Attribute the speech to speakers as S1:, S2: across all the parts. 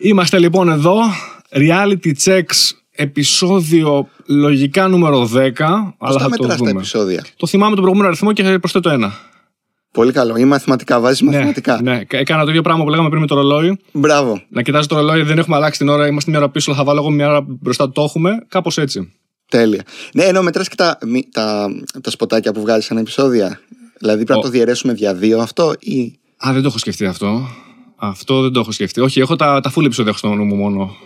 S1: Είμαστε λοιπόν εδώ. Reality Checks επεισόδιο λογικά νούμερο 10. αλλά θα το
S2: μετράς τα
S1: δούμε.
S2: επεισόδια;
S1: Το θυμάμαι τον προηγούμενο αριθμό και προσθέτω ένα.
S2: Πολύ καλό. Ή μαθηματικά. Βάζεις μαθηματικά.
S1: Ναι, ναι, έκανα το ίδιο πράγμα που λέγαμε πριν με το ρολόι.
S2: Μπράβο.
S1: Να κοιτάζει το ρολόι, δεν έχουμε αλλάξει την ώρα, είμαστε μια ώρα πίσω, αλλά θα βάλω εγώ μια ώρα μπροστά, το έχουμε. Κάπως έτσι.
S2: Τέλεια. Ναι, ενώ μετράς και τα, μη- τα, τα σποτάκια που βγάζεις σαν επεισόδια. Δηλαδή πρέπει
S1: Ο-
S2: να το διαιρέσουμε δια δύο αυτό ή.
S1: Α, δεν το έχω σκεφτεί αυτό. Αυτό δεν το έχω σκεφτεί. Όχι, έχω τα, τα full επεισόδια έχω στο νου μου μόνο.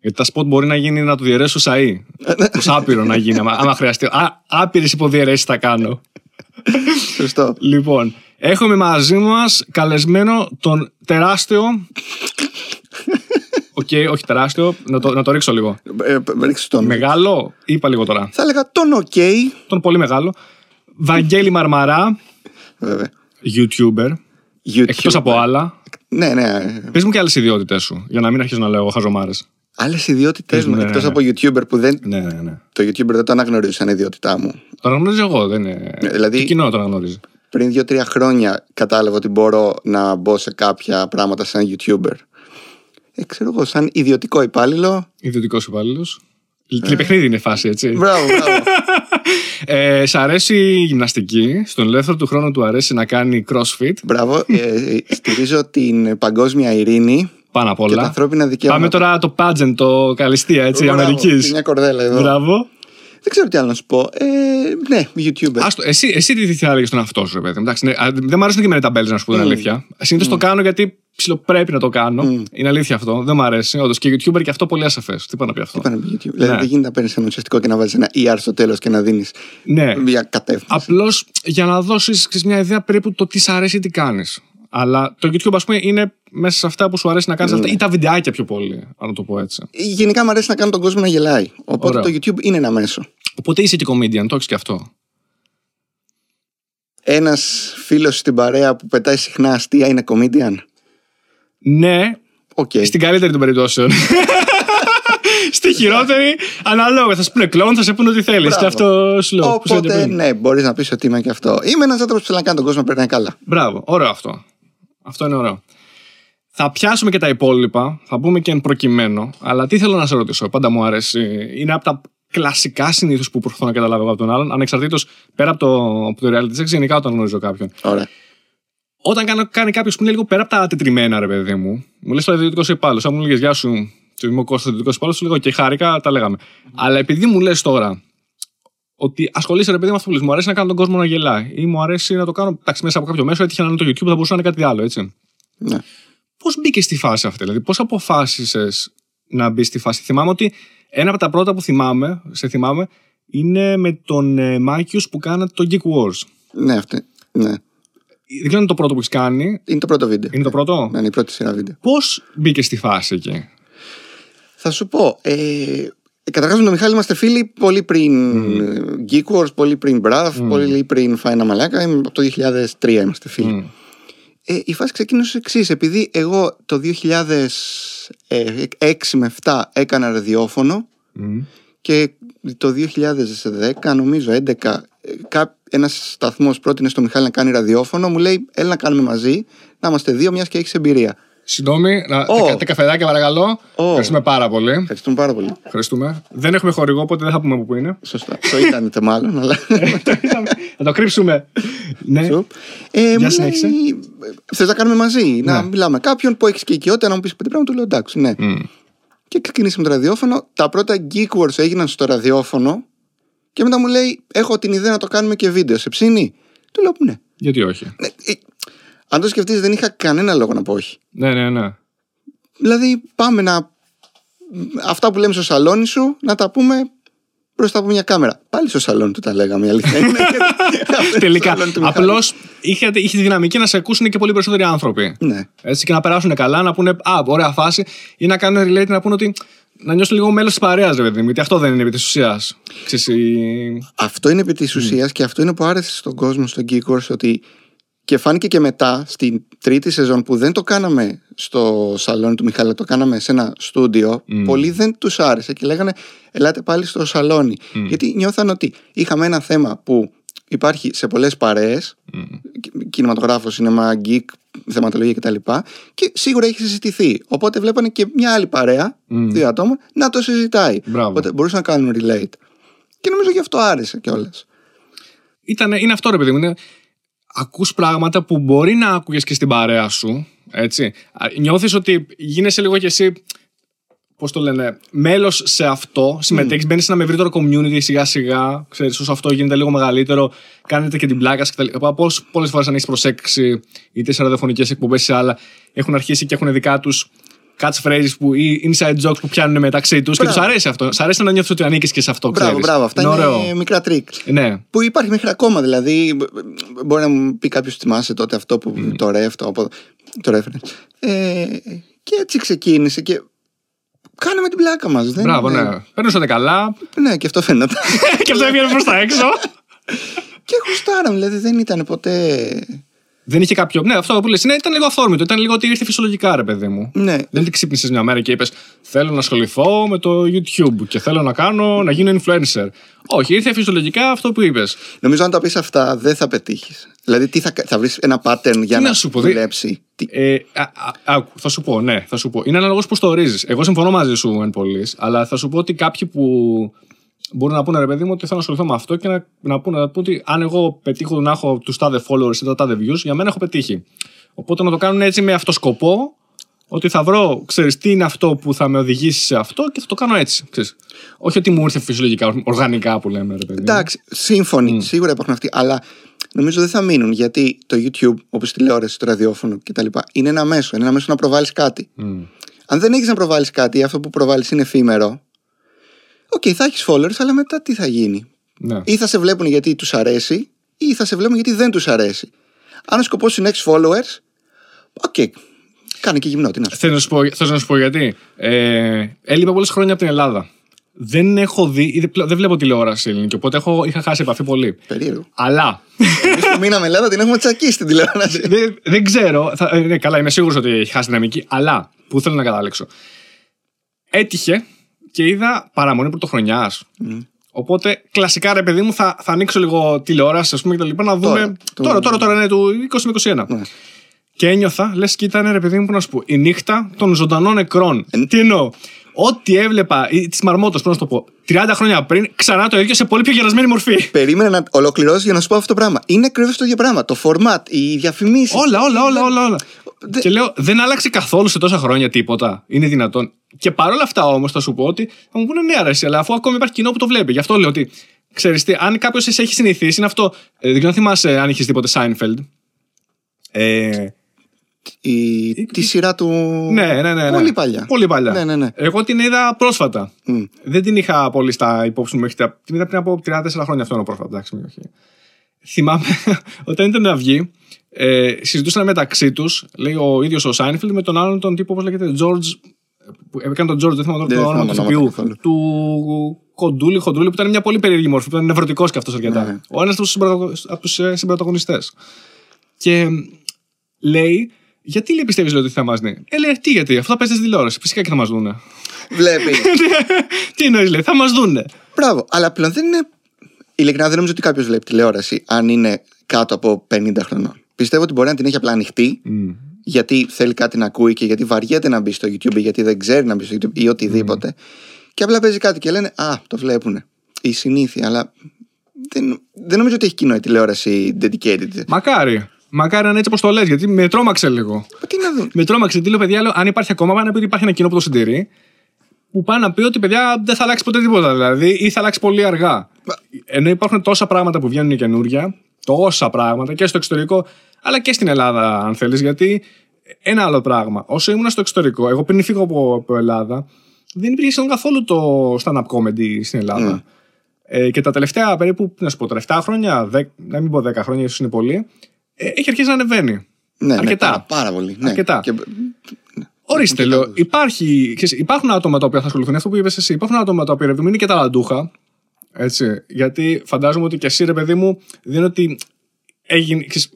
S1: Γιατί τα spot μπορεί να γίνει να το διαιρέσω σαΐ. Τους άπειρο να γίνει, άμα, άμα χρειαστεί. Α, άπειρες υποδιαιρέσεις θα κάνω.
S2: Σωστό.
S1: Λοιπόν, έχουμε μαζί μας καλεσμένο τον τεράστιο... Οκ, όχι τεράστιο, να το, να το ρίξω λίγο.
S2: Ε, ε, ρίξε τον.
S1: Μεγάλο, είπα λίγο τώρα.
S2: Θα έλεγα τον οκ.
S1: Τον πολύ μεγάλο. Βαγγέλη Μαρμαρά,
S2: Βέβαια.
S1: YouTuber,
S2: YouTube.
S1: εκτός από άλλα.
S2: Ναι, ναι.
S1: Πες μου και άλλες ιδιότητες σου, για να μην αρχίσω να λέω χαζομάρες.
S2: Άλλες ιδιότητες μου.
S1: ναι,
S2: Εκτός
S1: ναι.
S2: από YouTuber που δεν.
S1: Ναι, ναι, ναι.
S2: Το YouTuber δεν το αναγνωρίζω σαν ιδιότητά μου.
S1: Το αναγνωρίζω εγώ, δεν είναι.
S2: Ναι, δηλαδή-
S1: Το κοινό το αναγνωρίζει.
S2: Πριν δύο-τρία χρόνια κατάλαβα ότι μπορώ να μπω σε κάποια πράγματα σαν YouTuber. Ε, ξέρω εγώ, σαν ιδιωτικό υπάλληλο.
S1: Ιδιωτικός υπάλληλος. Τηλεπαιχνίδι είναι η φάση, έτσι.
S2: Μπράβο, μπράβο.
S1: Ε, σ' αρέσει η γυμναστική. Στον ελεύθερο του χρόνου του αρέσει να κάνει crossfit.
S2: μπράβο. Ε, στηρίζω την παγκόσμια ειρήνη
S1: Πάνω απ'
S2: και τα
S1: όλα.
S2: ανθρώπινα δικαιώματα.
S1: Πάμε τώρα το pageant, το καλυστία, έτσι,
S2: Μπράβο,
S1: Αμερικής.
S2: και Μια κορδέλα εδώ.
S1: Μπράβο.
S2: Δεν ξέρω τι άλλο να σου πω. Ε, ναι, YouTuber.
S1: Άστο, εσύ, εσύ τι θα έλεγε στον αυτό σου, ρε παιδί. μου. Εντάξει, ναι, α, δεν μου αρέσουν και με τα μπέλε, να σου πω την αλήθεια. Συνήθως το κάνω γιατί ψιλο πρέπει να το κάνω. Είναι αλήθεια αυτό. Δεν μου αρέσει. Όντως και YouTuber και αυτό πολύ ασαφέ. Τι πάει να πει αυτό;
S2: Είπα να πει YouTube; Δηλαδή
S1: Ναι.
S2: δεν γίνεται να παίρνεις ένα ουσιαστικό και να βάζεις ένα ER στο τέλος και να δίνεις
S1: Ναι.
S2: μια κατεύθυνση.
S1: Απλώς για να δώσεις μια ιδέα περίπου το τι σ' αρέσει ή τι κάνεις. Αλλά το YouTube, ας πούμε, είναι μέσα σε αυτά που σου αρέσει να κάνεις αυτά ή τα βιντεάκια πιο πολύ, αν το πω έτσι.
S2: Γενικά μου αρέσει να κάνω τον κόσμο να γελάει. Οπότε
S1: Ωραίο.
S2: το YouTube είναι ένα μέσο.
S1: Οπότε είσαι και comedian, το έχεις και αυτό.
S2: Ένας φίλος στην παρέα που πετάει συχνά αστεία είναι comedian;
S1: Ναι,
S2: Οκ.
S1: στην καλύτερη των περιπτώσεων. Στη χειρότερη, αναλόγως. Θα σου πούνε κλόουν, θα σε πούνε ό,τι θέλεις.
S2: Μπράβο.
S1: Και αυτό σου λέω. που σου
S2: Οπότε,
S1: έλεγα πριν.
S2: ναι, μπορείς να πεις ότι είμαι και αυτό. Είμαι ένας άνθρωπος που θέλει να κάνει τον κόσμο να περνάει καλά.
S1: Μπράβο, ωραίο αυτό. Αυτό είναι ωραίο. Θα πιάσουμε και τα υπόλοιπα, θα πούμε και επί του προκειμένου. Αλλά τι θέλω να σε ρωτήσω, πάντα μου αρέσει. Είναι από τα κλασικά συνήθως που προσπαθώ να καταλάβω εγώ από τον άλλον, ανεξαρτήτως πέρα από το, από το reality check, γενικά όταν γνωρίζω κάποιον.
S2: Ωραία.
S1: Όταν κάνω, κάνει κάποιος που είναι λίγο πέρα από τα τετριμένα, ρε παιδί μου, μου λες το ιδιωτικό υπάλληλο. Αν μου λέγες Γεια σου, του είμαι ο Κώστας ιδιωτικό υπάλληλο, σου λέγω και χάρηκα, τα λέγαμε. Αλλά επειδή μου λες τώρα ότι ασχολείσαι ρε παιδί με αυτό που λες, μου αρέσει να κάνω τον κόσμο να γελάει ή μου αρέσει να το κάνω εντάξει, μέσα από κάποιο μέσο, έτυχε να είναι το YouTube, θα μπορούσε να είναι κάτι άλλο, έτσι.
S2: Ναι.
S1: Πώς μπήκες στη φάση αυτή, δηλαδή, πώς αποφάσισες να μπει στη φάση. Θυμάμαι ότι ένα από τα πρώτα που θυμάμαι, σε θυμάμαι, είναι με τον ε, Μάκιους που κάνατε το Geek Wars.
S2: Ναι, αυτή. Ναι.
S1: Δεν ξέρω αν είναι το πρώτο που έχεις κάνει.
S2: Είναι το πρώτο βίντεο.
S1: Είναι το πρώτο;
S2: Ναι, είναι η πρώτη σειρά βίντεο.
S1: Πώς μπήκε στη φάση εκεί;
S2: Θα σου πω. Ε, Καταρχάς με τον Μιχάλη είμαστε φίλοι πολύ πριν Geek Wars, πολύ πριν Brav, πολύ πριν Φάινα Μαλάκα. Είμαι- Από το 2003 είμαστε φίλοι.
S1: Μμ.
S2: Ε, η φάση ξεκίνησε εξής. Επειδή εγώ το 2006 με 7 έκανα ραδιόφωνο
S1: Μμ.
S2: και το 2010, νομίζω 11, ε, κά- ένας σταθμός πρότεινε στο Μιχάλη να κάνει ραδιόφωνο. Μου λέει, έλα να κάνουμε μαζί, να είμαστε δύο, μιας και έχεις εμπειρία.
S1: Συγγνώμη, να,
S2: Ω.
S1: τα, τα καφεδάκια παρακαλώ. Ευχαριστούμε πάρα πολύ.
S2: Ευχαριστούμε πάρα πολύ.
S1: Ευχαριστούμε. Δεν έχουμε χορηγό, οπότε δεν θα πούμε από πού είναι.
S2: Σωστά. το είδατε μάλλον, αλλά.
S1: Θα το κρύψουμε. ναι.
S2: Σουπ. Ε, μου
S1: Για συνέχισε.
S2: λέει, θες να κάνουμε μαζί, να
S1: Ναι.
S2: μιλάμε. Κάποιον που έχεις και οικειότητα να μου πεις πέντε πράγματα, του λέω εντάξει, ναι.
S1: Μμ.
S2: Και ξεκινήσαμε το ραδιόφωνο. Τα πρώτα Geek Wars έγιναν στο ραδιόφωνο. Και μετά μου λέει: Έχω την ιδέα να το κάνουμε και βίντεο. Σε ψήνει; Του λέω: Ναι.
S1: Γιατί όχι;
S2: ναι ε, αν το σκεφτείς, δεν είχα κανένα λόγο να πω όχι.
S1: Ναι, ναι, ναι.
S2: Δηλαδή, πάμε να. Αυτά που λέμε στο σαλόνι σου, να τα πούμε μπροστά από μια κάμερα. Πάλι στο σαλόνι του τα λέγαμε, η αλήθεια είναι. Στο
S1: Τελικά.
S2: σαλόνι του Μιχάλη.
S1: Απλώς είχε, είχε τη δυναμική να σε ακούσουν και πολύ περισσότεροι άνθρωποι.
S2: Ναι.
S1: Έτσι και να περάσουν καλά, να πούνε Α, ωραία φάση, ή να κάνουν relate να πούνε ότι. Να νιώσουν λίγο μέλος της παρέας, ρε παιδί μου. Γιατί αυτό δεν είναι επί της ουσίας.
S2: Αυτό είναι επί της ουσίας και αυτό είναι που άρεσε στον κόσμο στο Geek Wars ότι και φάνηκε και μετά στην τρίτη σεζόν που δεν το κάναμε στο σαλόνι του Μιχάλη, το κάναμε σε ένα στούντιο. Πολλοί δεν τους άρεσε και λέγανε Ελάτε πάλι στο σαλόνι. Γιατί νιώθαν ότι είχαμε ένα θέμα που υπάρχει σε πολλές παρέες,
S1: Mm.
S2: κινηματογράφο, σινεμά, geek, θεματολογία κτλ. Και σίγουρα έχει συζητηθεί. Οπότε βλέπανε και μια άλλη παρέα,
S1: Mm.
S2: δύο ατόμων, να το συζητάει.
S1: Μπράβο.
S2: Οπότε μπορούσαν να κάνουν relate. Και νομίζω γι' αυτό άρεσε κιόλας.
S1: Ήταν, είναι αυτό ρε παιδί μου. Είναι, ακούς πράγματα που μπορεί να άκουγες και στην παρέα σου. Έτσι. Α, Νιώθεις ότι γίνεσαι λίγο κι εσύ. Πώς το λένε, μέλος σε αυτό, συμμετέχεις, mm. μπαίνεις σε ένα ευρύτερο community σιγά σιγά. Ξέρεις, όσο αυτό γίνεται λίγο μεγαλύτερο, κάνετε και την πλάκα σας κτλ. Πολλές φορές, αν έχεις προσέξει, είτε σε ραδιοφωνικές εκπομπές ή άλλα, έχουν αρχίσει και έχουν δικά τους catchphrases που, ή inside jokes που πιάνουν μεταξύ τους και
S2: Μπράβο.
S1: τους αρέσει αυτό. Σ' αρέσει να νιώθεις ότι ανήκεις και σε αυτό,
S2: Μπράβο,
S1: ξέρεις.
S2: μπράβο. Αυτά
S1: είναι
S2: είναι,
S1: ωραίο.
S2: μικρά τρικ.
S1: Ναι.
S2: Που υπάρχει μέχρι ακόμα. Δηλαδή, μπ- μπ- μπορεί να μου πει κάποιος θυμάσαι τότε αυτό που
S1: Mm.
S2: το ref, το, από- το reference. Ε, και έτσι ξεκίνησε και κάναμε την πλάκα μας.
S1: Μπράβο, ναι. Παίρνουσατε καλά.
S2: Ναι, και αυτό φαίνεται.
S1: και αυτό έβγαινε προς τα έξω.
S2: και γουστάραμε, δηλαδή δεν ήταν ποτέ.
S1: Δεν είχε κάποιο. Ναι, αυτό που λες είναι, ήταν λίγο αυθόρμητο. Ήταν λίγο ότι ήρθε φυσιολογικά, ρε παιδί μου.
S2: Ναι,
S1: Δεν είναι ότι ξύπνησες μια μέρα και είπες Θέλω να ασχοληθώ με το YouTube και θέλω να κάνω να γίνω influencer. Όχι, ήρθε φυσιολογικά αυτό που είπες.
S2: νομίζω αν τα πεις αυτά δεν θα πετύχεις. Δηλαδή, τι θα, θα βρεις ένα pattern για
S1: Τι
S2: να,
S1: να σου πω, δι-
S2: δουλέψει; Τι-
S1: Ε, α, α, άκου, θα σου πω, ναι, θα σου πω. Είναι αναλόγως πώς το ορίζεις. Εγώ συμφωνώ μαζί σου εν πωλής, αλλά θα σου πω ότι κάποιοι που μπορούν να πούνε ρε παιδί μου ότι θέλω να ασχοληθώ με αυτό και να, να πούνε να πούνε ότι αν εγώ πετύχω να έχω τους τάδε followers ή τα τάδε views, για μένα έχω πετύχει. Οπότε να το κάνουν έτσι με αυτό σκοπό, ότι θα βρω, ξέρεις, τι είναι αυτό που θα με οδηγήσει σε αυτό και θα το κάνω έτσι. Ξέρεις. Όχι ότι μου ήρθε φυσιολογικά, οργανικά που λέμε, ρε παιδί. μου.
S2: Εντάξει, σύμφωνοι,
S1: Mm.
S2: σίγουρα υπάρχουν αυτοί, αλλά νομίζω δεν θα μείνουν γιατί το YouTube, όπως τηλεόραση, το ραδιόφωνο κτλ. είναι ένα μέσο. Είναι ένα μέσο να προβάλλεις κάτι.
S1: Μμ.
S2: Αν δεν έχεις να προβάλλεις κάτι, αυτό που προβάλλεις είναι εφήμερο. Οκ, θα έχεις followers, αλλά μετά τι θα γίνει;
S1: Ναι.
S2: Ή θα σε βλέπουν γιατί τους αρέσει, ή θα σε βλέπουν γιατί δεν τους αρέσει. Αν ο σκοπός είναι να έχεις followers, OK, κάνε και γυμνό. Τι να σου
S1: Θέλω να σου πω, θες να σου πω γιατί. Ε, έλειπα πολλές χρόνια από την Ελλάδα. Δεν έχω δει, ή δεν- δεν βλέπω τηλεόραση ελληνική, οπότε έχω, είχα χάσει επαφή πολύ.
S2: πω. Περίεργο.
S1: Αλλά
S2: Εμείς που μείναμε Ελλάδα την έχουμε τσακίσει στην τηλεόραση.
S1: δεν, δεν ξέρω. Θα, ε, ναι, καλά, είμαι σίγουρος ότι έχει χάσει δυναμική. Αλλά που θέλω να καταλήξω. Έτυχε και είδα παραμονή πρωτοχρονιάς. Οπότε κλασικά ρε παιδί μου θα, θα ανοίξω λίγο τηλεόραση ας πούμε και τα λοιπά να δούμε.
S2: Τώρα, το-
S1: Τώρα, τώρα, τώρα, είναι του 2021.
S2: Ναι.
S1: Και ένιωθα, λες και ήταν ρε παιδί μου, που να σου πω, η νύχτα των ζωντανών νεκρών.
S2: Ε,
S1: Τι εννοώ; Ό,τι έβλεπα, της μαρμότας, πώς να σου το πω, 30 χρόνια πριν, ξανά το ίδιο σε πολύ πιο γερασμένη μορφή.
S2: Περίμενα να ολοκληρώσει για να σου πω αυτό το πράγμα. Είναι ακριβώς το ίδιο πράγμα. Το format, οι διαφημίσεις.
S1: Όλα, όλα, όλα, όλα. όλα.
S2: Δεν-
S1: Και λέω, δεν άλλαξε καθόλου σε τόσα χρόνια τίποτα. Είναι δυνατόν. Και παρόλα αυτά όμως θα σου πω ότι θα μου πούνε ναι, αρέσει, αλλά αφού ακόμη υπάρχει κοινό που το βλέπει. Γι' αυτό λέω ότι, ξέρεις τι, αν κάποιος σε έχει συνηθίσει, είναι αυτό. Ε, δεν ξέρω αν θυμάσαι αν είχες τίποτε Seinfeld. Ε,
S2: Η... Τη σειρά του.
S1: ναι, ναι, ναι, ναι.
S2: Πολύ παλιά.
S1: Πολύ παλιά.
S2: Ναι, ναι, ναι.
S1: Εγώ την είδα πρόσφατα.
S2: Μμ.
S1: Δεν την είχα πολύ στα υπόψη μου μέχρι τα. Την είδα πριν από 34 χρόνια αυτό είναι πρόσφατα. Εντάξει, όχι. Θυμάμαι όταν ήταν να βγει, ε, συζητούσαν μεταξύ τους, λέει ο ίδιος ο Σάινφιλντ με τον άλλον τον τύπο, όπως λέγεται, George. Που έκανε τον George, δεν θυμάμαι
S2: Δεν
S1: το όνομα του
S2: θυμάμαι ονόματα
S1: ηθοποιού.
S2: καθόλου.
S1: Του Κοντούλη, Χοντούλη, που ήταν μια πολύ περίεργη μορφή, που ήταν νευρωτικός και αυτός αρκετά.
S2: Ναι.
S1: Ο ένας από τους συμπροταγωνιστές. Και λέει, γιατί λέει πιστεύεις ότι θα μας δει; Ε, λέει, τι γιατί, αυτό θα παίζεις στη τηλεόραση. Φυσικά και θα μας δούνε.
S2: Βλέπει.
S1: τι εννοείς, λέει, θα μας δούνε.
S2: Μπράβο. Αλλά πλέον δεν είναι. Ειλικρινά δεν νομίζω ότι κάποιος βλέπει τηλεόραση αν είναι κάτω από 50 χρονών. Πιστεύω ότι μπορεί να την έχει απλά ανοιχτή γιατί θέλει κάτι να ακούει και γιατί βαριέται να μπει στο YouTube ή γιατί δεν ξέρει να μπει στο YouTube ή οτιδήποτε. Και απλά παίζει κάτι και λένε Α, το βλέπουν. Η συνήθεια, αλλά δεν, δεν νομίζω ότι έχει κοινό η τηλεόραση dedicated.
S1: Μακάρι. Μακάρι να είναι έτσι όπως το λες, γιατί με τρόμαξε λίγο.
S2: Μα τι να δουν.
S1: Με τρόμαξε. Τι λέω, παιδιά, λέω, αν υπάρχει ακόμα, πάει να πει ότι υπάρχει ένα κοινό που το συντηρεί. Που πάει να πει ότι παιδιά δεν θα αλλάξει ποτέ τίποτα. Δηλαδή, ή θα αλλάξει πολύ αργά. Ενώ υπάρχουν τόσα πράγματα που βγαίνουν καινούρια, τόσα πράγματα και στο εξωτερικό, αλλά και στην Ελλάδα, αν θέλεις. Γιατί ένα άλλο πράγμα. Όσο ήμουν στο εξωτερικό, εγώ πριν φύγω από, από Ελλάδα, δεν υπήρχε σχεδόν καθόλου το stand-up comedy στην Ελλάδα.
S2: Mm.
S1: Ε, και τα τελευταία περίπου, τι να σου πω, τα 7 χρόνια, 10, να μην πω 10 χρόνια, ίσως είναι πολύ, ε, έχει αρχίσει να ανεβαίνει.
S2: Ναι, ναι,
S1: Αρκετά.
S2: πάρα, πάρα πολύ. Ναι.
S1: Αρκετά.
S2: Και,
S1: Ορίστε,
S2: και
S1: λέω.
S2: καλούς.
S1: Υπάρχει, ξέρεις, υπάρχουν άτομα τα οποία θα ασχοληθούν. Αυτό που είπες εσύ. Υπάρχουν άτομα τα οποία ρε παιδί μου, είναι και ταλαντούχα. Έτσι. Γιατί φαντάζομαι ότι και εσύ, ρε παιδί μου, δεν είναι ότι έγινε. ξέρεις,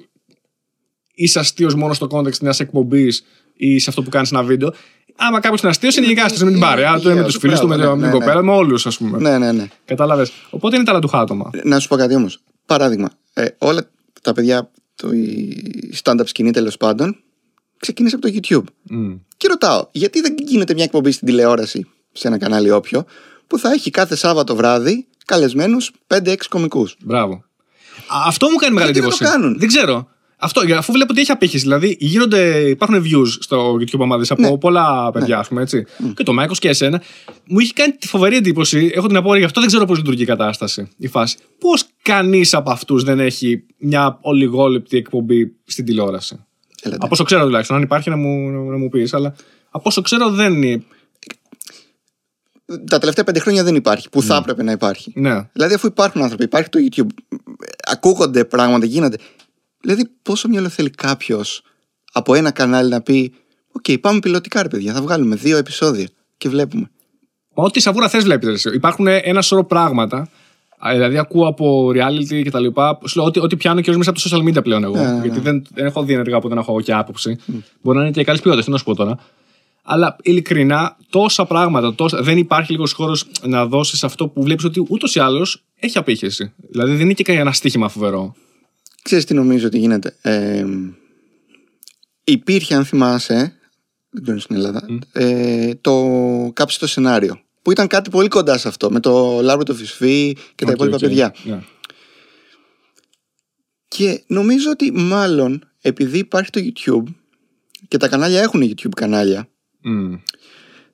S1: είσαι αστείος μόνος στο context μιας εκπομπής ή σε αυτό που κάνεις ένα βίντεο. Άμα κάποιος είναι αστείος, είναι γενικά αστείος με την παρέα του, με τους φίλους του, με
S2: Μπράβο,
S1: την
S2: ναι, ναι,
S1: κοπέλα, με όλους, ας πούμε.
S2: ναι, ναι, ναι.
S1: Κατάλαβες. Οπότε είναι ταλαντούχα άτομα.
S2: Να σου πω κάτι όμως. Παράδειγμα, ε, όλα τα παιδιά, το, η stand-up σκηνή τέλος πάντων, ξεκίνησε από το YouTube.
S1: Μμ.
S2: Και ρωτάω, γιατί δεν γίνεται μια εκπομπή στην τηλεόραση, σε ένα κανάλι όποιο, που θα έχει κάθε Σάββατο βράδυ καλεσμένους 5-6 κομικούς;
S1: Μπράβο. Α, Αυτό μου κάνει μεγάλη
S2: Γιατί δεν
S1: εντύπωση.
S2: το κάνουν;
S1: Δεν ξέρω. Αυτό, για- αφού βλέπω ότι έχει απήχηση. Δηλαδή, γίνονται, υπάρχουν views στο YouTube ομάδες από
S2: Ναι.
S1: πολλά παιδιά, ας πούμε έτσι. Και το Μάικος και εσένα. Μου είχε κάνει τη φοβερή εντύπωση. Έχω την απορία, γι' αυτό δεν ξέρω πώς λειτουργεί η κατάσταση, η φάση. Πώς κανείς από αυτούς δεν έχει μια ολιγόλεπτη εκπομπή στην τηλεόραση;
S2: Έλατε.
S1: Από όσο ξέρω τουλάχιστον. Αν υπάρχει να μου, να μου πεις. Αλλά από όσο ξέρω δεν είναι.
S2: Τα τελευταία πέντε χρόνια δεν υπάρχει, που θα έπρεπε να υπάρχει.
S1: Ναι.
S2: Δηλαδή, αφού υπάρχουν άνθρωποι, υπάρχει το YouTube, ακούγονται πράγματα, γίνονται. Δηλαδή, πόσο μυαλό θέλει κάποιος από ένα κανάλι να πει: Οκ, πάμε πιλωτικά, ρε παιδιά, θα βγάλουμε δύο επεισόδια και βλέπουμε.
S1: Μα Ό,τι σαβούρα θες, βλέπεις. Υπάρχουν ένα σωρό πράγματα. Α, Δηλαδή, ακούω από reality και τα λοιπά. Σου λέω ότι, ότι πιάνω και μέσα από το social media πλέον εγώ.
S2: Ναι, ναι,
S1: Γιατί δεν, δεν έχω δει ενεργά που δεν έχω και άποψη. Μπορεί να είναι και καλής ποιότητας, τι να σου πω τώρα. Αλλά ειλικρινά, τόσα πράγματα, τόσα, δεν υπάρχει λίγος χώρος να δώσεις αυτό που βλέπεις ότι ούτως ή άλλως έχει απήχηση. Δηλαδή, δεν είναι και κανένα στοίχημα φοβερό.
S2: Ξέρεις τι νομίζω ότι γίνεται. Ε, υπήρχε, αν θυμάσαι, δεν ξέρω στην Ελλάδα, ε, το Κάψε το Σενάριο. Που ήταν κάτι πολύ κοντά σε αυτό, με το Λάμπρο το Φισφή και τα
S1: Οκ,
S2: υπόλοιπα
S1: οκ.
S2: παιδιά.
S1: Ναι.
S2: Και νομίζω ότι μάλλον επειδή υπάρχει το YouTube και τα κανάλια έχουν YouTube κανάλια,
S1: Μμ.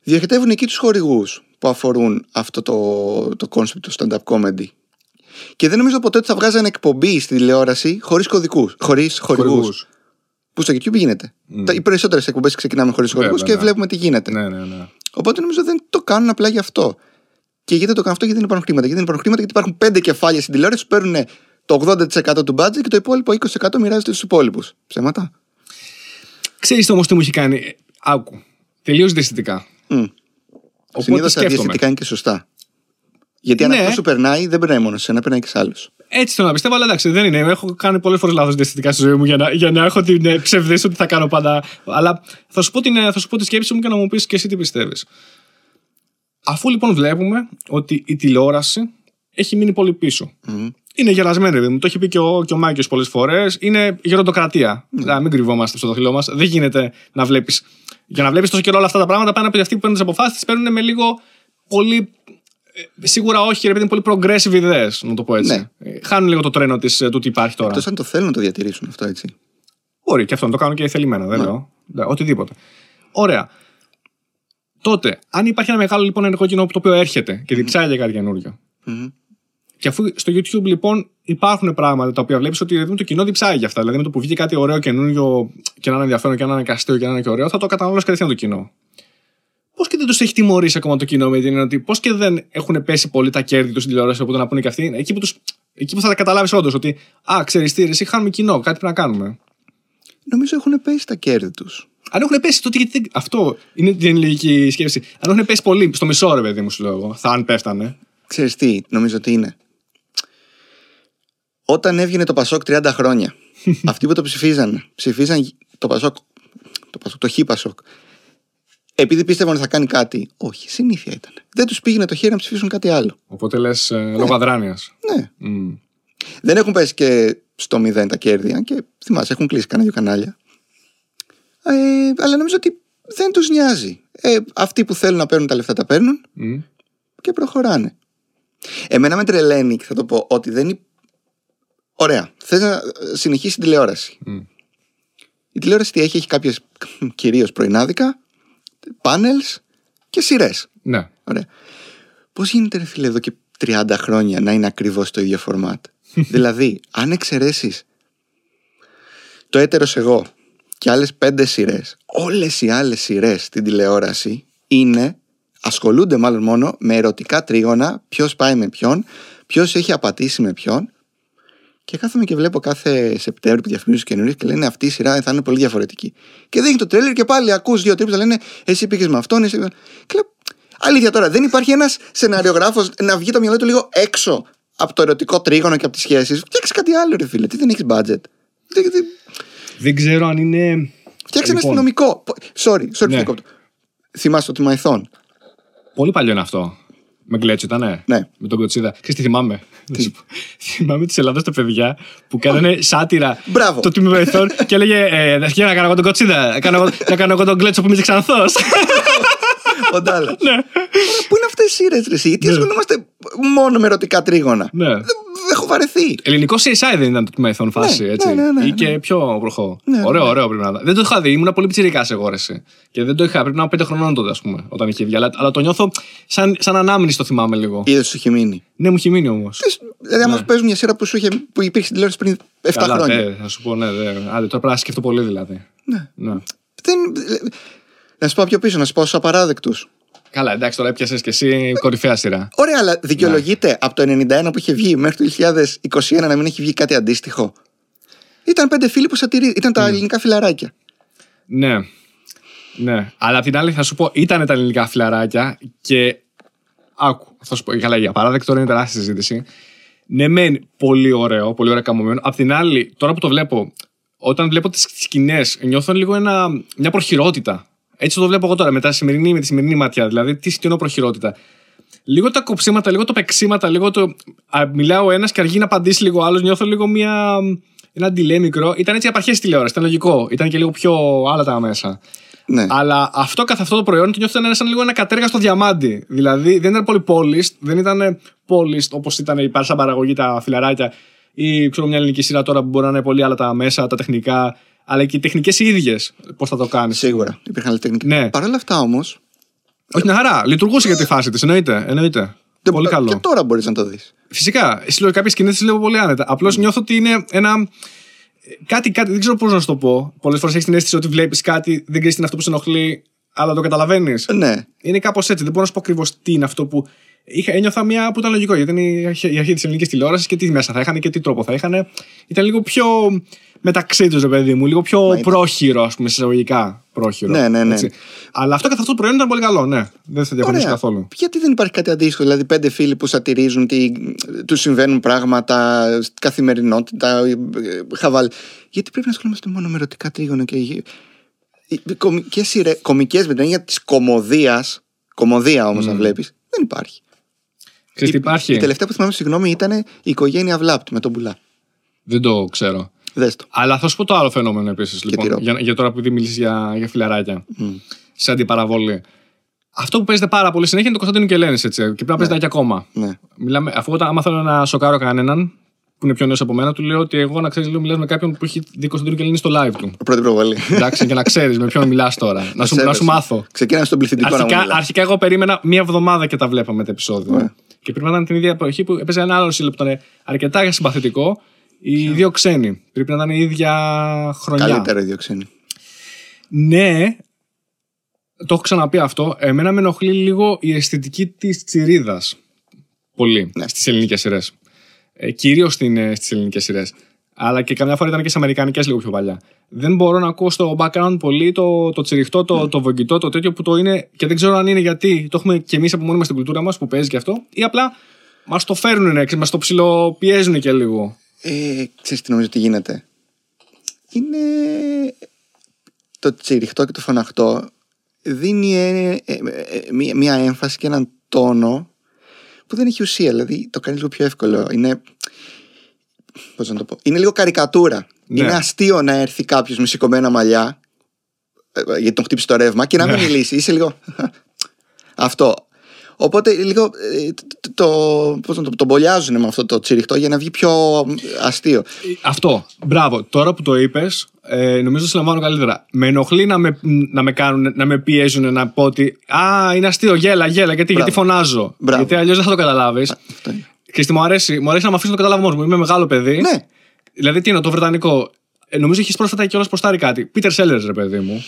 S2: διοχετεύουν εκεί τους χορηγούς που αφορούν αυτό το, το concept του stand-up comedy. Και δεν νομίζω ποτέ ότι θα βγάζανε εκπομπή στη τηλεόραση χωρίς κωδικούς, χωρίς χορηγούς.
S1: Χορηγούς.
S2: Που στο YouTube γίνεται. Τα, οι περισσότερες εκπομπές ξεκινάμε χωρίς
S1: Βέβαια,
S2: χορηγούς και
S1: ναι.
S2: βλέπουμε τι γίνεται.
S1: Ναι, ναι, ναι.
S2: Οπότε νομίζω δεν το κάνουν απλά γι' αυτό. Και γιατί το κάνουν αυτό, γιατί δεν υπάρχουν χρήματα. Γιατί δεν υπάρχουν χρήματα, γιατί υπάρχουν πέντε κεφάλια στην τηλεόραση που παίρνουν το 80% του budget και το υπόλοιπο 20% μοιράζεται στους υπόλοιπους. Ψέματα.
S1: Ξέρεις όμως τι μου έχει κάνει. Ε, Άκου. Τελείως διαισθητικά.
S2: Mm.
S1: Οπότε
S2: Συνήθως τα
S1: σκέφτομαι.
S2: διαστητικά είναι και σωστά. Γιατί αν
S1: Ναι.
S2: αυτό σου περνάει, δεν περνάει μόνο σε ένα, περνάει και σε άλλους.
S1: Έτσι θέλω να πιστεύω, αλλά εντάξει, δεν είναι. Έχω κάνει πολλές φορές λάθος διαστητικά στη ζωή μου για να, για να έχω την ε, ψευδέστηση ότι θα κάνω πάντα. Αλλά θα σου, πω την, ε, θα σου πω τη σκέψη μου και να μου πεις και εσύ τι πιστεύεις. Αφού λοιπόν βλέπουμε ότι η τηλεόραση έχει μείνει πολύ πίσω.
S2: Μμμ.
S1: Είναι γερασμένη, παιδί μου. Το έχει πει και ο, και ο Mikeius πολλές φορές. Είναι γεροντοκρατία. Να μην κρυβόμαστε στο δαχτυλό μας. Δεν γίνεται να βλέπεις. Για να βλέπεις τόσο καιρό όλα αυτά τα πράγματα, πάνε από αυτοί που παίρνουν τις αποφάσεις, τις παίρνουν με λίγο πολύ. Ε, Σίγουρα όχι, ρε παιδί μου, πολύ progressive ιδέες, να το πω έτσι.
S2: Ναι.
S1: Ε, Χάνουν λίγο το τρένο της, ε, του τι υπάρχει τώρα.
S2: Εκτός αν το θέλουν να το διατηρήσουν αυτό έτσι.
S1: Μπορεί και αυτό να το κάνουν και θελημένα, δεν λέω. Ναι, οτιδήποτε. Ωραία. Τότε, αν υπάρχει ένα μεγάλο λοιπόν ενεργό κοινό το οποίο έρχεται και διψάει κάτι καινούριο.
S2: Μμμ.
S1: Και αφού στο YouTube λοιπόν υπάρχουν πράγματα τα οποία βλέπεις ότι ρε παιδί μου, το κοινό διψάει για αυτά. Δηλαδή με το που βγει κάτι ωραίο καινούριο και να είναι ενδιαφέρον και να είναι καστείο και να είναι και ωραίο, θα το καταναλώσεις κατευθείαν το κοινό. Πώς και δεν τους έχει τιμωρήσει ακόμα το κοινό με την έννοια ότι πώς και δεν έχουν πέσει πολύ τα κέρδη τους στην τηλεόραση οπότε να πούνε και αυτοί, εκεί που, τους, εκεί που θα τα καταλάβεις όντως ότι Α, ξέρεις τι, ρε, εσύ χάνουμε κοινό, κάτι πρέπει να κάνουμε.
S2: Νομίζω έχουν πέσει τα κέρδη τους.
S1: Αν έχουν πέσει, τότε γιατί. δεν- Αυτό είναι την λογική σκέψη. Αν έχουν πέσει πολύ, στο μισό ρε παιδί μου, σου λέω εγώ, θα αν πέφτανε.
S2: Ξέρεις τι, νομίζω ότι είναι. Όταν έβγαινε το Πασόκ 30 χρόνια, αυτοί που το ψηφίζαν, ψηφίζαν το Πασόκ, το, Πασόκ, το Χ Πασόκ, επειδή πίστευαν ότι θα κάνει κάτι. Όχι, συνήθεια ήταν. Δεν τους πήγαινε το χέρι να ψηφίσουν κάτι άλλο.
S1: Οπότε λες λόγω αδράνειας.
S2: Ναι. Δεν έχουν πέσει και στο μηδέν τα κέρδη, αν και θυμάσαι, έχουν κλείσει κανένα δύο κανάλια. Ε, αλλά νομίζω ότι δεν τους νοιάζει. Ε, αυτοί που θέλουν να παίρνουν τα λεφτά τα παίρνουν και προχωράνε. Εμένα με τρελαίνει και θα το πω ότι δεν. υ- Ωραία. Θες να συνεχίσεις την τηλεόραση. Η τηλεόραση τι έχει, έχει κάποιες κυρίως πρωινάδικα, πάνελς και σειρές.
S1: Ναι.
S2: Ωραία. Πώς γίνεται, ρε φίλε, εδώ και 30 χρόνια να είναι ακριβώς το ίδιο φορμάτ. δηλαδή, αν εξαιρέσεις το έτερος εγώ και άλλες πέντε σειρές, όλες οι άλλες σειρές στην τηλεόραση είναι, ασχολούνται μάλλον μόνο με ερωτικά τρίγωνα, ποιος πάει με ποιον, ποιος έχει απατήσει με ποιον. Και κάθομαι και βλέπω κάθε Σεπτέμβριο που διαφημίζουν καινούριες και λένε αυτή η σειρά θα είναι πολύ διαφορετική. Και δείχνει το τρέλερ και πάλι ακούς δύο τρύπε λένε Εσύ πήγες με αυτόν, εσύ. Και λέω, Αλήθεια τώρα, δεν υπάρχει ένας σεναριογράφος να βγει το μυαλό του λίγο έξω από το ερωτικό τρίγωνο και από τις σχέσεις. Φτιάξε κάτι άλλο, ρε φίλε. Τι δεν έχεις budget. Δεν- δεν-
S1: Δεν ξέρω αν είναι.
S2: Φτιάξε ένα
S1: Λοιπόν,
S2: αστυνομικό. Πο- Sorry, sorry,
S1: Ναι.
S2: ναι. Θυμάσαι το Τιμαϊθόν;
S1: Πολύ παλιό είναι αυτό. Με γκλέτσο ήταν,
S2: Ναι.
S1: Με τον Κοτσίδα. Ξέρεις τι θυμάμαι; Να σου πω. θυμάμαι τη Ελλάδα τα παιδιά που κάνανε σάτυρα
S2: Μπράβο.
S1: το τίμημα ηθών και έλεγε ε, «Να να κάνω εγώ τον Κοτσίδα. Να κάνω, εγώ- να κάνω εγώ τον Γκλέτσο που είμαι ξανθός.
S2: Ο Ντάλλας.
S1: ναι.
S2: Πού είναι αυτές οι σειρέ, ρε, εσύ, γιατί ασχολούμαστε μόνο με ερωτικά τρίγωνα;
S1: ναι.
S2: Δεν δεν έχω βαρεθεί.
S1: Ελληνικό CSI δεν ήταν το τμήμα ηθών φάση,
S2: Ναι,
S1: έτσι.
S2: ναι, ναι, ναι,
S1: Ή και
S2: ναι.
S1: πιο προχώ.
S2: Ναι,
S1: ωραίο,
S2: ναι.
S1: ωραίο πρέπει να ήταν. Δεν το είχα δει, ήμουν πολύ πιτσιρικά εγώ ρε, εσύ. Και δεν το είχα, πρέπει να είμαι πέντε χρονών τότε, ας πούμε, όταν είχε βγει. Αλλά, αλλά το νιώθω σαν, σαν ανάμνηση το θυμάμαι λίγο.
S2: Είδες σου έχει μείνει.
S1: Ναι, μου έχει μείνει όμως.
S2: Θες, Δηλαδή, άμα σου παίζουν μια σειρά που, σου είχε, που υπήρχε στην τηλεόραση πριν 7
S1: Καλά,
S2: χρόνια.
S1: ναι, θα σου πω, ναι, ναι. Άντε, τώρα πρέπει να σκεφτώ πολύ δηλαδή.
S2: Ναι.
S1: Ναι.
S2: Δεν, να σου πω πιο πίσω, να σου πω στους απαράδεκτους.
S1: Καλά, εντάξει, τώρα έπιασες και εσύ κορυφαία σειρά.
S2: Ωραία, αλλά δικαιολογείται
S1: Ναι.
S2: από το 91 που είχε βγει μέχρι το 2021 να μην έχει βγει κάτι αντίστοιχο; Ήταν πέντε φίλοι που σατυρί... Ήταν τα ελληνικά φιλαράκια.
S1: Ναι. Ναι. Αλλά απ' την άλλη θα σου πω, ήταν τα ελληνικά φιλαράκια και. Άκου, θα σου πω. Καλά, για παράδειγμα, τώρα είναι τεράστια συζήτηση. Ναι, μεν πολύ ωραίο, πολύ ωραία καμωμένο. Απ' την άλλη, τώρα που το βλέπω, όταν βλέπω τις σκηνές, νιώθω λίγο ένα, μια προχειρότητα. Έτσι το βλέπω εγώ τώρα, με, τα σημερινή, με τη σημερινή ματιά. Δηλαδή, τι σκηνό προχειρότητα. Λίγο τα κοψίματα, λίγο τα πεξίματα, λίγο το. Α, μιλάω ο ένας και αργεί να απαντήσει λίγο ο άλλος. Νιώθω λίγο μια, ένα delay μικρό. Ήταν έτσι απαρχές τηλεόραση, ήταν λογικό. Ήταν και λίγο πιο άλλα τα μέσα.
S2: Ναι.
S1: Αλλά αυτό καθ' αυτό το προϊόν το νιώθω ήταν σαν λίγο ένα κατέργαστο διαμάντι. Δηλαδή δεν ήταν πολύ polished, δεν ήταν polished όπως ήταν η σαν παραγωγή τα φιλαράκια ή ξέρω μια ελληνική σειρά τώρα που μπορεί να είναι πολύ άλλα τα μέσα, τα τεχνικά, αλλά και οι τεχνικές οι ίδιες. Πώς θα το κάνεις.
S2: Σίγουρα. Υπήρχαν άλλες τεχνικές.
S1: Ναι.
S2: Παρ' όλα αυτά όμως.
S1: Όχι, μια χαρά. Λειτουργούσε για τη φάση της. Εννοείται. εννοείται. Πολύ καλό.
S2: Και τώρα μπορείς να το δεις.
S1: Φυσικά. Κάποιες σκηνές τις λέω πολύ άνετα. Απλώς νιώθω ότι είναι ένα. Κάτι, κάτι, δεν ξέρω πώς να σου το πω. Πολλές φορές έχεις την αίσθηση ότι βλέπεις κάτι, δεν ξέρεις τι είναι αυτό που σε ενοχλεί, αλλά το καταλαβαίνεις.
S2: Ναι.
S1: Είναι κάπως έτσι. Δεν μπορώ να σου πω ακριβώς τι είναι αυτό που. Είχα, ένιωθα μια που ήταν λογικό, γιατί είναι η αρχή, η αρχή της ελληνικής τηλεόρασης και τι μέσα θα είχαν και τι τρόπο θα είχαν. Ήταν λίγο πιο μεταξύ τους, ρε παιδί μου, λίγο πιο
S2: Μα,
S1: πρόχειρο, ας πούμε, εισαγωγικά πρόχειρο.
S2: Ναι, ναι, ναι.
S1: έτσι. Αλλά αυτό καθ' αυτό το προϊόν ήταν πολύ καλό, ναι. Δεν θα διαφωνήσω
S2: Ωραία.
S1: καθόλου.
S2: Γιατί δεν υπάρχει κάτι αντίστοιχο, δηλαδή πέντε φίλοι που σατυρίζουν, τι, τους συμβαίνουν πράγματα, στην καθημερινότητα, ε, χαβάλ. Γιατί πρέπει να ασχολούμαστε μόνο με ερωτικά τρίγωνα και. οι Κομικές, σειρέ, κομικές με την έννοια της κομμωδίας, κομμωδία όμως να βλέπεις, δεν υπάρχει.
S1: Ξέρεις τι
S2: Η-
S1: υπάρχει;
S2: Η τελευταία που θυμάμαι, συγγνώμη, ήταν η οικογένεια Βλάπτ με τον Πουλά.
S1: Δεν το ξέρω.
S2: Δες το.
S1: Αλλά θα σου πω το άλλο φαινόμενο επίσης.
S2: τι
S1: Λοιπόν,
S2: ρω-
S1: για, για τώρα που ήδη μιλήσεις για, για φιλαράκια.
S2: Μμ.
S1: Σε αντιπαραβολή. Αυτό που παίζεται πάρα πολύ συνέχεια είναι το Κωνσταντίνο Κελένη, έτσι. Και πρέπει να παίζεται και ακόμα.
S2: Ναι.
S1: Μιλάμε, αφού όταν, άμα θέλω να σοκάρω κανέναν που είναι πιο νέος από μένα, του λέω ότι εγώ να ξέρεις, λέω, μιλάς με κάποιον που έχει δει Κωνσταντίνο Κελένη στο live του.
S2: Πρώτη προβολή.
S1: Εντάξει, και να ξέρεις με ποιον μιλάς τώρα. να, σου, να
S2: Σέβεσαι.
S1: σου μάθω.
S2: Ξεκίναμε στον πληθυντικό να μου
S1: Αρχικά,
S2: μιλάς.
S1: αρχικά εγώ περίμενα μία εβδομάδα και τα βλέπαμε τα επεισόδια.
S2: Ωραία.
S1: Και πρέπει να ήταν την ίδια εποχή που έπαιζε ένα άλλο σύλλογο που ήταν αρκετά συμπαθητικό. Οι δύο ξένοι. Πρέπει να ήταν η ίδια χρονιά.
S2: Καλύτερο ίδιο ξένοι.
S1: Ναι, το έχω ξαναπεί αυτό. Εμένα με ενοχλεί λίγο η αισθητική της τσιρίδας. Πολύ
S2: Ναι.
S1: στις ελληνικές σειρές. Ε, Κυρίως στις ελληνικές σειρές. Αλλά και καμιά φορά ήταν και στι αμερικανικές λίγο πιο παλιά. Δεν μπορώ να ακούω στο background πολύ το, το τσιριχτό, το,
S2: Ναι.
S1: το βογγητό, το τέτοιο που το είναι. Και δεν ξέρω αν είναι γιατί το έχουμε και εμείς από μόνοι μα στην κουλτούρα μας που παίζει και αυτό. Ή απλά μας το φέρνουν, ναι, μας το ψιλοπιέζουν και λίγο.
S2: Ε, ξέρεις τι νομίζω ότι γίνεται; Είναι το τσιριχτό και το φωναχτό δίνει ε, ε, ε, μία, μία έμφαση και έναν τόνο που δεν έχει ουσία. Δηλαδή το κάνεις λίγο πιο εύκολο. Είναι. Πώς να το πω. Είναι λίγο καρικατούρα.
S1: Ναι.
S2: Είναι αστείο να έρθει κάποιος με σηκωμένα μαλλιά ε, γιατί τον χτύπησε το ρεύμα και να μην
S1: Ναι.
S2: μιλήσει. Είσαι λίγο. Αυτό. Οπότε λίγο ε, το, το, πώς να το, τον μπολιάζουν με αυτό το τσιριχτό για να βγει πιο αστείο.
S1: Αυτό. Μπράβο. Τώρα που το είπες, ε, νομίζω το συλλαμβάνω καλύτερα. Με ενοχλεί να με, να με, κάνουν, να με πιέζουν να πω ότι Α, είναι αστείο, γέλα, γέλα. Γιατί,
S2: Μπράβο.
S1: γιατί φωνάζω.
S2: Μπράβο.
S1: Γιατί αλλιώς δεν θα το καταλάβεις.
S2: Αυτό είναι.
S1: Και στη μου αρέσει, μου αρέσει να με αφήσει να το καταλάβω μόνος μου. Είμαι μεγάλο παιδί.
S2: Ναι.
S1: Δηλαδή, τι είναι το βρετανικό. Ε, νομίζω έχεις πρόσφατα κιόλα προστάρει κάτι. Πίτερ Sellers, ρε παιδί μου.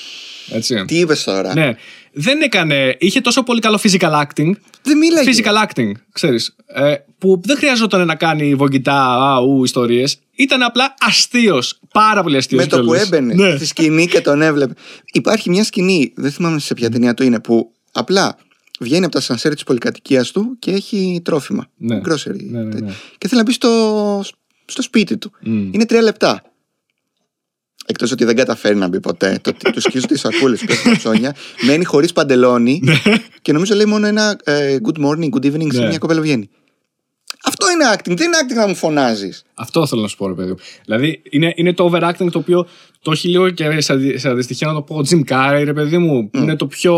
S1: Έτσι.
S2: Τι είπες τώρα;
S1: Ναι. Δεν έκανε. Είχε τόσο πολύ καλό physical acting.
S2: Δεν μίλαγε.
S1: Physical acting, ξέρεις, ε, που δεν χρειαζόταν να κάνει βογγητά, αου, ιστορίες. Ήταν απλά αστείος, πάρα πολύ αστείος
S2: με το που
S1: κιόλας.
S2: έμπαινε
S1: Ναι.
S2: στη σκηνή και τον έβλεπε. Υπάρχει μια σκηνή, δεν θυμάμαι σε ποια ταινία το είναι, που απλά βγαίνει από τα σανσέρ της πολυκατοικίας του και έχει τρόφιμα.
S1: Ναι.
S2: Grocery.
S1: Ναι, ναι, ναι.
S2: Και θέλει να μπει στο, στο σπίτι του.
S1: Μμ.
S2: Είναι τρία λεπτά. Εκτός ότι δεν καταφέρει να μπει ποτέ, το ότι του σκίζουν τις σακούλες που έχουν ψώνια, μένει χωρίς παντελόνι και νομίζω λέει μόνο ένα ε, good morning, good evening σε
S1: Ναι.
S2: μια κοπέλα που βγαίνει. Αυτό είναι acting, δεν είναι acting να μου φωνάζεις;
S1: Αυτό θέλω να σου πω, ρε παιδί μου. Δηλαδή, είναι, είναι το overacting το οποίο το έχει λίγο και σε, αδι- σε αντιστοιχεία να το πω ο Jim Carrey, ρε παιδί μου. Είναι το πιο,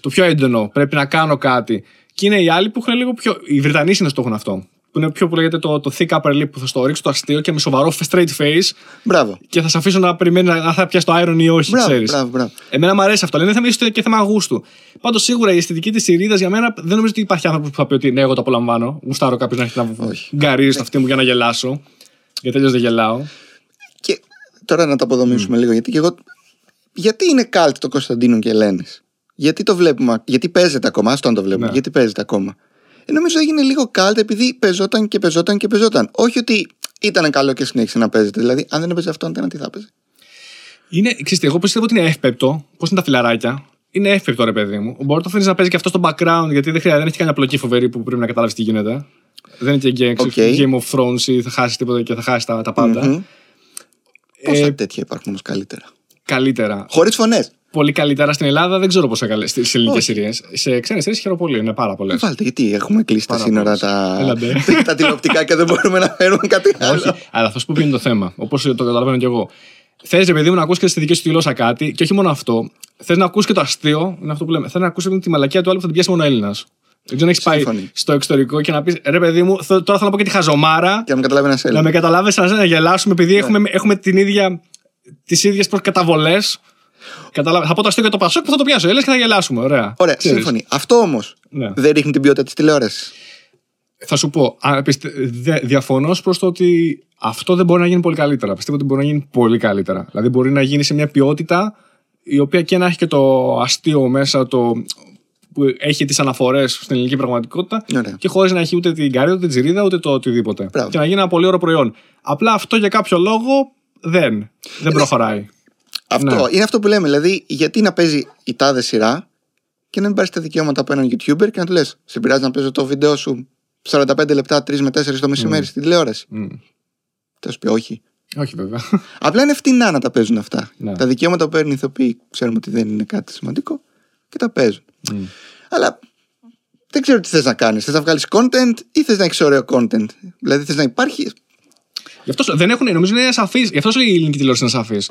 S1: το πιο έντονο. Πρέπει να κάνω κάτι. Και είναι οι άλλοι που έχουν λίγο πιο. Οι Βρετανοί είναι το έχουν αυτό. Που είναι πιο που λέγεται το, το thick upper lip που θα στο ρίξω το αστείο και με σοβαρό straight face
S2: Μπράβο.
S1: και θα σε αφήσω να περιμένει αν θα πιάσει το iron ή όχι,
S2: Μπράβο,
S1: ξέρεις.
S2: μπράβο, μπράβο.
S1: Εμένα μου αρέσει αυτό, αλλά είναι θέμα ίσως και θέμα γούστου. Πάντως σίγουρα η αισθητική της Σιρίδας για μένα δεν νομίζω ότι υπάρχει άνθρωπο που θα πει ότι ναι, εγώ το απολαμβάνω. Γουστάρω κάποιος να έχει να
S2: Όχι.
S1: γκαρίζει στο αυτή μου για να γελάσω. Γιατί τελείω δεν γελάω.
S2: Και τώρα να το αποδομήσουμε λίγο, γιατί και εγώ. Γιατί είναι καλτ το Κωνσταντίνου και Ελένης; Γιατί το βλέπουμε, γιατί παίζεται ακόμα, άστο αν το βλέπουμε,
S1: Ναι.
S2: γιατί παίζεται ακόμα; Ε, νομίζω έγινε λίγο καλτ επειδή παίζονταν και παίζονταν και παίζονταν. Όχι ότι ήταν καλό και συνέχισε να παίζεται. Δηλαδή, αν δεν έπαιζε αυτό, αν τι θα παίζει.
S1: Είναι, ξέρετε, εγώ πιστεύω ότι είναι εύπεπτο. Πώς είναι τα φιλαράκια. Είναι εύπεπτο, ρε παιδί μου. Μπορεί να το αφήνει να παίζει και αυτό στο background, γιατί δεν, χρειάζεται, δεν έχει καμιά πλοκή φοβερή που πρέπει να καταλάβεις τι γίνεται. Δεν είναι και Game,
S2: OK.
S1: Game of Thrones ή θα χάσεις τίποτα και θα χάσεις τα, τα πάντα.
S2: Μμμ. Πόσα
S1: Ε,
S2: τέτοια υπάρχουν όμως καλύτερα;
S1: Καλύτερα.
S2: Χωρίς φωνές.
S1: Πολύ καλύτερα στην Ελλάδα, δεν ξέρω πόσα καλέ. Στι ελληνικές
S2: Όχι.
S1: σειρές. Σε ξένες σειρές χαίρομαι πολύ, είναι πάρα πολλές.
S2: Βάλτε, γιατί έχουμε κλείσει τα
S1: Πάρα
S2: σύνορα
S1: πολλές.
S2: τα,
S1: Έλα, ντε.
S2: τα τηλεοπτικά και δεν μπορούμε να φέρουμε κάτι άλλο.
S1: Όχι, αλλά θα σου πω ποιο είναι το θέμα. Όπως το καταλαβαίνω κι εγώ. Θες, ρε παιδί μου, να ακούσει και στη δική σου τη γλώσσα κάτι, και όχι μόνο αυτό. Θες να ακούσει και το αστείο, είναι αυτό που λέμε. Θες να ακούσει τη μαλακία του άλλου που θα την πιάσει μόνο Έλληνας. Δεν ξέρω αν έχεις πάει
S2: Σύμφωνοι.
S1: στο εξωτερικό και να πεις ρε παιδί μου, θ- τώρα θέλω να πω και τη χαζομάρα.
S2: Και να με καταλάβει ένας
S1: Να
S2: Έλληνα.
S1: με καταλάβεις να, να γελάσουμε, επειδή
S2: Ναι.
S1: έχουμε, έχουμε την ίδια. Τις ίδιες προκαταβολέ. Θα πω το αστείο και το πασόκ που θα το πιάσω. Έλληνα και θα γελάσουμε. Ωραία.
S2: Ωραία,
S1: Ξέρεις.
S2: σύμφωνοι. Αυτό όμως
S1: Ναι.
S2: δεν ρίχνει την ποιότητα της τηλεόρασης.
S1: Θα σου πω, α, πιστε- δε- διαφωνώ προς το ότι αυτό δεν μπορεί να γίνει πολύ καλύτερα. Πιστεύω ότι μπορεί να γίνει πολύ καλύτερα. Δηλαδή, μπορεί να γίνει σε μια ποιότητα η οποία και να έχει και το αστείο μέσα, το, που έχει τις αναφορές στην ελληνική πραγματικότητα
S2: Ωραία.
S1: και χωρίς να έχει ούτε την καρύδα, ούτε την τζιρίδα, ούτε το οτιδήποτε.
S2: Μπράβο.
S1: Και να γίνει ένα πολύ ωραίο προϊόν. Απλά αυτό για κάποιο λόγο δεν, δεν προχωράει.
S2: Αυτό
S1: Ναι.
S2: είναι αυτό που λέμε. Δηλαδή, γιατί να παίζει η τάδε σειρά και να μην πάρεις τα δικαιώματα από έναν YouTuber και να του λες: Σε πειράζει να παίζω το βίντεο σου 45 λεπτά, 3 με 4 το μεσημέρι στην τηλεόραση.
S1: Μμ.
S2: Θα σου πει όχι.
S1: Όχι βέβαια.
S2: Απλά είναι φτηνά να τα παίζουν αυτά.
S1: Ναι.
S2: Τα δικαιώματα που παίρνουν οι ηθοποιοί ξέρουμε ότι δεν είναι κάτι σημαντικό και τα παίζουν.
S1: Μμ.
S2: Αλλά δεν ξέρω τι θες να κάνεις. Θες να βγάλεις content ή θες να έχεις ωραίο content. Δηλαδή θες να υπάρχεις.
S1: Γι' αυτό σου- δεν έχουν, νομίζω είναι ασαφής. Γι' αυτό σου λέει η ελληνική τηλεόραση είναι ασαφής.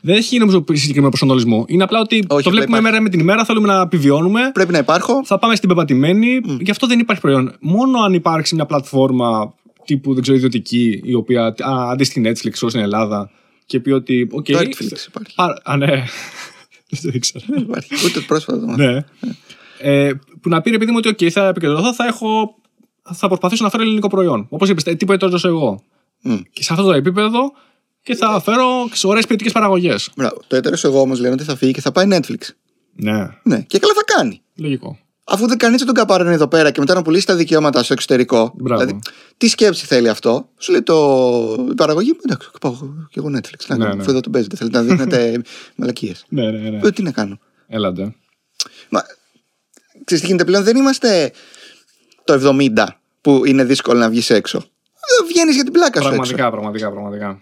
S1: Δεν έχει νομίζω συγκεκριμένο προσανατολισμό. Είναι απλά ότι το
S2: απλά
S1: βλέπουμε
S2: υπάρχει.
S1: μέρα με την ημέρα, θέλουμε να επιβιώνουμε.
S2: Πρέπει να υπάρχω.
S1: Θα πάμε στην πεπατημένη. Γι' αυτό δεν υπάρχει προϊόν. Μόνο αν υπάρξει μια πλατφόρμα τύπου δεν ξέρω, ιδιωτική, η οποία α, αντίστοιχη Netflix όσο στην Ελλάδα και πει ότι. οκ,
S2: Το Netflix υπάρχει.
S1: Άρα- Α, ναι. Δεν το ήξερα.
S2: Δεν υπάρχει. Ούτε πρόσφατα το μάθαμε.
S1: ναι. Ε, που να πει ρε παιδί μου ότι οκ, θα επικεντρωθώ, θα έχω. Θα προσπαθήσω να φέρω ελληνικό προϊόν. Όπως είπες, τι που εγώ.
S2: Μμ.
S1: Και σε αυτό το επίπεδο και θα φέρω ωραίες ποιοτικές παραγωγές.
S2: Μπράβο. Το έτερος εγώ όμως λένε ότι θα φύγει και θα πάει Netflix.
S1: Ναι,
S2: Ναι, και καλά θα κάνει.
S1: λογικό.
S2: Αφού δεν κανείς δεν τον καπάρωνε εδώ πέρα και μετά να πουλήσει τα δικαιώματα στο εξωτερικό.
S1: Μπράβο.
S2: Δηλαδή, τι σκέψη θέλει αυτό; Σου λέει το... η παραγωγή. Εντάξει, πάω και εγώ Netflix. Να
S1: Ναι,
S2: κάνω,
S1: ναι.
S2: αφού εδώ τον παίζετε. Θέλετε να δείχνετε μαλακίες.
S1: Ναι, ναι, ναι.
S2: Ε, τι να κάνω;
S1: Έλαντε.
S2: Μα, ξέρεις τι γίνεται πλέον, δεν είμαστε το 70 που είναι δύσκολο να βγεις έξω. Βγαίνεις για την πλάκα σου έξω.
S1: Πραγματικά, πραγματικά, πραγματικά.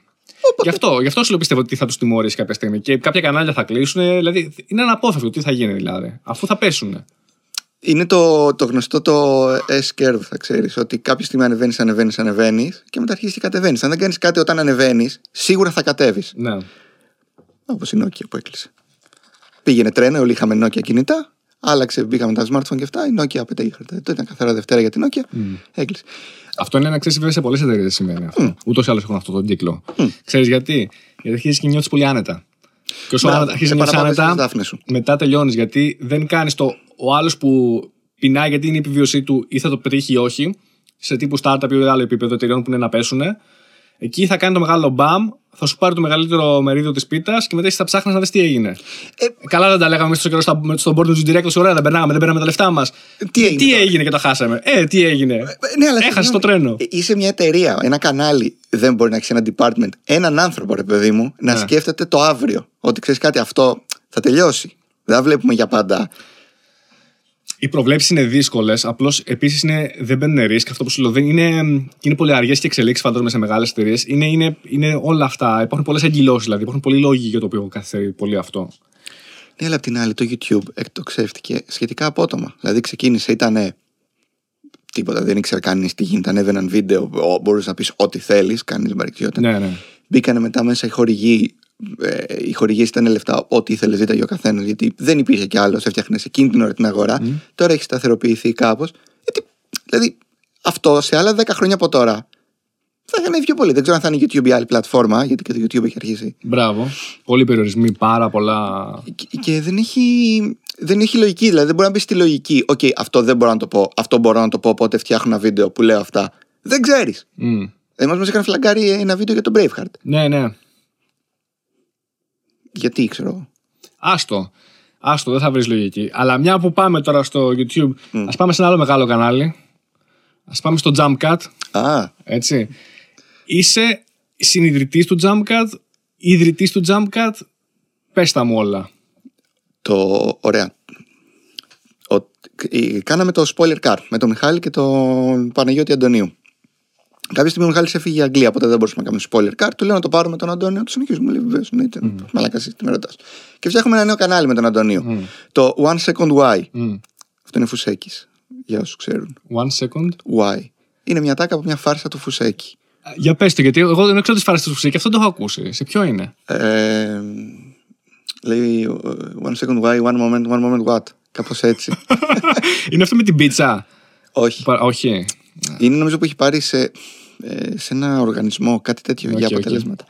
S1: Γι' αυτό, γι' αυτό σου λέω πιστεύω ότι θα τους τιμωρήσει κάποια στιγμή. Και κάποια κανάλια θα κλείσουν. Δηλαδή είναι αναπόφευκτο. Τι θα γίνει δηλαδή. Αφού θα πέσουν.
S2: Είναι το, το γνωστό το S-curve, θα ξέρεις. Ότι κάποια στιγμή ανεβαίνεις, ανεβαίνεις, ανεβαίνεις και μετά αρχίζεις και κατεβαίνεις. Αν δεν κάνεις κάτι όταν ανεβαίνεις, σίγουρα θα κατέβεις.
S1: Ναι.
S2: Όπως η Nokia που έκλεισε. Πήγαινε τρένο, όλοι είχαμε Nokia κινητά. Άλλαξε, μπήκαμε τα smartphone και αυτά. Η Nokia απετύχατε. Το ήταν καθαρά Δευτέρα για την Nokia. Έκλεισε.
S1: Αυτό είναι ένα ξέρεις βέβαια σε πολλές εταιρείες σημαίνει αυτό. Ούτως ή άλλως έχουν αυτό τον κύκλο. Ξέρεις γιατί; Γιατί αρχίζεις και νιώθεις πολύ άνετα. Και όσο
S2: Μπράβο,
S1: άνετα- αρχίζεις να νιώθεις
S2: επαναπάβεσαι στις
S1: άνετα,
S2: δάφνες σου.
S1: μετά τελειώνεις. Γιατί δεν κάνεις το. Ο άλλος που πεινάει γιατί είναι η επιβίωσή του ή θα το πετύχει ή όχι, σε τύπου startup ή άλλο επίπεδο εταιρεών που είναι να πέσουν, εκεί θα κάνει το μεγάλο μπαμ, θα σου πάρει το μεγαλύτερο μερίδιο της πίτας και μετά εσύ θα ψάχνεις να δεις τι έγινε.
S2: Ε,
S1: Καλά δεν τα λέγαμε μέσα στο καιρό στα- με- στον board του directors, ωραία, δεν περνάγαμε, δεν πέραμε τα λεφτά μας.
S2: τι έγινε
S1: Τι
S2: τώρα;
S1: έγινε και το χάσαμε. Ε, τι έγινε.
S2: Ε, ναι, αλλά
S1: Έχασες το
S2: συγγνώμη.
S1: τρένο.
S2: Ε, Είσαι μια εταιρεία, ένα κανάλι. Δεν μπορεί να έχεις ένα department. Έναν άνθρωπο, ρε παιδί μου, να
S1: Ναι.
S2: σκέφτεται το αύριο. Ότι ξέρεις κάτι, αυτό θα τελειώσει. Δεν θα βλέπουμε για πάντα.
S1: Οι προβλέψεις είναι δύσκολες. Απλώς επίσης δεν μπαίνουν ρίσκ. Αυτό που σου λέω δεν είναι, είναι πολύ αργές και εξελίξεις, φαντάζομαι, σε μεγάλες εταιρείες. Είναι, είναι, είναι όλα αυτά. Υπάρχουν πολλές αγκυλώσει, δηλαδή. Υπάρχουν πολλοί λόγοι για το οποίο καθυστερεί πολύ αυτό.
S2: Ναι, αλλά απ' την άλλη το YouTube εκτοξεύτηκε σχετικά απότομα. Δηλαδή ξεκίνησε, ήταν τίποτα, δεν ήξερε κανείς τι γίνεται. Ανέβαιναν βίντεο, μπορούσες να πεις ό,τι θέλεις, κανείς δεν παρεξιόταν.
S1: Ναι, ναι.
S2: Μπήκανε μετά μέσα οι χορηγοί. Ε, οι χορηγοί ήταν λεφτά, ό,τι ήθελες, ζήταγε ο καθένας, γιατί δεν υπήρχε κι άλλος. Έφτιαχνες εκείνη την ώρα την αγορά. Mm. Τώρα έχει σταθεροποιηθεί κάπως. Δηλαδή, αυτό σε άλλα 10 χρόνια από τώρα θα είχαν πιο πολύ. Δεν ξέρω αν θα είναι YouTube ή άλλη πλατφόρμα, γιατί και το YouTube έχει αρχίσει.
S1: Μπράβο. Πολλοί περιορισμοί, πάρα πολλά.
S2: Και, και δεν έχει δεν έχει λογική. Δηλαδή δεν μπορεί να μπει στη λογική. OK, okay, αυτό δεν μπορώ να το πω. Αυτό μπορώ να το πω. Οπότε φτιάχνω ένα βίντεο που λέω αυτά. Δεν ξέρεις. Mm. Εμάς μας είχαν φλαγκάρει ένα βίντεο για τον Braveheart.
S1: Ναι, ναι.
S2: Γιατί ξέρω.
S1: Άστο. Άστο, δεν θα βρεις λογική. Αλλά μια που πάμε τώρα στο YouTube, mm. ας πάμε σε ένα άλλο μεγάλο κανάλι. Α πάμε στο Jumpcat.
S2: Α.
S1: Έτσι. Είσαι συνειδητής του Jumpcat, ιδρυτής του Jumpcat. Πες τα μου όλα.
S2: Το ωραία. Ο, κάναμε το spoiler car με τον Μιχάλη και τον Παναγιώτη Αντωνίου. Κάποια στιγμή ο Μιχάλης έφυγε για Αγγλία, οπότε δεν μπορούσαμε να κάνουμε spoiler car. Του λέω να το πάρουμε τον Αντώνιο, του συνεχίζουμε. Λέει βεβαίως, ναι, mm. μαλάκα, τι με ρωτάς. Και φτιάχνουμε ένα νέο κανάλι με τον Αντωνίο. Mm. Το One Second Why. Mm. Αυτό είναι Φουσέκης. Για όσους ξέρουν.
S1: One Second
S2: Why. Είναι μια τάκα από μια φάρσα του Φουσέκη.
S1: Για πες το, γιατί εγώ δεν ξέρω τις φάρσες του Φουσέκη, αυτό το έχω ακούσει. Σε ποιο είναι;
S2: Ε, Λέει one second why, one moment, one moment what. Κάπως έτσι.
S1: είναι αυτό με την πίτσα;
S2: Όχι.
S1: όχι.
S2: Είναι νομίζω που έχει πάρει σε, ε, σε ένα οργανισμό κάτι τέτοιο okay, για αποτελέσματα.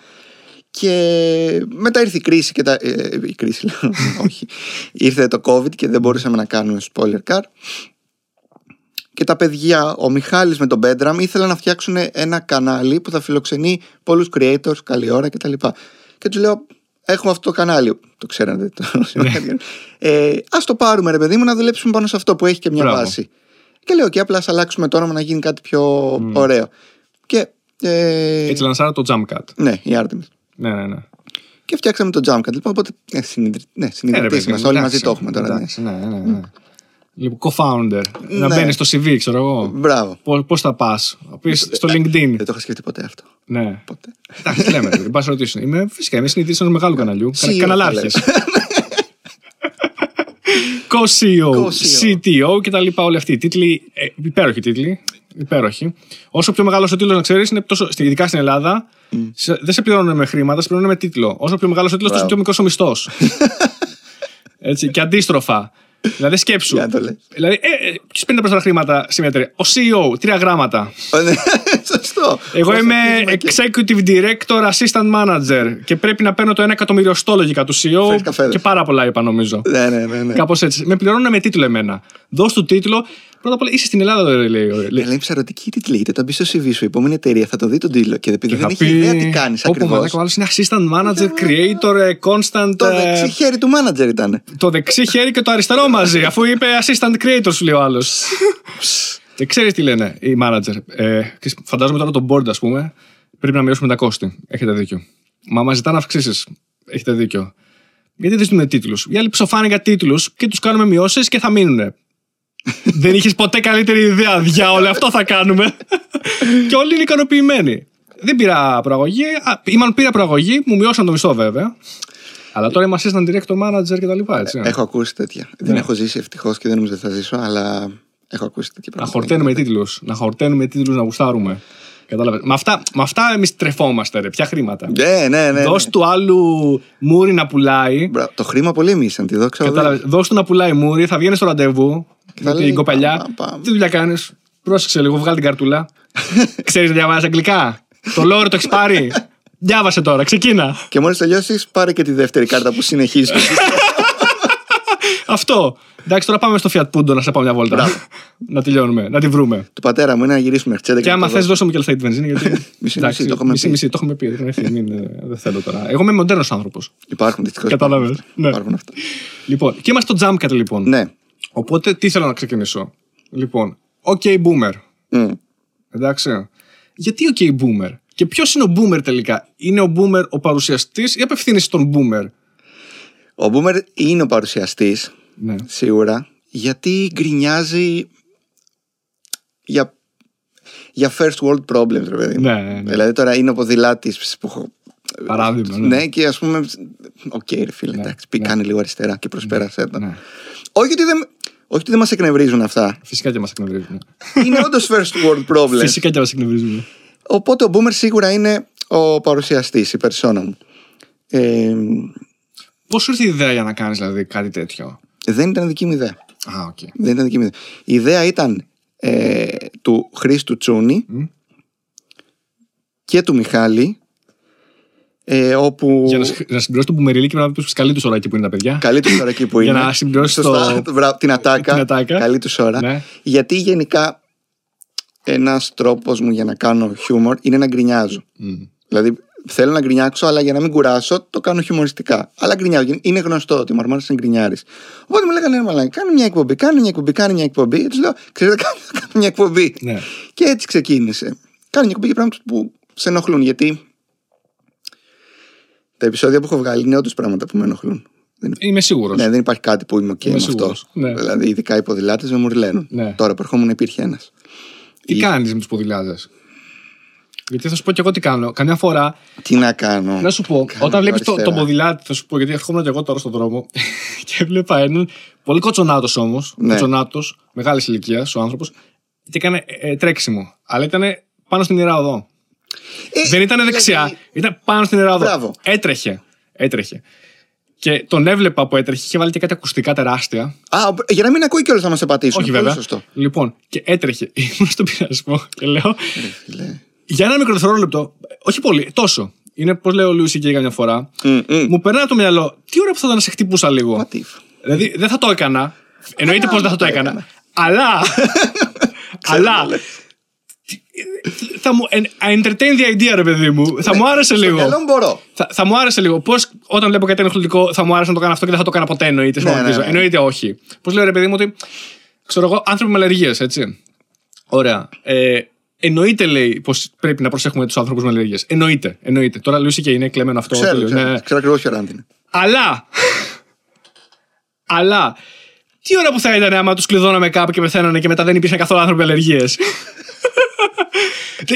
S2: Και μετά ήρθε η κρίση και τα. Ε, η κρίση, λέω. όχι. Ήρθε το COVID και δεν μπορούσαμε να κάνουμε spoiler car. Και τα παιδιά, ο Μιχάλης με τον Bedram ήθελαν να φτιάξουν ένα κανάλι που θα φιλοξενεί πολλούς creators, καλή ώρα κτλ. Και, και τους λέω, έχουμε αυτό το κανάλι. Το ξέρατε. Το ναι. ε, Α το πάρουμε, ρε παιδί μου, να δουλέψουμε πάνω σε αυτό που έχει και μια Μπράβο. βάση. Και λέω, και απλά ας αλλάξουμε το όνομα να γίνει κάτι πιο mm. ωραίο. Και, ε,
S1: Έτσι λανσάρα το Jumpcat.
S2: Ναι, η Artemis.
S1: Ναι, ναι, ναι.
S2: Και φτιάξαμε το Jumpcat. Λοιπόν, οπότε ε, ναι, συνειδητή ναι, Όλοι μαζί το έχουμε τώρα.
S1: Ναι. ναι, ναι, ναι. Λοιπόν, co-founder. Ναι. Να μπαίνεις στο CV, ξέρω εγώ.
S2: Μπράβο.
S1: Πώς θα πας. Πεις στο LinkedIn.
S2: Δεν το είχα σκεφτεί ποτέ αυτό.
S1: Ναι.
S2: Ποτέ.
S1: Εντάξει, λέμε. Δεν πας ρωτήσω. Είμαι φυσικά είμαι συνηθισμένο ενός μεγάλου καναλιού. Καναλάρχε. Co-CEO, CTO και τα λοιπά. Όλοι αυτοί οι τίτλοι. Ε, υπέροχοι τίτλοι. Υπέροχοι. Όσο πιο μεγάλο ο τίτλος να ξέρεις, είναι τόσο, ειδικά στην Ελλάδα, mm. σε, δεν σε πληρώνουν με χρήματα, σε πληρώνουν με τίτλο. Όσο πιο μεγάλος ο τίτλος, τόσο πιο μικρός ο μισθός. και αντίστροφα. Δηλαδή σκέψου. δηλαδή, ε, ε, ποιο παίρνει τα περισσότερα χρήματα σε μια εταιρεία. Ο CEO, τρία γράμματα.
S2: Ναι, σωστό.
S1: Εγώ είμαι executive director, assistant manager και πρέπει να παίρνω το ένα εκατομμυριοστό λογικά του CEO και πάρα πολλά είπα νομίζω.
S2: Ναι, ναι, ναι. ναι.
S1: Κάπως έτσι. Με πληρώνουν με τίτλο εμένα. Δώσ' του τίτλο, Πρώτα απ' όλα είσαι στην Ελλάδα, λέει. λέει.
S2: Αλλά είναι ψαρωτική τίτλη. Γιατί όταν μπεις στο CV σου, η επόμενη εταιρεία θα το δει τον τίτλο και επειδή δεν έχει ιδέα τι κάνεις ακριβώς.
S1: Ο άλλος είναι assistant manager, creator, ε, constant.
S2: Το ε, δεξί χέρι του manager ήταν.
S1: Το δεξί χέρι και το αριστερό μαζί, αφού είπε assistant creator, σου λέει ο άλλος. Και ξέρεις τι λένε οι manager. Ε, φαντάζομαι τώρα το board, ας πούμε, πρέπει να μειώσουμε τα κόστη. Έχετε δίκιο. Μα μας ζητάνε αυξήσεις. Έχετε δίκιο. Γιατί δεν ζητούν τίτλους. Οι άλλοι ψοφάνε για τίτλους και τους κάνουμε μειώσεις και θα μείνουν. Δεν είχες ποτέ καλύτερη ιδέα. Διάολε, αυτό θα κάνουμε. και όλοι είναι ικανοποιημένοι. Δεν πήρα προαγωγή. Ή μάλλον πήρα προαγωγή, μου μειώσαν το μισθό βέβαια. Αλλά τώρα είμαστε σαν director manager και τα λοιπά, έτσι.
S2: Έχω ακούσει τέτοια. Δεν ναι. έχω ζήσει ευτυχώς και δεν νομίζω ότι θα ζήσω, αλλά έχω ακούσει τέτοια πράγματα.
S1: Να χορταίνουμε τίτλους. Να χορταίνουμε τίτλους να γουστάρουμε. Κατάλαβες. Με αυτά, με αυτά εμείς τρεφόμαστε, ρε. Ποια χρήματα.
S2: Ναι, ναι, ναι.
S1: Δώσ' του άλλου μούρι να πουλάει.
S2: Το χρήμα πολύ μίσαν, τη δόξα.
S1: Κατάλαβες. Δώσ' του να πουλάει μούρι, θα βγαίνεις στο ραντεβού. Με την κοπελιά. Τι δουλειά κάνεις; Πρόσεξε λίγο, βγάλει την καρτούλα. Ξέρεις να διαβάζεις αγγλικά; Το λόρο το έχεις πάρει; Διάβασε τώρα, ξεκίνα.
S2: Και μόλις τελειώσει, πάρε και τη δεύτερη κάρτα που συνεχίζεις.
S1: Αυτό. Εντάξει, τώρα πάμε στο Fiat Punto να σε πάω μια βόλτα. να τελειώνουμε, να τη βρούμε.
S2: Του πατέρα μου είναι να γυρίσουμε
S1: μέχρι Και άμα θες, δώσω μου και λεφτά τη βενζίνη. Γιατί...
S2: μισή, μισή, το έχουμε
S1: μισή, μισή, το έχουμε πει. Δεν θέλω τώρα. Εγώ είμαι μοντέρνος άνθρωπος.
S2: Υπάρχουν δυστυχώς.
S1: Κατάλαβες. Ναι.
S2: Υπάρχουν αυτά.
S1: Λοιπόν, και είμαστε στο Jumpcat λοιπόν.
S2: Ναι.
S1: Οπότε τι θέλω να ξεκινήσω; Λοιπόν, OK Boomer.
S2: Mm.
S1: Εντάξει. Γιατί OK Boomer; Και ποιος είναι ο Boomer τελικά; Είναι ο Boomer ο παρουσιαστής ή απευθύνεσαι στον Boomer;
S2: Ο Boomer είναι ο παρουσιαστής.
S1: Ναι.
S2: Σίγουρα. γιατί γκρινιάζει για, για first world problems, ρε παιδί.
S1: Ναι, ναι, ναι.
S2: Δηλαδή τώρα είναι ο ποδηλάτης που έχω.
S1: Παράδειγμα, ναι.
S2: Ναι, και ας πούμε. Οκ, ρε φίλε, εντάξει, πει,
S1: ναι.
S2: κάνει λίγο αριστερά και προσπέρασε τα.
S1: Ναι.
S2: Όχι ότι δεν, όχι ότι δεν μας εκνευρίζουν αυτά.
S1: Φυσικά και μας εκνευρίζουν.
S2: είναι όντως first world problems.
S1: Φυσικά και μας εκνευρίζουν.
S2: Οπότε ο Boomer σίγουρα είναι ο παρουσιαστής, η περσόνα μου. Ε,
S1: Πώς σου ήρθε η ιδέα για να κάνεις δηλαδή κάτι τέτοιο;
S2: δεν ήταν δική μου ιδέα.
S1: Α, οκ.
S2: Δεν ήταν δική μου ιδέα. Η ιδέα ήταν ε, του Χρήστου Τσούνη
S1: Μμ.
S2: και του Μιχάλη. Ε, όπου.
S1: Για να, συ- να συμπληρώσει τον Μπουμεριλί και να πει καλή του ώρα εκεί που είναι τα παιδιά.
S2: Καλή του ώρα εκεί που
S1: Για
S2: είναι.
S1: να συμπληρώσει
S2: Σωστά,
S1: το-
S2: μπράβο, την ατάκα.
S1: την ατάκα.
S2: Καλή τους ώρα.
S1: Ναι.
S2: Γιατί γενικά ένας τρόπος μου για να κάνω χιούμορ είναι να γκρινιάζω.
S1: Μμ.
S2: Δηλαδή θέλω να γκρινιάξω, αλλά για να μην κουράσω το κάνω χιουμοριστικά. Αλλά γκρινιάζω. Είναι γνωστό ότι ο Μαρμάρα είναι γκρινιάρη. Οπότε μου λέγανε, «Ρε μαλάκα, κάνε μια εκπομπή, κάνε μια εκπομπή, κάνε μια εκπομπή. Τους λέω, ξέρετε, κάνε, κάνε μια εκπομπή.
S1: Ναι.
S2: Και έτσι ξεκίνησε. Κάνει μια εκπομπή για πράγματα που σε ενοχλούν. Γιατί τα επεισόδια που έχω βγάλει είναι όντως πράγματα που με ενοχλούν. Δεν,
S1: Είμαι σίγουρος.
S2: ναι, δεν υπάρχει κάτι που είμαι OK
S1: Είμαι
S2: με αυτό.
S1: σίγουρος, ναι.
S2: Δηλαδή, ειδικά οι ποδηλάτες με μουρλαίνουν.
S1: Ναι.
S2: Τώρα που ερχόμουν υπήρχε ένας.
S1: Τι κάνεις με τους ποδηλάτες; Γιατί θα σου πω και εγώ τι κάνω. Καμιά φορά,
S2: Τι να κάνω;
S1: να σου πω,
S2: Κάνω
S1: όταν βλέπεις το,
S2: αριστερά.
S1: το ποδηλάτι, θα σου πω, γιατί ερχόμουν και εγώ τώρα στον δρόμο και έβλεπα έναν πολύ κοτσονάτος όμως.
S2: Ναι.
S1: Κοτσονάτος, μεγάλης ηλικίας ο άνθρωπος, και έκανε ε, τρέξιμο. Αλλά ήταν πάνω στην ιερά οδό.
S2: Ε,
S1: Δεν ήταν δεξιά,
S2: δηλαδή,
S1: ήταν πάνω στην ιερά οδό.
S2: Μπράβο.
S1: Έτρεχε. Έτρεχε. Και τον έβλεπα που έτρεχε, είχε βάλει και κάτι ακουστικά τεράστια.
S2: Α, για να μην ακούει κιόλας να μας επατήσουν.
S1: Όχι
S2: Πολύ
S1: βέβαια.
S2: Σωστό.
S1: Λοιπόν, και έτρεχε. Ήμουν στον πειρασμό και λέω.
S2: Ρε φίλε.
S1: Για ένα μικρό δευτερόλεπτο, όχι πολύ, τόσο. Είναι πώς λέει ο Λούισι και καμιά φορά.
S2: Μμ, μμ.
S1: Μου περνάει από το μυαλό, τι ώρα που θα ήταν να σε χτυπούσα λίγο.
S2: What if;
S1: Δηλαδή δεν θα το έκανα. Εννοείται πως δεν θα το έκανα.
S2: έκανα.
S1: Αλλά. αλλά. Θα μου. I entertain the idea, ρε παιδί μου. Θα μου άρεσε
S2: Στο
S1: λίγο.
S2: μυαλό μου μπορώ.
S1: Θα, θα μου άρεσε λίγο. Πώς όταν βλέπω κάτι ενοχλητικό θα μου άρεσε να το κάνω αυτό και δεν θα το κάνω ποτέ, εννοείται.
S2: Ναι,
S1: σχηματίζω.
S2: ναι, ναι.
S1: Εννοείται όχι. Πώς λέω ρε παιδί μου ότι. Ξέρω εγώ, άνθρωποι με αλλεργίες, έτσι. Ωραία. Ε, εννοείται λέει πως πρέπει να προσέχουμε τους άνθρωπους με αλλεργίες. Εννοείται. εννοείται. Τώρα Λούση και είναι κλεμμένο αυτό.
S2: Ξέρω,
S1: τελείως.
S2: ξέρω,
S1: Ναι.
S2: ξέρω ακριβώς ποιο ράντι είναι.
S1: Αλλά. αλλά. Τι ώρα που θα ήταν άμα τους κλειδώναμε κάπου και πεθαίνανε και μετά δεν υπήρχαν καθόλου άνθρωποι με αλλεργίες;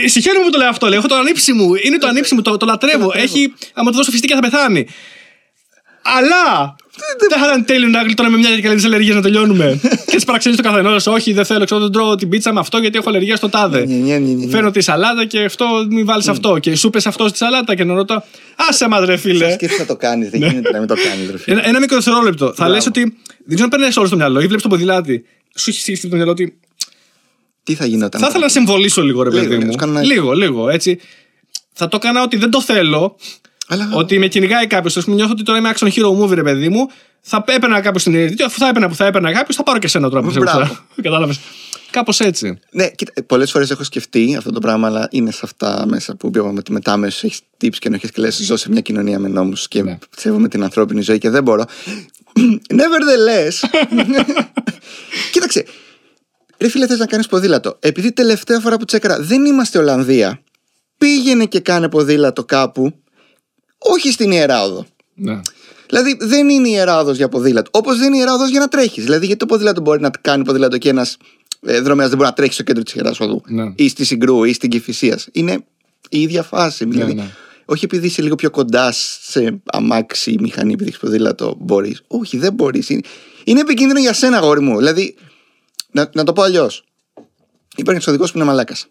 S1: Συγχαίρομαι που το λέω αυτό. Λέω, έχω το ανήψι μου. Είναι το ανήψι μου, το, το λατρεύω. Έχει. Άμα του δώσω φυσική θα πεθάνει. Αλλά. Δεν θα ήταν τέλειο να γλιτώναμε μια και καλή τι αλλεργίες να τελειώνουμε. και τι παραξενεί το καθενός. Όχι, δεν θέλω. Ξέρω, δεν τρώω την πίτσα με αυτό γιατί έχω αλλεργία στο τάδε.
S2: Νι, νι, νι, νι.
S1: Φέρνω τη σαλάτα και αυτό μην βάλεις αυτό. Και σου πες αυτό στη σαλάτα και να ρωτώ. Άσε μα, ρε φίλε.
S2: Σκέφτεσαι να το κάνεις. Δεν γίνεται να μην το κάνεις. ρε φίλε.
S1: Ένα, ένα μικρό δευτερόλεπτο. Θα
S2: Μπράβο.
S1: λες ότι. Δεν ξέρω αν παίρνει όλο στο μυαλό ή βλέπεις το ποδηλάτι. Σου έχει στήσει το μυαλό ότι.
S2: Τι θα γινόταν.
S1: Θα ήθελα να συμβολήσω λίγο, ρε
S2: Λίγο,
S1: παιδί
S2: λίγο,
S1: μου.
S2: σου κάνω ένα-
S1: Λίγο, λίγο, έτσι. Θα το έκανα ότι δεν το θέλω.
S2: Αλλά
S1: Ότι με κυνηγάει κάποιος. Α πούμε, νιώθω ότι τώρα είμαι action hero movie, ρε παιδί μου. Θα έπαιρνα κάποιος στην ειρήνη. Αφού θα έπαιρνα που θα έπαιρνα κάποιος, θα πάρω και σένα τώρα που
S2: Μπράβο.
S1: Κατάλαβες. Κάπως έτσι.
S2: Ναι, κοίτα, πολλές φορές έχω σκεφτεί αυτό το πράγμα, αλλά είναι σε αυτά μέσα που είπαμε ότι μετά αμέσως έχεις τύψει και ενοχές και λες: Ζω σε μια κοινωνία με νόμους και
S1: Ναι.
S2: σέβομαι την ανθρώπινη ζωή και δεν μπορώ. Nevertheless. Κοίταξε. Ρε φίλε, θες να κάνεις ποδήλατο. Επειδή τελευταία φορά που τσέκαρα δεν είμαστε Ολλανδία, πήγαινε και κάνε ποδήλατο κάπου, όχι στην ιερά οδό.
S1: Ναι.
S2: Δηλαδή δεν είναι ιερά οδός για ποδήλατο. Όπως δεν είναι ιερά οδός για να τρέχεις. Δηλαδή γιατί το ποδήλατο μπορεί να κάνει ποδήλατο και ένας ε, δρομέας δεν μπορεί να τρέχει στο κέντρο της ιεράς οδού.
S1: Ναι.
S2: Ή στη Συγκρού ή στην Κυφυσία. Είναι η ίδια φάση. δηλαδή,
S1: ναι.
S2: Όχι επειδή είσαι λίγο πιο κοντά σε αμάξι ή μηχανή επειδή έχεις ποδήλατο, μπορείς. Όχι, δεν μπορείς. Είναι, είναι επικίνδυνο για σένα, αγόρι μου. Δηλαδή, να, να το πω αλλιώς. Υπάρχει ένας οδηγός που είναι μαλάκας.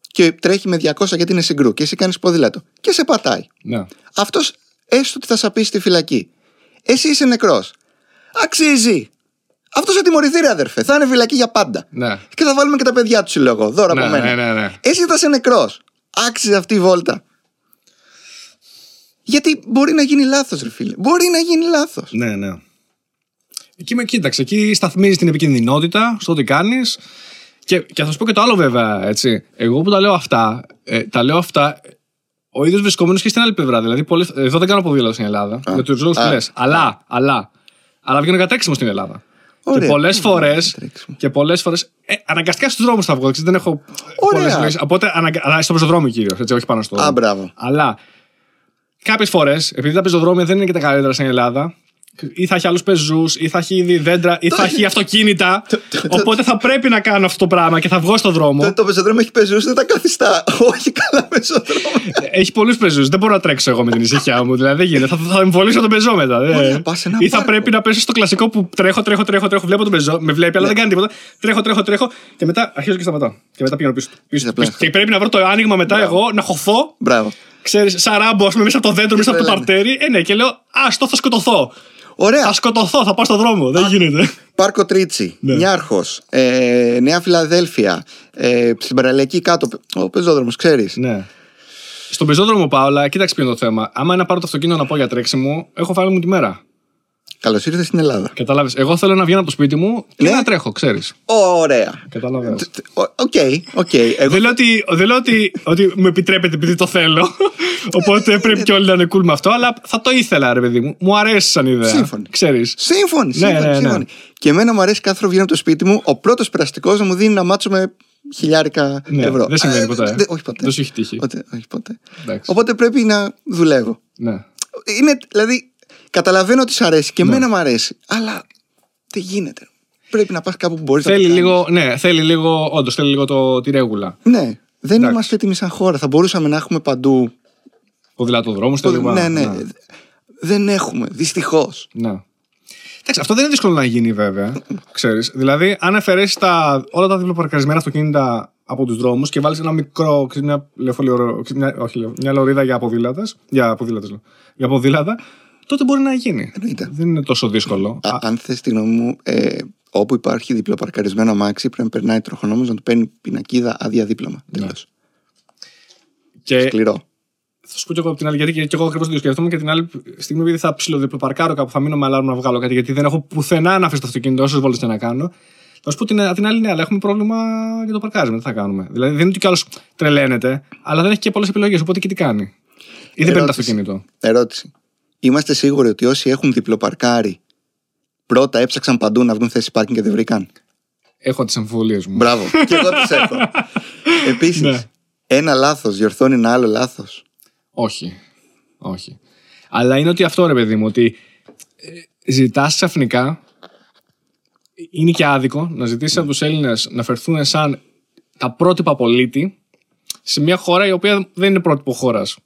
S2: Και τρέχει με 200 γιατί είναι συγκρού. Και εσύ κάνεις ποδήλατο. Και σε πατάει.
S1: ναι.
S2: Αυτός έστω ότι θα σαπίσει στη φυλακή. Εσύ είσαι νεκρός. Αξίζει. Αυτός θα τιμωρηθεί, ρε αδερφέ. Θα είναι φυλακή για πάντα.
S1: Ναι.
S2: Και θα βάλουμε και τα παιδιά τους συλλογό. Δώρα
S1: Ναι,
S2: από μένα.
S1: ναι, ναι, ναι.
S2: Εσύ θα είσαι νεκρός. Άξιζε αυτή η βόλτα. Γιατί μπορεί να γίνει λάθος, ρε φίλε. Μπορεί να γίνει λάθος.
S1: Ναι, ναι. Εκεί με κοίταξε. Εκεί σταθμίζεις την επικινδυνότητα στο τι κάνεις. Και, και θα σου πω και το άλλο βέβαια. Έτσι. Εγώ που τα λέω αυτά, ε, τα λέω αυτά ο ίδιος βρισκόμενος και στην άλλη πλευρά. Δηλαδή, πολλές, εδώ δεν κάνω ποδήλατο στην Ελλάδα. για τους λόγου που
S2: Α.
S1: λες. Αλλά, αλλά, αλλά βγαίνω για τρέξιμο στην Ελλάδα.
S2: Ωραία.
S1: Και πολλές
S2: Ωραία,
S1: φορέ.
S2: τρέξιμο.
S1: Και πολλές φορέ. Ε, αναγκαστικά στους δρόμους θα βγω. ξέρεις, Δεν έχω
S2: Ωραία.
S1: πολλέ επιλογέ. Οπότε, αναγκα... αλλά στο πεζοδρόμιο κυρίως. Όχι πάνω στο.
S2: Α, μπράβο.
S1: Αλλά κάποιες φορές, επειδή τα πεζοδρόμια δεν είναι και τα καλύτερα στην Ελλάδα, ή θα έχει άλλους πεζούς, ή θα έχει ήδη δέντρα, ή θα έχει αυτοκίνητα. Οπότε θα πρέπει να κάνω αυτό το πράγμα και θα βγω στον δρόμο.
S2: Το, το πεζοδρόμιο έχει πεζούς, δεν τα καθιστά. Όχι καλά πεζοδρόμιο.
S1: Έχει πολλούς πεζούς. Δεν μπορώ να τρέξω εγώ με την ησυχία μου. Δηλαδή δεν γίνεται. Θα, θα εμβολήσω τον πεζό μετά. δε.
S2: Ωραία, πας σε ένα
S1: Ή θα
S2: πάρκο.
S1: πρέπει να πέσω στο κλασικό που τρέχω, τρέχω, τρέχω, τρέχω. Βλέπω τον πεζό, με βλέπει, αλλά δεν κάνει τίποτα. Τρέχω, τρέχω, τρέχω. Και μετά αρχίζω και σταματάω. Και μετά πηγαίνω πίσω. πίσω,
S2: απλά.
S1: πίσω. Και πρέπει να βρω το άνοιγμα μετά εγώ, να χωθώ.
S2: Μπράβο.
S1: Ξέρεις, σαν ράμπο, ας πούμε, μέσα από το δέντρο, μέσα από το
S2: τρελαίνε.
S1: παρτέρι. Ε, ναι, και λέω, Άστο, θα σκοτωθώ.
S2: Ωραία.
S1: Θα σκοτωθώ, θα πάω στον δρόμο. Δεν γίνεται.
S2: Πάρκο Τρίτσι,
S1: Ναι.
S2: Νιάρχος, ε, Νέα Φιλαδέλφια, ε, στην παραλιακή κάτω. Ο πεζόδρομος, ξέρεις.
S1: Ναι. Στον πεζόδρομο πάω, αλλά κοίταξε ποιο είναι το θέμα. Άμα είναι να πάρω το αυτοκίνητο να πάω για τρέξιμο, έχω φάει μου τη μέρα.
S2: Καλώς ήρθες στην Ελλάδα.
S1: Κατάλαβες. Εγώ θέλω να βγαίνω από το σπίτι μου και
S2: Ναι.
S1: να τρέχω, ξέρεις.
S2: Ωραία.
S1: Κατάλαβες.
S2: Τ- τ- ο- OK, OK. Εγώ
S1: Δεν λέω, ότι, δεν λέω ότι, ότι μου επιτρέπεται επειδή το θέλω. Οπότε πρέπει και όλοι να είναι cool με αυτό. Αλλά θα το ήθελα, ρε παιδί μου. Μου αρέσει σαν ιδέα.
S2: Σύμφωνοι.
S1: Ξέρεις.
S2: Σύμφωνοι,
S1: Ναι,
S2: σύμφωνοι,
S1: ναι, ναι.
S2: σύμφωνοι. Και εμένα μου αρέσει κάθε φορά που βγαίνω από το σπίτι μου, ο πρώτος περαστικός να μου δίνει 'να μάτσο με χιλιάρικα
S1: Ναι,
S2: ευρώ.
S1: δεν συμβαίνει
S2: Ε,
S1: ποτέ.
S2: δε- όχι ποτέ.
S1: Δεν σου έχει τύχει.
S2: Ποτέ, όχι ποτέ.
S1: Εντάξει.
S2: Οπότε πρέπει να δουλεύω.
S1: Ναι.
S2: Είναι, δηλαδή, καταλαβαίνω ότι σ' αρέσει και
S1: Ναι.
S2: εμένα μου αρέσει, αλλά δεν γίνεται. Πρέπει να πας κάπου που μπορείς να
S1: Θέλει
S2: το κάνεις.
S1: λίγο, ναι, θέλει λίγο, όντως θέλει λίγο το, τη ρέγουλα.
S2: Ναι, δεν
S1: Εντάξει.
S2: είμαστε έτοιμοι σαν χώρα. Θα μπορούσαμε να έχουμε παντού.
S1: Ποδηλατοδρόμους, τα λοιπά.
S2: ναι, ναι, Δεν έχουμε, δυστυχώς.
S1: Ναι. Εντάξει, αυτό δεν είναι δύσκολο να γίνει βέβαια. Ξέρεις. Δηλαδή, αν αφαιρέσεις όλα τα διπλοπαρκαρισμένα αυτοκίνητα από τους δρόμους και βάλεις ένα μικρό, ξέρεις, μια, λεωφορείο- μια, όχι, λεω- μια λωρίδα για ποδήλατες, για ποδήλατες, λέω, για ποδήλατα, τότε μπορεί να γίνει.
S2: Εννοείται.
S1: Δεν είναι τόσο δύσκολο.
S2: Α, αν θες τη γνώμη μου, ε, όπου υπάρχει διπλοπαρκαρισμένο αμάξι, πρέπει να περνάει τροχονόμος να του παίρνει πινακίδα άδεια δίπλωμα.
S1: Ναι.
S2: Τέλος.
S1: και
S2: Σκληρό.
S1: θα σου πω και εγώ από την άλλη, γιατί και, και εγώ ακριβώς το ίδιο σκέφτομαι και την άλλη στιγμή, επειδή θα ψιλοδιπλοπαρκάρω κάπου, θα μείνω με αλάρμ να βγάλω κάτι, γιατί δεν έχω πουθενά να αφήσω το αυτοκίνητο όσες βόλτες και να κάνω. Θα σου πω την, απ' την άλλη, ναι, αλλά έχουμε πρόβλημα για το παρκάρισμα. Τι θα κάνουμε. Δηλαδή δεν είναι ότι κι άλλος τρελαίνεται, αλλά δεν έχει και πολλές επιλογές. Οπότε και τι κάνει. Ή δεν παίρνει το
S2: Ερώτηση.
S1: αυτοκίνητο.
S2: Ερώτηση. Είμαστε σίγουροι ότι όσοι έχουν διπλοπαρκάρει πρώτα έψαξαν παντού να βγουν θέση πάρκινγκ και δεν βρήκαν.
S1: Έχω τις αμφιβολίε μου.
S2: Μπράβο. και εγώ τις έχω. Επίσης,
S1: Ναι.
S2: ένα λάθος διορθώνει ένα άλλο λάθος.
S1: Όχι. Όχι. Αλλά είναι ότι αυτό ρε παιδί μου, ότι ε, ζητάς ξαφνικά. Είναι και άδικο να ζητήσεις από τους Έλληνες να φερθούν σαν τα πρότυπα πολίτη σε μια χώρα η οποία δεν είναι πρότυπο χώρας.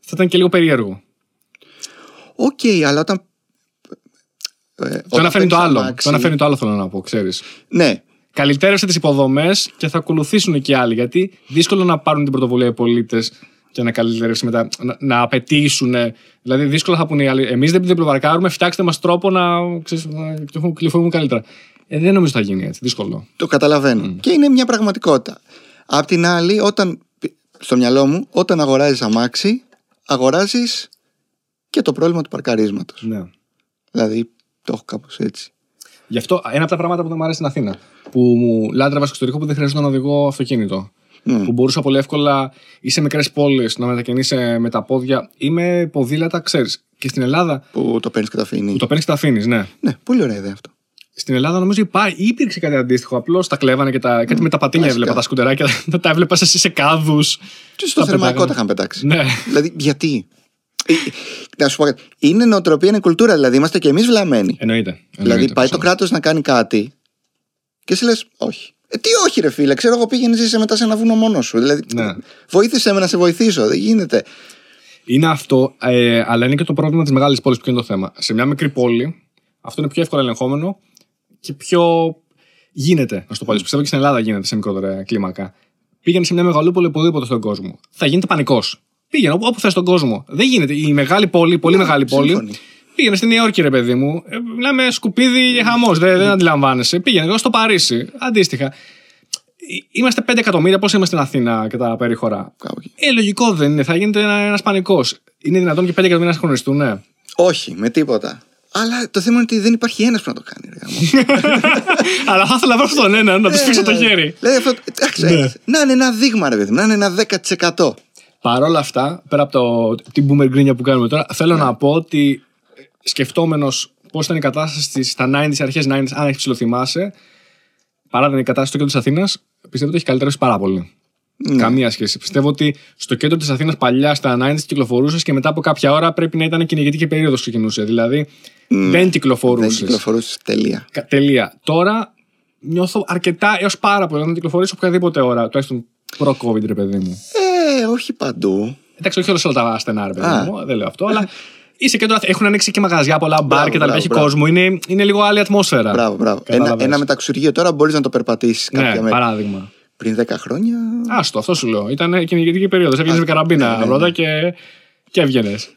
S1: Θα ήταν και λίγο περίεργο.
S2: Οκ, αλλά όταν. ε,
S1: Το
S2: όταν
S1: ένα φέρνει το
S2: παίρνεις
S1: άλλο.
S2: αμάξι-
S1: Το ένα φέρνει το άλλο, θέλω να πω, ξέρεις.
S2: Ναι,
S1: Καλυτέρευσε τις υποδομές και θα ακολουθήσουν και άλλοι. Γιατί δύσκολο να πάρουν την πρωτοβουλία οι πολίτες και να καλυτερεύσει μετά, να, να απαιτήσουν. Δηλαδή, δύσκολα θα πούνε οι άλλοι. Εμείς δεν διπλοπαρκάρουμε, φτιάξτε μας τρόπο να, ξέρεις, να κυκλοφορούμε καλύτερα. Ε, δεν νομίζω θα γίνει έτσι. Δύσκολο.
S2: το καταλαβαίνω. Και είναι μια πραγματικότητα. Απ' την άλλη, όταν. Στο μυαλό μου, όταν αγοράζεις αμάξι, αγοράζεις και το πρόβλημα του παρκαρίσματος.
S1: Ναι.
S2: Δηλαδή, το έχω κάπως έτσι.
S1: Γι' αυτό ένα από τα πράγματα που δεν μου αρέσει στην Αθήνα. Που μου λάτρευα στο εξωτερικό που δεν χρειαζόταν να οδηγώ αυτοκίνητο.
S2: Μμ.
S1: Που μπορούσα πολύ εύκολα ή σε μικρές πόλεις να μετακινήσει με τα πόδια ή με ποδήλατα, ξέρεις. Και στην Ελλάδα.
S2: Που το παίρνεις και το αφήνεις.
S1: Που το παίρνεις και τα αφήνεις, ναι.
S2: Ναι, πολύ ωραία ιδέα αυτό.
S1: Στην Ελλάδα νομίζω υπά- υπήρξε κάτι αντίστοιχο. Απλώς τα κλέβανε και τα, κάτι με τα πατίνια
S2: Κλασικά.
S1: έβλεπα τα σκουτεράκια. τα έβλεπα σε, σε κάδους.
S2: Και στο θερμαϊκό τα είχαν πετάξει.
S1: Ναι.
S2: Δηλαδή, γιατί; Ε, ε, Να σου πω κάτι. Είναι νοοτροπία, είναι κουλτούρα. Δηλαδή, είμαστε και εμείς βλαμμένοι.
S1: Εννοείται.
S2: δηλαδή,
S1: εννοείται,
S2: πάει το
S1: προφανώς.
S2: κράτος να κάνει κάτι και εσύ λες, όχι. Ε, τι όχι, ρε φίλε, ξέρω εγώ πήγαινες ζήσε μετά σε ένα βουνό μόνος σου. Δηλαδή,
S1: Ναι.
S2: βοήθησε με να σε βοηθήσω. Δεν γίνεται.
S1: Είναι αυτό, ε, αλλά είναι και το πρόβλημα της μεγάλης πόλης που είναι το θέμα. Σε μια μικρή πόλη, αυτό είναι πιο εύκολα ελεγχόμενο και πιο. Γίνεται, να σου το πω. έτσι. Πιστεύω και στην Ελλάδα γίνεται σε μικρότερα κλίμακα. Πήγαινες σε μια μεγαλούπολη οπουδήποτε στον κόσμο. Θα γίνεται πανικός. Πήγαινε όπου, όπου θες στον κόσμο. Δεν γίνεται. Η μεγάλη πόλη, πολύ μεγάλη πόλη.
S2: σύμφωνοι.
S1: Πήγαινε στη Νέα Υόρκη, ρε παιδί μου. Ε, μιλάμε σκουπίδι και χαμός. Δεν, δεν αντιλαμβάνεσαι. Πήγαινε εγώ στο Παρίσι. Αντίστοιχα. Ε, Είμαστε 5 εκατομμύρια, πώς είμαστε στην Αθήνα και τα περίχωρα.
S2: Κάπου εκεί.
S1: Ε, λογικό δεν είναι. Θα γίνεται ένα πανικός. Είναι δυνατόν και 5 εκατομμύρια να συγχρονιστούν, ναι.
S2: Όχι, με τίποτα. Αλλά το θέμα είναι ότι δεν υπάρχει ένας που να το κάνει. Ρε, γάμο.
S1: Αλλά θα ήθελα να βρω τον έναν, να τους πείσω το
S2: Ε,
S1: χέρι.
S2: Δηλαδή, αυτό, εντάξει,
S1: Ναι.
S2: ε, να είναι ένα δείγμα, ρε παιδί μου, να είναι ένα 10%.
S1: Παρ' όλα αυτά, πέρα από το, την boomer γκρίνια που κάνουμε τώρα, θέλω
S2: Ναι.
S1: να πω ότι σκεφτόμενος πώς ήταν η κατάσταση στις- στα 90s, αρχές 90s, αν έχεις ψηλοθυμάσαι, παρά την κατάσταση στο κέντρο της Αθήνας, πιστεύω ότι έχει καλυτερεύσει πάρα πολύ.
S2: Ναι.
S1: Καμία σχέση. Πιστεύω ότι στο κέντρο της Αθήνας παλιά στα 90 κυκλοφορούσες και μετά από κάποια ώρα πρέπει να ήταν κυνηγητική περίοδος ξεκινούσε. Δηλαδή δεν
S2: Δεν
S1: κυκλοφορούσες.
S2: κυκλοφορούσες τελεία.
S1: Τελεία. Τώρα νιώθω αρκετά έως πάρα πολύ να κυκλοφορήσω οποιαδήποτε ώρα. Τουλάχιστον προ-COVID, ρε παιδί μου.
S2: Ε, όχι παντού.
S1: Εντάξει, όχι όλα τα στενά, ρε παιδί
S2: Α.
S1: μου. Δεν λέω αυτό, αλλά. Είσαι κέντρο, Αθ- έχουν ανοίξει και μαγαζιά, πολλά μπαρ και τα λοιπά.
S2: μπράβο,
S1: Έχει
S2: μπράβο.
S1: κόσμο. Είναι, είναι λίγο άλλη ατμόσφαιρα.
S2: Μπράβο, μπράβο. Ένα,
S1: Κατάλαβες.
S2: ένα μεταξουργείο τώρα μπορείς να το περπατήσεις κάποια
S1: Ναι,
S2: μέρα.
S1: παράδειγμα.
S2: Πριν 10 χρόνια.
S1: Άστο, αυτό σου λέω. Ήταν κυνηγητική περίοδος. Έβγαινε με καραμπίνα
S2: ναι, ναι,
S1: πρώτα
S2: ναι.
S1: και, και έβγαινες.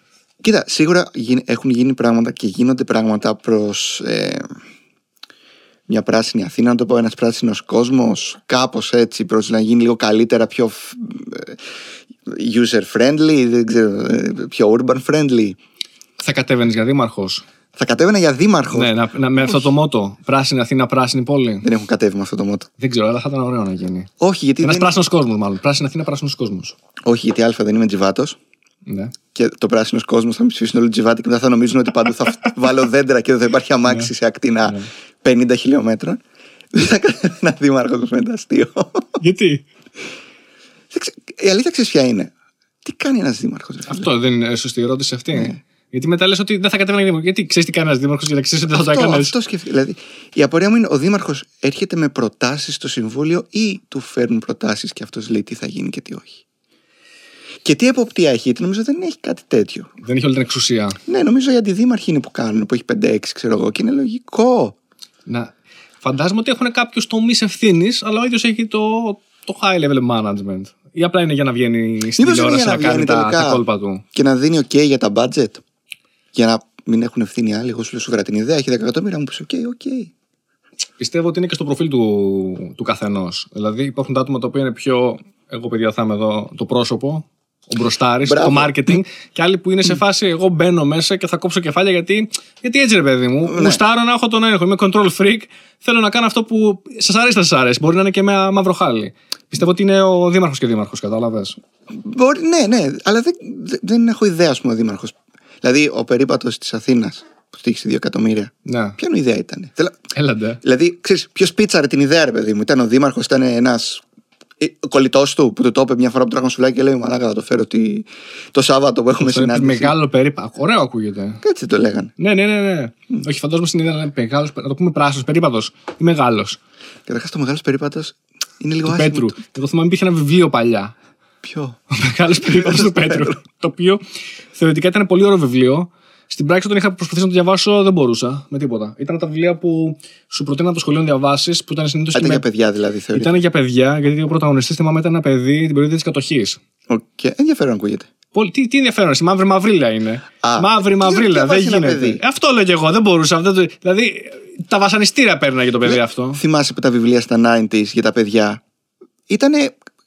S2: Κοίτα, σίγουρα γι- έχουν γίνει πράγματα και γίνονται πράγματα προς μια πράσινη Αθήνα, να το πω, ένας πράσινος κόσμος, κάπως έτσι, προς να γίνει λίγο καλύτερα, πιο user friendly, δεν ξέρω, ε, πιο urban friendly.
S1: Θα κατέβαινες για δήμαρχος;
S2: Θα κατέβαινα για δήμαρχο.
S1: Ναι, να, να, με αυτό το μότο. Πράσινη Αθήνα, πράσινη πόλη.
S2: Δεν έχουν κατέβει με αυτό το μότο.
S1: Δεν ξέρω, αλλά θα ήταν ωραίο να γίνει.
S2: Όχι, γιατί,
S1: Ένας
S2: δεν...
S1: πράσινος κόσμος, μάλλον. Πράσινη Αθήνα, πράσινος κόσμος.
S2: Όχι, γιατί Α δεν είμαι τζιβάτος.
S1: Ναι.
S2: Και το πράσινος κόσμος θα με ψηφίσουν όλοι τζιβάτι και μετά θα νομίζουν ότι παντού θα βάλω δέντρα και δεν θα υπάρχει αμάξι σε ακτίνα 50 χιλιόμετρων. Δεν θα κάνει ένα δήμαρχο με το αστείο.
S1: Γιατί;
S2: Δεν ξε- Η αλήθεια ξέρεις ποια είναι; Τι κάνει ένας δήμαρχος.
S1: Αυτό δεν είναι σωστή η ερώτηση αυτή.
S2: Ναι.
S1: Γιατί μετά λες ότι δεν θα κατέβαινε για δήμαρχο. Γιατί ξέρεις τι κάνει ένας δήμαρχος για να ξέρεις ότι δεν θα το
S2: Αυτό,
S1: έκανες.
S2: αυτό σκεφτεί. Δηλαδή, η απορία μου είναι ο δήμαρχος έρχεται με προτάσεις στο συμβούλιο ή του φέρνουν προτάσεις και αυτός λέει τι θα γίνει και τι όχι; Και τι εποπτεία έχει, γιατί νομίζω δεν έχει κάτι τέτοιο.
S1: Δεν έχει όλη την εξουσία.
S2: Ναι, νομίζω οι αντιδήμαρχοι είναι που κάνουν, που έχει 5-6, ξέρω εγώ, και είναι λογικό.
S1: Να. Φαντάζομαι ότι έχουν κάποιους τομείς ευθύνης, αλλά ο ίδιος έχει το, το high level management. Ή απλά είναι για να βγαίνει στην
S2: Μήπως είναι
S1: τηλεόραση
S2: για
S1: να,
S2: να
S1: κάνει
S2: βγαίνει
S1: τα,
S2: τελικά
S1: τα κόλπα του.
S2: και να δίνει OK για τα budget. Για να μην έχουν ευθύνη άλλοι. Εγώ σου λέω σου βρά την ιδέα, έχει 10 εκατομμύρια, μου πεις OK, OK.
S1: Πιστεύω ότι είναι και στο προφίλ του, του καθενός. Δηλαδή υπάρχουν τα άτομα τα οποία είναι πιο. Εγώ, παιδιά, θα είμαι εδώ το πρόσωπο, ο μπροστάρη,
S2: Μπράβο.
S1: το marketing. και άλλοι που είναι σε φάση, εγώ μπαίνω μέσα και θα κόψω κεφάλια γιατί, γιατί έτσι, ρε παιδί μου.
S2: Ναι.
S1: Γουστάρω να έχω τον έλεγχο. Είμαι control freak. Θέλω να κάνω αυτό που σας αρέσει, θα σας αρέσει. Μπορεί να είναι και με μαύρο χάλι. Πιστεύω ότι είναι ο δήμαρχος και δήμαρχος, κατάλαβες.
S2: Μπορεί, ναι, ναι, αλλά δεν, δεν, δεν έχω ιδέα, ας πούμε, ο δήμαρχος. Δηλαδή, ο περίπατος της Αθήνας που στήχησε 2 εκατομμύρια.
S1: Ναι.
S2: Ποια ιδέα ήταν. Θέλω...
S1: Έλαντε.
S2: Δηλαδή, ξέρεις, ποιος πίτσαρε την ιδέα, ρε παιδί μου; Ήταν ο δήμαρχος, ήταν ένας κολλητός του που του το είπε μια φορά που τράγαμε σουλάκι και λέει Μαλάκα, θα το φέρω ότι... το Σάββατο που έχουμε
S1: Αυτό είναι
S2: συνάντηση.
S1: μεγάλο περίπατο. Ωραίο ακούγεται.
S2: Έτσι το λέγανε.
S1: Ναι, ναι, ναι. ναι. Όχι, φαντάζομαι στην ιδέα να είναι μεγάλος. Να το πούμε πράσινος περίπατος ή μεγάλος.
S2: Καταρχάς, το μεγάλος περίπατος είναι λίγο
S1: Του
S2: άσχημο.
S1: Πέτρου. Εγώ θυμάμαι υπήρχε ένα βιβλίο παλιά.
S2: Ποιο;
S1: Ο μεγάλος περίπατος του Πέτρου. το οποίο θεωρητικά ήταν πολύ ωραίο βιβλίο. Στην πράξη, όταν είχα προσπαθήσει να το διαβάσω, δεν μπορούσα με τίποτα. Ήταν από τα βιβλία που σου προτείναν από το σχολείο να διαβάσεις, που ήταν συνήθως
S2: Ήταν για παιδιά δηλαδή, θεωρείται.
S1: Ήταν για παιδιά, γιατί ο πρωταγωνιστής θυμάμαι ήταν ένα παιδί την περίοδο της κατοχής.
S2: Οκ. Ενδιαφέρον ακούγεται.
S1: Πολύ, τι, τι ενδιαφέρον, εσύ, μαύρη μαυρίλα είναι.
S2: Α,
S1: μαύρη
S2: τι
S1: μαυρίλα, δεν
S2: διαβάζει ένα
S1: γίνεται.
S2: παιδί;
S1: Ε, Αυτό λέω και εγώ, δεν μπορούσα. Δεν το- δηλαδή, τα βασανιστήρια παίρνει το παιδί αυτό.
S2: Θυμάσαι που τα βιβλία στα 90s για τα παιδιά ήταν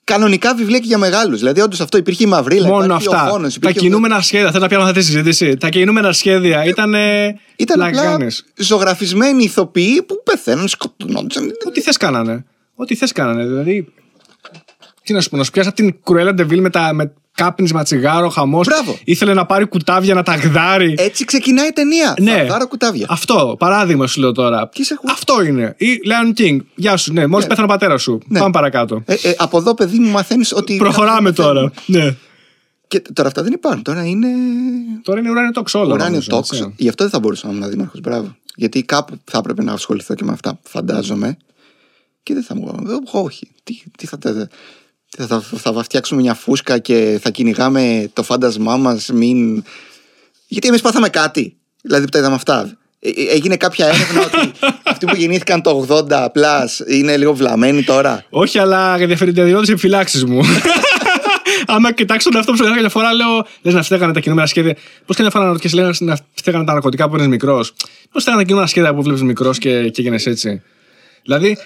S2: κανονικά βιβλία και για μεγάλους. Δηλαδή, όντως αυτό υπήρχε η μαυρίλα.
S1: Μόνο
S2: υπάρχει
S1: αυτά.
S2: Ο φόνος,
S1: τα
S2: υπήρχε ο-
S1: κινούμενα σχέδια, θέλω να πιάνω αυτή τη συζήτηση. Τα κινούμενα σχέδια ήταν.
S2: Ήταν απλά
S1: λαγκάνες.
S2: ζωγραφισμένοι ηθοποιοί που πεθαίνουν, σκοτωνόντουσαν.
S1: Ό,τι θες κάνανε. Ό,τι θες κάνανε. Δηλαδή. Τι να σου πω, να σου πιάσει από την Κρουέλα Ντεβίλ με, τα, με κάπνισμα, τσιγάρο, χαμός.
S2: Μπράβο.
S1: Ήθελε να πάρει κουτάβια να τα γδάρει.
S2: Έτσι ξεκινάει η ταινία.
S1: ναι.
S2: Θα δάρω κουτάβια.
S1: Αυτό, παράδειγμα σου λέω τώρα.
S2: Και είσαι εγώ.
S1: Αυτό είναι. Ή Leon King. Γεια σου, ναι, μόλις
S2: Ναι.
S1: πέθανε ο πατέρας σου.
S2: Ναι.
S1: Πάμε παρακάτω.
S2: Ε, ε, από εδώ, παιδί μου, μαθαίνεις ότι.
S1: Προχωράμε τώρα. Ναι.
S2: Και τώρα αυτά δεν υπάρχουν. Τώρα είναι.
S1: Τώρα είναι ουράνιο τόξο όλα.
S2: Ουράνιο
S1: νομίζω,
S2: τόξο.
S1: έτσι.
S2: Γι' αυτό δεν θα μπορούσα να ήμουν δήμαρχο. Μπράβο. Γιατί κάπου θα έπρεπε να ασχοληθώ και με αυτά, φαντάζομαι. Και δεν θα μου. ε, Όχι. Τι, τι θα, τα- τι θα, θα, θα φτιάξουμε μια φούσκα και θα κυνηγάμε το φάντασμά μας. Μην... Γιατί εμείς πάθαμε κάτι. Δηλαδή που τα είδαμε αυτά. Ε, ε, Έγινε κάποια έρευνα ότι αυτοί που γεννήθηκαν το 80 plus είναι λίγο βλαμμένοι τώρα.
S1: Όχι, αλλά ενδιαφέρει την διαδηλώτηση επιφυλάξεις μου. Άμα κοιτάξω τον εαυτό μου κάποια φορά, λέω λες να φταίγανε τα κινούμενα σχέδια. Πώς και μια φορά να ρωτήσεις, λες να φταίγανε τα ναρκωτικά που είναι μικρός. Πώς φταίγανε τα κινούμενα σχέδια που βλέπεις μικρός και, και έγινε έτσι. Δηλαδή.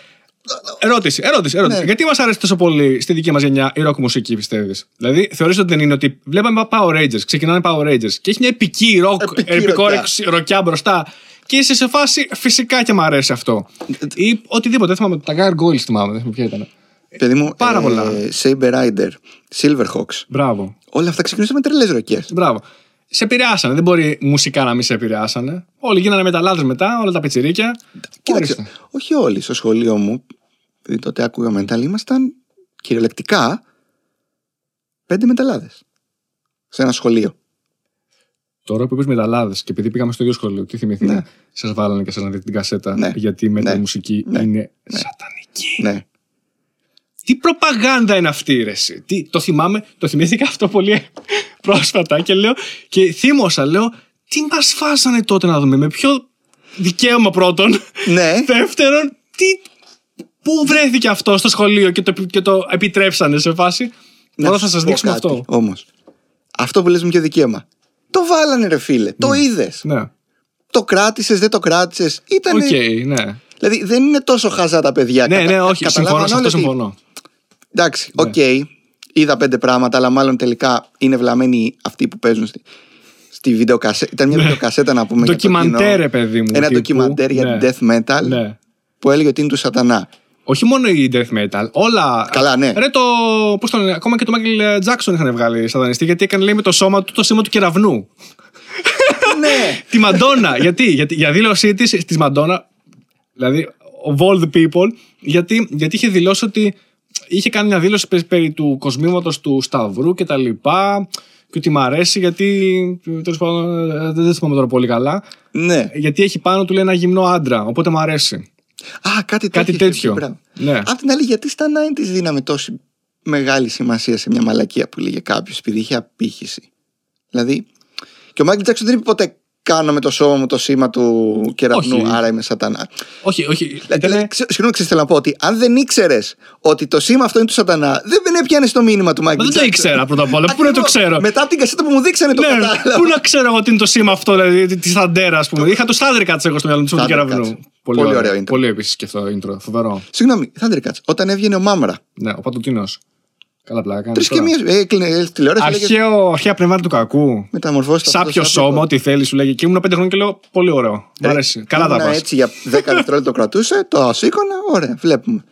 S1: Ερώτηση, ερώτηση, ερώτηση.
S2: Ναι.
S1: Γιατί μας αρέσει τόσο πολύ στη δική μας γενιά η ροκ μουσική, πιστεύεις; Δηλαδή, θεωρείς ότι δεν είναι ότι βλέπαμε Power Rangers, ξεκινάνε Power Rangers και έχει μια επική ροκ,
S2: Επική
S1: επικό
S2: ροκιά.
S1: ροκ- ροκιά μπροστά και είσαι σε φάση φυσικά και μου αρέσει αυτό. Ή οτιδήποτε, δεν θυμάμαι. Τα Gargoyles θυμάμαι, δεν θυμάμαι ποια ήταν.
S2: Παιδί μου,
S1: Πάρα πολλά.
S2: Saber Rider, Silverhawks.
S1: Μπράβο.
S2: Όλα αυτά ξεκινούσαν με τρελές ροκέ.
S1: Μπράβο. Σε επηρεάσανε. Δεν μπορεί μουσικά να μην σε επηρεάσανε. Όλοι γίνανε μεταλλάδε μετά, όλα τα πιτσιρίκια.
S2: Κοίταξε,
S1: Ορίστε.
S2: όχι όλοι στο σχολείο μου, επειδή τότε άκουγα metal, ήμασταν κυριολεκτικά πέντε μεταλλάδες. Σε ένα σχολείο.
S1: Τώρα που είπες μεταλλάδες και επειδή πήγαμε στο ίδιο σχολείο, τι θυμηθείτε;
S2: Ναι.
S1: Σας βάλανε και σας να δείτε την κασέτα.
S2: Ναι.
S1: Γιατί με
S2: Ναι.
S1: τη μουσική
S2: Ναι.
S1: είναι
S2: Ναι.
S1: σατανική.
S2: Ναι.
S1: Τι προπαγάνδα είναι αυτή, ρε, εσύ. Τι, το θυμάμαι, το θυμήθηκα αυτό πολύ πρόσφατα και λέω, και θύμωσα, λέω, τι μας φάσανε τότε να δούμε, με ποιο δικαίωμα πρώτον,
S2: ναι.
S1: δεύτερον, τι, πού βρέθηκε αυτό στο σχολείο και το, και το επιτρέψανε σε φάση. Τώρα θα σας δείξουμε αυτό.
S2: Όμως. Αυτό που λες με ποιο δικαίωμα. Το βάλανε, ρε φίλε. Το είδες.
S1: Ναι.
S2: Το κράτησες, δεν το κράτησες. Ήταν.
S1: Οκ, ναι.
S2: Δηλαδή δεν είναι τόσο χαζά τα παιδιά.
S1: Ναι,
S2: Κατα-
S1: ναι, όχι,
S2: καταλάβαν
S1: συμφωνώ, σε
S2: όλοι
S1: αυτό
S2: ότι-
S1: συμφωνώ.
S2: Εντάξει,
S1: Ναι.
S2: οκ. Είδα πέντε πράγματα, αλλά μάλλον τελικά είναι βλαμμένοι αυτοί που παίζουν στη, στη βιντεοκασέτα. Ήταν μια βιντεοκασέτα να πούμε. για το
S1: Ντοκιμαντέρ,
S2: κοινό.
S1: ρε παιδί μου.
S2: Ένα
S1: τύπου.
S2: ντοκιμαντέρ για
S1: Ναι.
S2: την death metal
S1: Ναι.
S2: που έλεγε ότι είναι του σατανά.
S1: Όχι μόνο η death metal, όλα.
S2: Καλά, ναι.
S1: Ρε το. Πώς τον λένε, ακόμα και το Michael Jackson είχαν βγάλει σατανιστή γιατί έκανε λέει με το σώμα του το σήμα του κεραυνού.
S2: ναι.
S1: τη Μαντόνα. γιατί, γιατί, για δήλωσή της της Μαντόνα, δηλαδή of all the people, γιατί, γιατί είχε δηλώσει ότι είχε κάνει μια δήλωση περί, περί του κοσμήματος του Σταυρού και τα λοιπά και ότι μ' αρέσει γιατί, τέλος πάντων, ε, δεν θυμάμαι τώρα πολύ καλά,
S2: ναι.
S1: γιατί έχει πάνω του λέει ένα γυμνό άντρα, οπότε μ' αρέσει.
S2: Α, κάτι,
S1: Κάτι
S2: είχε
S1: τέτοιο.
S2: πει, μπράβο.
S1: Ναι.
S2: Απ' την άλλη, γιατί στα 90s δίναμε τόση μεγάλη σημασία σε μια μαλακία που λέγε κάποιος επειδή είχε απήχηση. Δηλαδή, και ο Μάικλ Τζάξον δεν είπε ποτέ κάνω με το σώμα μου το σήμα του κεραυνού,
S1: Όχι.
S2: άρα είμαι σατανά.
S1: Όχι, όχι.
S2: Δηλαδή,
S1: ήτανε-
S2: ξε- Συγγνώμη, ξέρεις, θέλω να πω ότι αν δεν ήξερες ότι το σήμα αυτό είναι του σατανά, δεν δεν έπιανες το μήνυμα του Μάικλ
S1: Μα δεν το
S2: Τζάξον.
S1: ήξερα πρώτα απ' όλα. Πού να το
S2: Ακριβώς.
S1: ξέρω;
S2: Μετά από την κασέτα που μου δείξανε το
S1: Ναι,
S2: κατάλαβα.
S1: πού να ξέρω εγώ τι είναι το σήμα αυτό, δηλαδή τη Thundera, ας πούμε. Είχα το Thundercats εγώ στο μυαλό του του
S2: Thundercats.
S1: κεραυνού.
S2: Πολύ ωραίο intro.
S1: Πολύ επίσης και αυτό intro. Φοβερό.
S2: Συγγνώμη, Thundercats, όταν έβγαινε ο Μάμρα.
S1: Ναι, ο Παντοτίνος. Καλά πλάκα.
S2: Τρεις και μία. Ε, έκλεινε ε, τηλεόραση. έλεγε,
S1: Αρχαίο, αρχαία πνεύματα του κακού.
S2: Μεταμορφώστε αυτό
S1: Σάπιο
S2: το
S1: σώμα, ό,τι θέλεις, σου λέγει. Και ήμουν πέντε χρόνια και λέω Πολύ ωραίο. Μ' αρέσει. Καλά τα
S2: Ήμουνα
S1: πας.
S2: έτσι για 10 δευτερόλεπτα το κρατούσε, το σήκωνα, ωραία, βλέπουμε.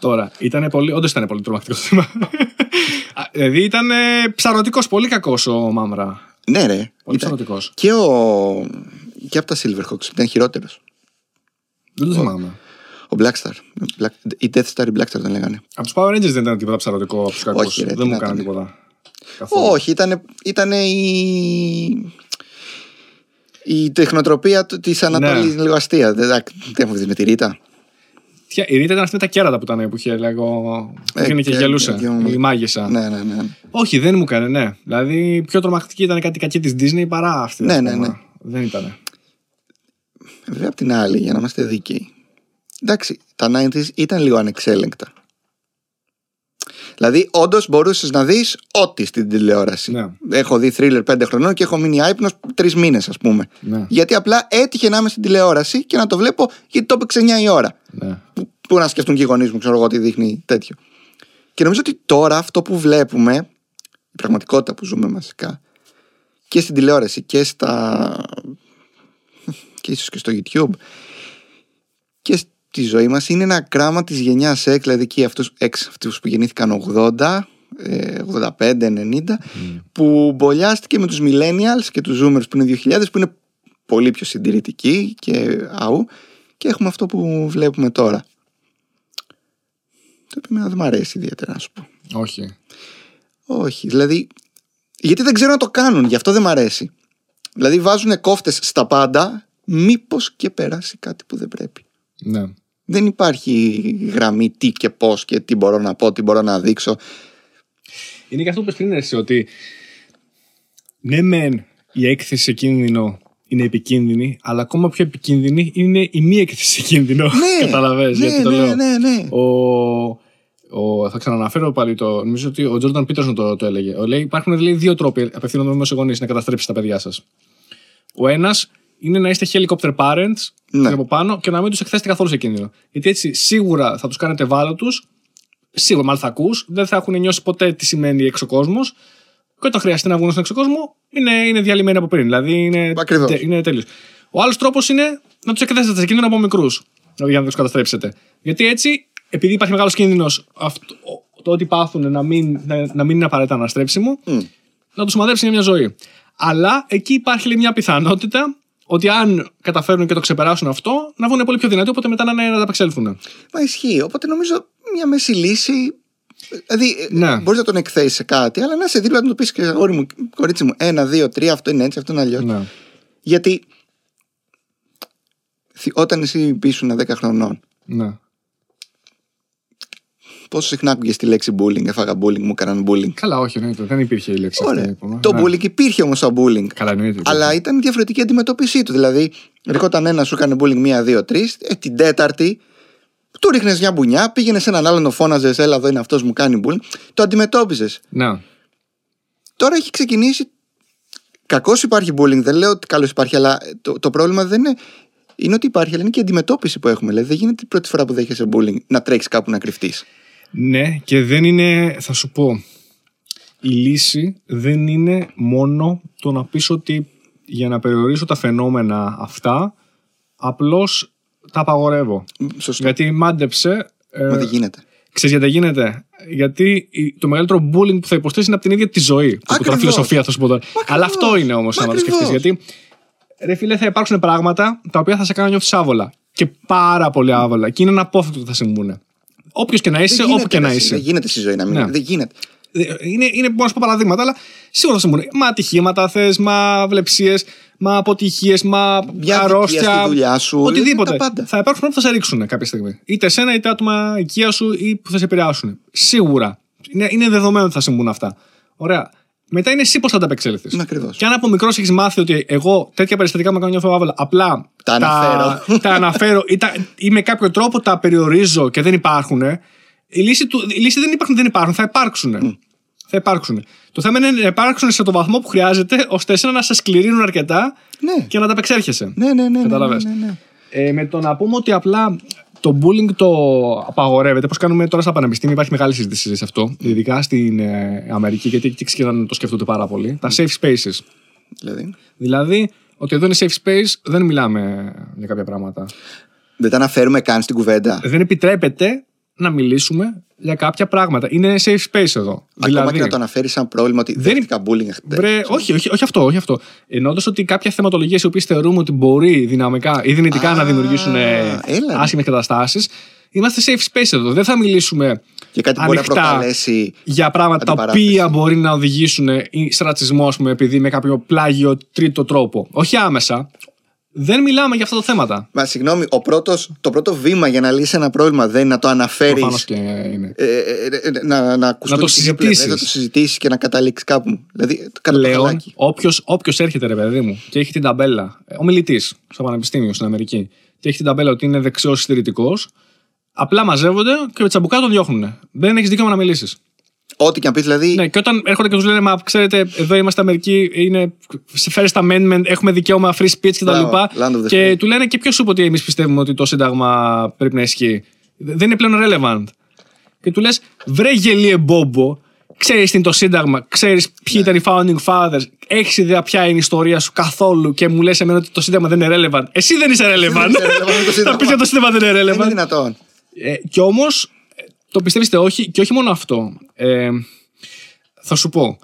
S1: Τώρα, ήταν πολύ, όντως ήταν πολύ τρομακτικό το θέμα. Α, δηλαδή ήταν ψαρωτικός, πολύ κακός ο Μάμρα.
S2: Ναι, ρε.
S1: Πολύ
S2: Ήταν-
S1: ψαρωτικός.
S2: Και, ο... και από τα Silverhawks ήταν χειρότερος.
S1: Δεν το θυμάμαι.
S2: Ο Blackstar. Black... Η Death Star, η Blackstar τον λέγανε.
S1: Από τους Power Rangers δεν ήταν τίποτα ψαρωτικό από τους κακούς.
S2: Όχι, ρε, τι
S1: Δεν μου
S2: να
S1: έκαναν
S2: ήταν.
S1: τίποτα. Καθόλου.
S2: Όχι, ήταν, ήταν η. Η τεχνοτροπία της Ανατολής
S1: Ναι.
S2: λίγο αστεία. Δεν δεν έχω δει με τη Ρίτα.
S1: Ποια- Η Ρίτα ήταν αυτή με τα κέρατα που ήταν που είχε λέγω. Που
S2: Ε,
S1: έγινε και
S2: και-
S1: γελούσε.
S2: και-
S1: Η μάγισσα.
S2: Ναι, ναι, ναι.
S1: Όχι, δεν μου έκανε, ναι. Δηλαδή πιο τρομακτική ήταν κάτι κακή της Disney παρά αυτή.
S2: Ναι,
S1: ας
S2: ναι,
S1: πούμε.
S2: ναι.
S1: Δεν ήταν.
S2: Βέβαια απ' την άλλη, για να είμαστε δίκαιοι. Εντάξει, τα 90s ήταν λίγο ανεξέλεγκτα. Δηλαδή, όντως μπορούσες να δεις ό,τι στην τηλεόραση.
S1: Ναι.
S2: Έχω δει θρίλερ 5 χρονών και έχω μείνει άϊπνος τρεις μήνες, ας πούμε.
S1: Ναι.
S2: Γιατί απλά έτυχε να είμαι στην τηλεόραση και να το βλέπω γιατί το έπαιξε 9 η ώρα.
S1: ναι.
S2: Που, που να σκεφτούν και οι γονείς μου, ξέρω εγώ τι δείχνει τέτοιο. Και νομίζω ότι τώρα αυτό που βλέπουμε, η πραγματικότητα που ζούμε βασικά, και στην τηλεόραση και στα. και ίσως και στο YouTube και στη ζωή μας είναι ένα κράμα της γενιάς X, δηλαδή εκεί αυτούς, X, αυτούς που γεννήθηκαν 80, ε, 85, 90, που μπολιάστηκε με τους millennials και τους zoomers που είναι 2000, που είναι πολύ πιο συντηρητικοί και αού, και έχουμε αυτό που βλέπουμε τώρα. Το οποίο εμένα δεν μου αρέσει ιδιαίτερα να σου πω.
S1: Όχι.
S2: Όχι, δηλαδή. Γιατί δεν ξέρουν να το κάνουν, γι' αυτό δεν μ' αρέσει. Δηλαδή βάζουν κόφτες στα πάντα, μήπως και περάσει κάτι που δεν πρέπει.
S1: Ναι.
S2: Δεν υπάρχει γραμμή τι και πώς και τι μπορώ να πω, τι μπορώ να δείξω.
S1: Είναι και αυτό που είπες πριν εσύ ότι ναι μεν η έκθεση σε κίνδυνο είναι επικίνδυνη, αλλά ακόμα πιο επικίνδυνη είναι η μη έκθεση σε κίνδυνο.
S2: Ναι,
S1: Καταλαβες
S2: ναι,
S1: γιατί το
S2: ναι,
S1: λέω.
S2: ναι, ναι.
S1: Ο, ο, θα ξαναναφέρω πάλι το. Νομίζω ότι ο Τζόρνταν Πίτερσον το, το έλεγε. Ο, λέει, υπάρχουν λέει, δύο τρόποι απευθύνονται με γονείς να καταστρέψεις τα παιδιά σας. Ο ένας είναι να είστε helicopter parents
S2: Ναι.
S1: από πάνω και να μην τους εκθέσετε καθόλου σε κίνδυνο. Γιατί έτσι σίγουρα θα τους κάνετε ευάλωτου, σίγουρα μάλλον θα ακούς, δεν θα έχουν νιώσει ποτέ τι σημαίνει έξω κόσμο. Και όταν χρειαστεί να βγουν στον έξω κόσμο, είναι, είναι διαλυμένοι από πριν. Δηλαδή είναι,
S2: Ακριβώς.
S1: τε- είναι τέλειος. Ο άλλος τρόπος είναι να τους εκθέσετε σε κίνδυνο από μικρούς. Για να τους καταστρέψετε. Γιατί έτσι, επειδή υπάρχει μεγάλος κίνδυνος το ότι πάθουν να μην, να, να μην είναι απαραίτητα αναστρέψιμο,
S2: Μμ.
S1: να τους σημαδέψει για μια ζωή. Αλλά εκεί υπάρχει λέει, μια πιθανότητα ότι αν καταφέρουν και το ξεπεράσουν αυτό, να βγουν πολύ πιο δυνατοί, οπότε μετά να, είναι- να τα απεξέλθουν.
S2: Μα ισχύει. Οπότε νομίζω μια μέση λύση Δηλαδή, ε,
S1: Ναι.
S2: μπορείς να τον εκθέσεις σε κάτι, αλλά να σε δίπλα να του πεις και αγόρι μου, κορίτσι μου, ένα, δύο, τρία, αυτό είναι έτσι, αυτό είναι αλλιώς.
S1: Ναι.
S2: Γιατί θυ- όταν εσύ ήσουν 10 χρονών,
S1: ναι.
S2: Πόσο συχνά άκουγε τη λέξη bullying, έφαγα bullying, μου έκαναν bullying;
S1: Καλά, όχι, εννοείται. Δεν υπήρχε η λέξη αυτή.
S2: Ωραία.
S1: λοιπόν.
S2: Το
S1: Ναι.
S2: bullying υπήρχε όμως το bullying.
S1: Καλά, εννοείται.
S2: Αλλά ήταν διαφορετική αντιμετώπιση του. Δηλαδή, ερχόταν ένας, σου έκανε bullying μία, δύο, τρεις, ε, την τέταρτη, του ρίχνες μια μπουνιά, πήγαινες σε έναν άλλον, το φώναζες, Έλα, εδώ είναι αυτός μου κάνει bullying. Το αντιμετώπιζες.
S1: Ναι.
S2: Τώρα έχει ξεκινήσει. Κακώς υπάρχει bullying, δεν λέω ότι καλώς υπάρχει, αλλά το, το πρόβλημα δεν είναι. Είναι ότι υπάρχει, αλλά είναι και η αντιμετώπιση που έχουμε. Δηλαδή, δεν γίνεται η πρώτη φορά που δέχεσαι bullying να τρέξει κάπου να κρυφτείς.
S1: Ναι, και δεν είναι, θα σου πω, η λύση δεν είναι μόνο το να πεις ότι για να περιορίσω τα φαινόμενα αυτά, απλώς τα απαγορεύω.
S2: Σωστό.
S1: Γιατί μάντεψε, ε,
S2: Μα δεν γίνεται.
S1: ξέρεις γιατί δεν γίνεται; Γιατί η- το μεγαλύτερο bullying που θα υποστείς είναι από την ίδια τη ζωή. Που τώρα
S2: Ακριβώς.
S1: φιλοσοφία θα σου πω τώρα. Αλλά αυτό είναι όμως,
S2: Μα
S1: άμα το σκεφτείς.
S2: ακριβώς.
S1: Γιατί, ρε φίλε, θα υπάρξουν πράγματα τα οποία θα σε κάνουν να νιώθεις άβολα. Και πάρα πολύ άβολα. Και είναι αναπόφευκτο ότι θα συμβούν. Όποιος και να είσαι,
S2: Δεν
S1: όπου
S2: γίνεται,
S1: και να
S2: ρε,
S1: είσαι.
S2: Δεν γίνεται στη ζωή να μην
S1: Ναι.
S2: είναι. Δεν γίνεται.
S1: Είναι, είναι μπορώ να σου πω παραδείγματα, αλλά σίγουρα θα συμβούν. Μα ατυχήματα θες, μα βλεψίες, μα αποτυχίες, μα
S2: Μια
S1: αρρώστια.
S2: αδικία στη δουλειά σου,
S1: Οτιδήποτε.
S2: τα πάντα.
S1: Θα υπάρξουν πράγματα που θα σε ρίξουν κάποια στιγμή. Είτε εσένα, είτε άτομα οικία σου ή που θα σε επηρεάσουν. Σίγουρα. Είναι, είναι δεδομένο ότι θα συμβούν αυτά. Ωραία. Μετά είναι εσύ πώς θα τα απεξέλθει.
S2: Ναι, ακριβώς.
S1: Και αν από μικρός έχεις μάθει ότι εγώ τέτοια περιστατικά με κάνουν νιώθω άβολα, απλά
S2: Τα αναφέρω.
S1: τα αναφέρω ή, τα, ή με κάποιο τρόπο τα περιορίζω και δεν υπάρχουν, η λύση, του, η λύση δεν υπάρχουν, δεν υπάρχουν, θα υπάρξουν. Θα υπάρξουν. Το θέμα είναι να υπάρξουν σε το βαθμό που χρειάζεται, ώστε εσένα να σε σκληρύνουν αρκετά
S2: Ναι.
S1: και να τα απεξέρχεσαι.
S2: Ναι, ναι, ναι. ναι, ναι,
S1: Κατάλαβες.
S2: ναι, ναι.
S1: Ε, με το να πούμε ότι απλά το bullying το απαγορεύεται, όπω κάνουμε τώρα στα πανεπιστήμια, υπάρχει μεγάλη συζήτηση σε αυτό, ειδικά στην ε, Αμερική, γιατί εκεί ξεκινάνε να το σκεφτούνται πάρα πολύ. Τα safe spaces.
S2: Δηλαδή;
S1: Δηλαδή, ότι εδώ είναι safe space, δεν μιλάμε για κάποια πράγματα.
S2: Δεν τα αναφέρουμε καν στην κουβέντα.
S1: Δεν επιτρέπεται να μιλήσουμε για κάποια πράγματα. Είναι safe space εδώ.
S2: Ακόμα και να το αναφέρεις σαν πρόβλημα ότι
S1: Δεν-
S2: δέχτηκα bullying χτες.
S1: Βρε, όχι, όχι, όχι αυτό, όχι αυτό. Εννοώντας ότι κάποια θεματολογίε οι οποίες θεωρούμε ότι μπορεί δυναμικά ή δυνητικά
S2: Α,
S1: να δημιουργήσουν
S2: έλα, ναι.
S1: άσχημες καταστάσεις, είμαστε safe space εδώ. Δεν θα μιλήσουμε
S2: Και κάτι που μπορεί να
S1: ανοιχτά
S2: προκαλέσει.
S1: για πράγματα τα
S2: αντιπαράθεση.
S1: οποία μπορεί να οδηγήσουν ή σε ρατσισμό, ας πούμε, επειδή με κάποιο πλάγιο τρίτο τρόπο. Όχι άμεσα. Δεν μιλάμε για αυτά τα θέματα.
S2: Μα συγγνώμη, ο πρώτος, το πρώτο βήμα για να λύσει ένα πρόβλημα δεν είναι να το αναφέρεις.
S1: Προφανώς και είναι.
S2: Ε, ε, ε, ε, να, να ακουστούν
S1: το
S2: και οι δύο πλευρές,
S1: συζητήσεις.
S2: να το συζητήσεις και να καταλήξεις κάπου. Δηλαδή, το κατά το
S1: Πλέον,
S2: χαλάκι.
S1: όποιος, όποιος έρχεται, ρε παιδί μου, και έχει την ταμπέλα, ο μιλητής στο Πανεπιστήμιο στην Αμερική, και έχει την ταμπέλα ότι είναι δεξιός συντηρητικός, απλά μαζεύονται και με τσαμπουκά τον διώχνουν. Δεν έχεις δικαίωμα να μιλήσεις.
S2: Ό,τι και αν πεις, δηλαδή.
S1: Ναι, και όταν έρχονται και τους λένε, Μα ξέρετε, εδώ είμαστε Αμερική, είναι σε First Amendment, έχουμε δικαίωμα free speech κτλ.
S2: Μπράβο, land of the
S1: Και
S2: free.
S1: του λένε και ποιος σου είπε ότι εμείς πιστεύουμε ότι το Σύνταγμα πρέπει να ισχύει; Δεν είναι πλέον relevant. Και του λες, βρε γελίε μπόμπο, ξέρεις τι είναι το Σύνταγμα, ξέρεις ποιοι ήταν οι founding fathers, έχεις ιδέα ποια είναι η ιστορία σου καθόλου και μου λες εμένα ότι το Σύνταγμα δεν είναι relevant. Εσύ δεν είσαι relevant.
S2: είσαι relevant, το
S1: Θα
S2: Σύνταγμα.
S1: πει ότι το Σύνταγμα δεν είναι
S2: δεν είναι
S1: relevant.
S2: δυνατόν.
S1: Ε, και όμως, το πιστεύετε όχι, και όχι μόνο αυτό. Ε, θα σου πω.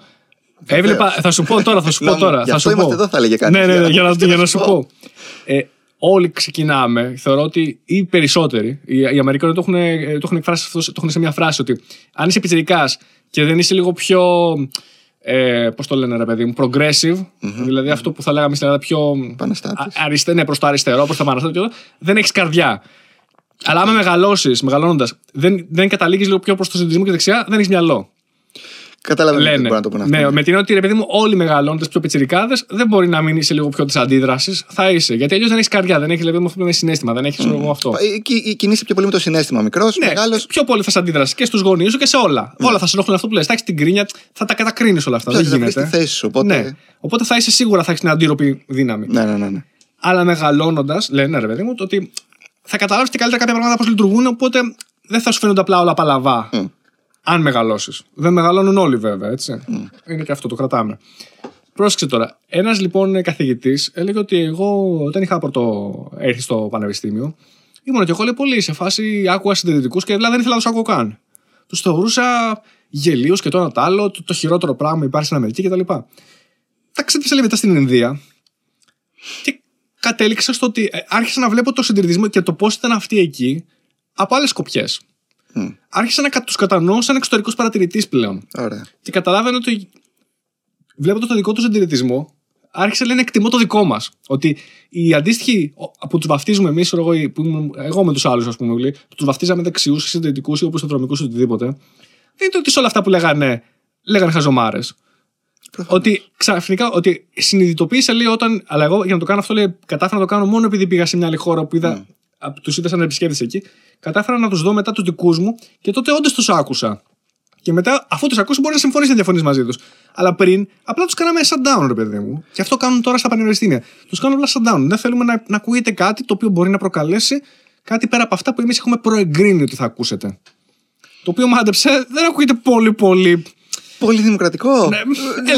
S1: Έβλεπα, θα σου πω τώρα, θα σου πω
S2: Να μου,
S1: τώρα.
S2: γι'
S1: θα
S2: αυτό
S1: σου πω.
S2: είμαστε εδώ, θα έλεγε κανείς,
S1: Ναι, ναι,
S2: για
S1: ναι,
S2: να
S1: για, να,
S2: τι
S1: για
S2: να
S1: να
S2: σου
S1: σου
S2: πω.
S1: πω. Ε, όλοι ξεκινάμε. Θεωρώ ότι οι περισσότεροι, οι, οι Αμερικάνοι το έχουν, ε, το έχουν εκφράσει αυτός, το έχουν σε μια φράση ότι αν είσαι πιτσιρικάς και δεν είσαι λίγο πιο. Ε, Πώς το λένε, ρε παιδί μου, progressive, δηλαδή αυτό που θα λέγαμε στην Ελλάδα πιο.
S2: Επαναστάτης.
S1: α- αριστε, ναι, προς το αριστερό, προς το επαναστάτη, δεν έχεις καρδιά. Αλλά άμα μεγαλώσεις, μεγαλώνοντας, δεν, δεν καταλήγεις λίγο πιο προς το συντηρητισμό και δεξιά, δεν έχεις μυαλό.
S2: Καταλαβαίνω ότι
S1: Λένε.
S2: μπορεί να το πούνε αυτό.
S1: Ναι, με την έννοια ότι ρε παιδί μου, όλοι μεγαλώνοντα πιο πιτσιρικάδες, δεν μπορεί να μην είσαι λίγο πιο της αντίδρασης. Θα είσαι. Γιατί αλλιώς δεν έχεις καρδιά, δεν έχεις δηλαδή, αυτό που είναι συνέστημα, δεν έχεις mm. αυτό.
S2: Ε, κι- Κινείσαι πιο πολύ με το συνέστημα. Μικρός,
S1: Ναι,
S2: μεγάλος.
S1: πιο πολύ θα σε αντίδραση και στους γονείς σου και σε όλα. Όλα θα σε ενοχλούν αυτό που λες. Θα έχεις την κρίνια, θα τα κατακρίνεις όλα αυτά.
S2: Θα
S1: δεν
S2: βρει τη
S1: γίνεται.
S2: θέση σου. Οπότε.
S1: Ναι. Οπότε θα είσαι σίγουρα θα έχεις την αντίρροπη δύναμη.
S2: Ναι, ναι, ναι. ναι.
S1: Αλλά μεγαλώνοντας, λένε ρε παιδί μου, το ότι θα καταλάβεις και καλύτερα κάποια πράγματα πώς λειτουργούν, οπότε δεν θα σου φαίνονται απλά όλα παλαβά.
S2: Μμ.
S1: Αν μεγαλώσεις. Δεν μεγαλώνουν όλοι βέβαια, έτσι. Είναι και αυτό, το κρατάμε. Πρόσεξε τώρα. Ένας λοιπόν καθηγητής έλεγε ότι εγώ όταν είχα πρώτο έρθει στο πανεπιστήμιο, ήμουν και εγώ λέει, πολύ σε φάση άκουγα συντηρητικούς και δηλαδή δεν ήθελα να τους ακούω καν. Τους θεωρούσα γελίους και το ένα το άλλο, το, το χειρότερο πράγμα υπάρχει στην Αμερική κτλ. Τα ξέπεσα λίγο μετά στην Ινδία και κατέληξα στο ότι ε, άρχισα να βλέπω το συντηρητισμό και το πώς ήταν αυτοί εκεί από άλλες σκοπιές.
S2: Μμ.
S1: άρχισα να τους κατανοώ σαν εξωτερικός παρατηρητής πλέον.
S2: Ωραία.
S1: Και καταλάβαινε ότι βλέποντας το δικό του συντηρητισμό, άρχισε λέει, να εκτιμώ το δικό μας. Ότι οι αντίστοιχοι που τους βαφτίζουμε εμείς, εγώ, εγώ με τους άλλους, ας πούμε, που τους βαφτίζαμε δεξιούς, συντηρητικούς ή οπισθοδρομικού ή οτιδήποτε, δεν είναι ότι σε όλα αυτά που λέγανε, λέγανε χαζομάρες. Ότι ξαφνικά, ότι συνειδητοποίησε λέει όταν. Αλλά εγώ για να το κάνω αυτό, λέει, κατάφερα να το κάνω μόνο επειδή πήγα σε μια άλλη χώρα που είδα. Mm. Τους είδα σαν επισκέπτη εκεί. Κατάφερα να τους δω μετά τους δικούς μου και τότε όντως τους άκουσα. Και μετά, αφού τους ακούσει, μπορεί να συμφωνήσει να διαφωνείς μαζί τους. Αλλά πριν, απλά τους κάναμε shutdown, ρε παιδί μου. Και αυτό κάνουν τώρα στα πανεπιστήμια. Τους κάνουμε απλά shutdown. Δεν θέλουμε να, να ακούγεται κάτι το οποίο μπορεί να προκαλέσει κάτι πέρα από αυτά που εμείς έχουμε προεγκρίνει ότι θα ακούσετε. Το οποίο μάντεψε δεν ακούγεται πολύ πολύ.
S2: Πολύ δημοκρατικό.
S1: Ναι,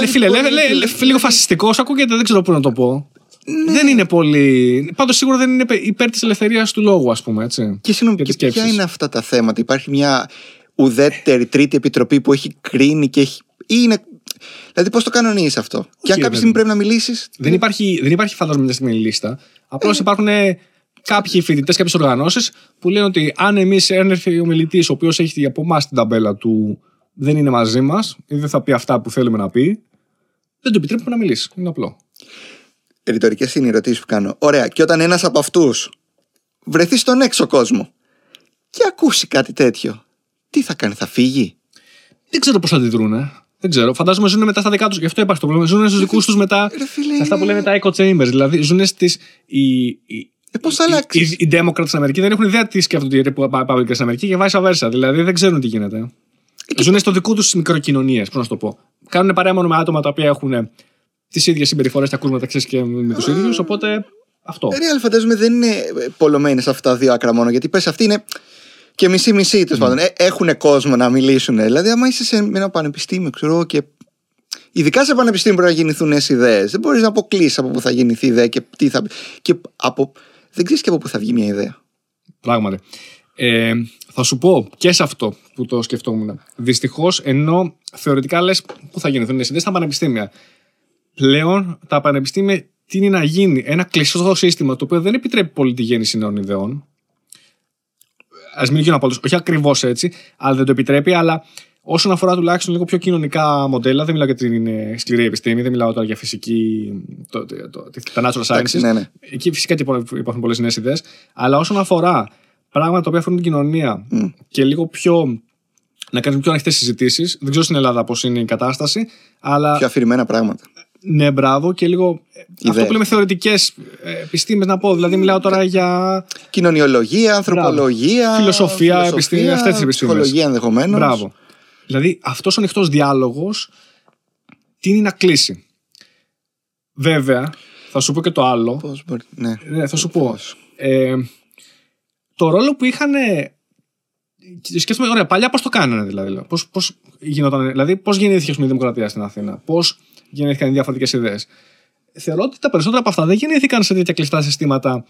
S1: ε, φίλε, λέ, λέ, λίγο φασιστικός, ακούγεται, δεν ξέρω πού να το πω. Ναι. Δεν είναι πολύ. Πάντως σίγουρα δεν είναι υπέρ της ελευθερίας του λόγου, ας πούμε. Έτσι,
S2: και συγγνώμη, και ποια είναι αυτά τα θέματα; Υπάρχει μια ουδέτερη τρίτη επιτροπή που έχει κρίνει και έχει. Ή είναι Δηλαδή, πώς το κανονίζεις αυτό; Okay, και αν κάποια στιγμή πρέπει να μιλήσεις;
S1: Δεν υπάρχει, δεν υπάρχει φαντάζομαι μια στιγμή λίστα. Απλώς ε. υπάρχουν κάποιοι φοιτητές, κάποιες οργανώσεις που λένε ότι αν εμείς έρθει ο μιλητής, ο οποίος έχει από εμάς την ταμπέλα του, δεν είναι μαζί μας ή δεν θα πει αυτά που θέλουμε να πει, δεν το επιτρέπουμε να μιλήσει. Είναι απλό.
S2: Ρητορικές είναι οι ερωτήσει που κάνω. Ωραία. Και όταν ένας από αυτούς βρεθεί στον έξω κόσμο και ακούσει κάτι τέτοιο, τι θα κάνει, θα φύγει;
S1: Δεν ξέρω πώς θα αντιδρούν. Δεν ξέρω. Φαντάζομαι ζουν μετά στα δικά τους. Γι' αυτό υπάρχει το πρόβλημα. Ζουν στους δικούς τους μετά. Σε αυτά που λένε τα echo chambers. Δηλαδή ζουν στι. Οι,
S2: ε, πώς θα αλλάξει;
S1: Οι, οι Democrats στην Αμερική δεν έχουν ιδέα τι σκέφτονται οι Republicans στην Αμερική και vice versa. Δηλαδή δεν ξέρουν τι γίνεται. Ε, και... Ζουν στο δικό τους μικροκοινωνίες, πώς να το πω. Κάνουν παρέα μόνο με άτομα τα οποία έχουν τις ίδιες συμπεριφορές και ακούσματα μεταξύ και με τους ίδιους. Οπότε αυτό.
S2: Real φαντάζομαι δεν είναι πολλωμένες αυτά τα δύο άκρα μόνο. Γιατί πες αυτή είναι και μισή-μισή τέλος mm. πάντων. Ε, έχουν κόσμο να μιλήσουν. Δηλαδή, άμα είσαι σε ένα πανεπιστήμιο, ξέρω και. Ειδικά σε πανεπιστήμιο πρέπει να γεννηθούν νέες ιδέες. Δεν μπορείς να αποκλείσεις από πού θα γεννηθεί η ιδέα και τι θα. Και από... Δεν ξέρεις και από πού θα βγει μια ιδέα.
S1: Πράγματι. Ε, θα σου πω και σε αυτό που το σκεφτόμουν. Δυστυχώς, ενώ θεωρητικά λες πού θα γεννηθούν νέε ιδέε στα πανεπιστήμια. Πλέον τα πανεπιστήμια τι είναι να γίνει; Ένα κλειστό σύστημα το οποίο δεν επιτρέπει πολύ τη γέννηση νέων ιδεών ας μην γίνω απόλυτος, όχι ακριβώς έτσι, αλλά δεν το επιτρέπει, αλλά όσον αφορά τουλάχιστον λίγο πιο κοινωνικά μοντέλα, δεν μιλάω για την ε, σκληρή επιστήμη, δεν μιλάω τώρα για φυσική, το, το, το, τα natural sciences. Ναι, ναι. Εκεί φυσικά και υπάρχουν πολλές νέες ιδέες, αλλά όσον αφορά πράγματα που αφορούν την κοινωνία mm. και λίγο πιο να κάνεις πιο ανοιχτές συζητήσεις. Δεν ξέρω στην Ελλάδα πώς είναι η κατάσταση. Αλλά...
S2: Πιο αφηρημένα πράγματα.
S1: Ναι, μπράβο και λίγο. Ιδέα. Αυτό που λέμε θεωρητικές ε, επιστήμες να πω. Δηλαδή, μιλάω τώρα για.
S2: Κοινωνιολογία, ανθρωπολογία.
S1: Φιλοσοφία, επιστήμη, αυτές τις επιστήμες.
S2: Ψυχολογία ενδεχομένως.
S1: Μπράβο. Δηλαδή, αυτός ο ανοιχτός διάλογος τίνει να κλείσει; Βέβαια, θα σου πω και το άλλο.
S2: Πώς μπορεί. Ναι.
S1: ναι, θα σου πω. Ε, το ρόλο που είχαν. Σκέφτομαι, ωραία, παλιά πώς το κάνανε δηλαδή. Πώς πώς γινόταν, δηλαδή, πώς γεννήθηκε η δημοκρατία στην Αθήνα. Πώς γεννήθηκαν διαφορετικέ ιδέες. Θεωρώ ότι τα περισσότερα από αυτά δεν γεννήθηκαν σε τέτοια κλειστά συστήματα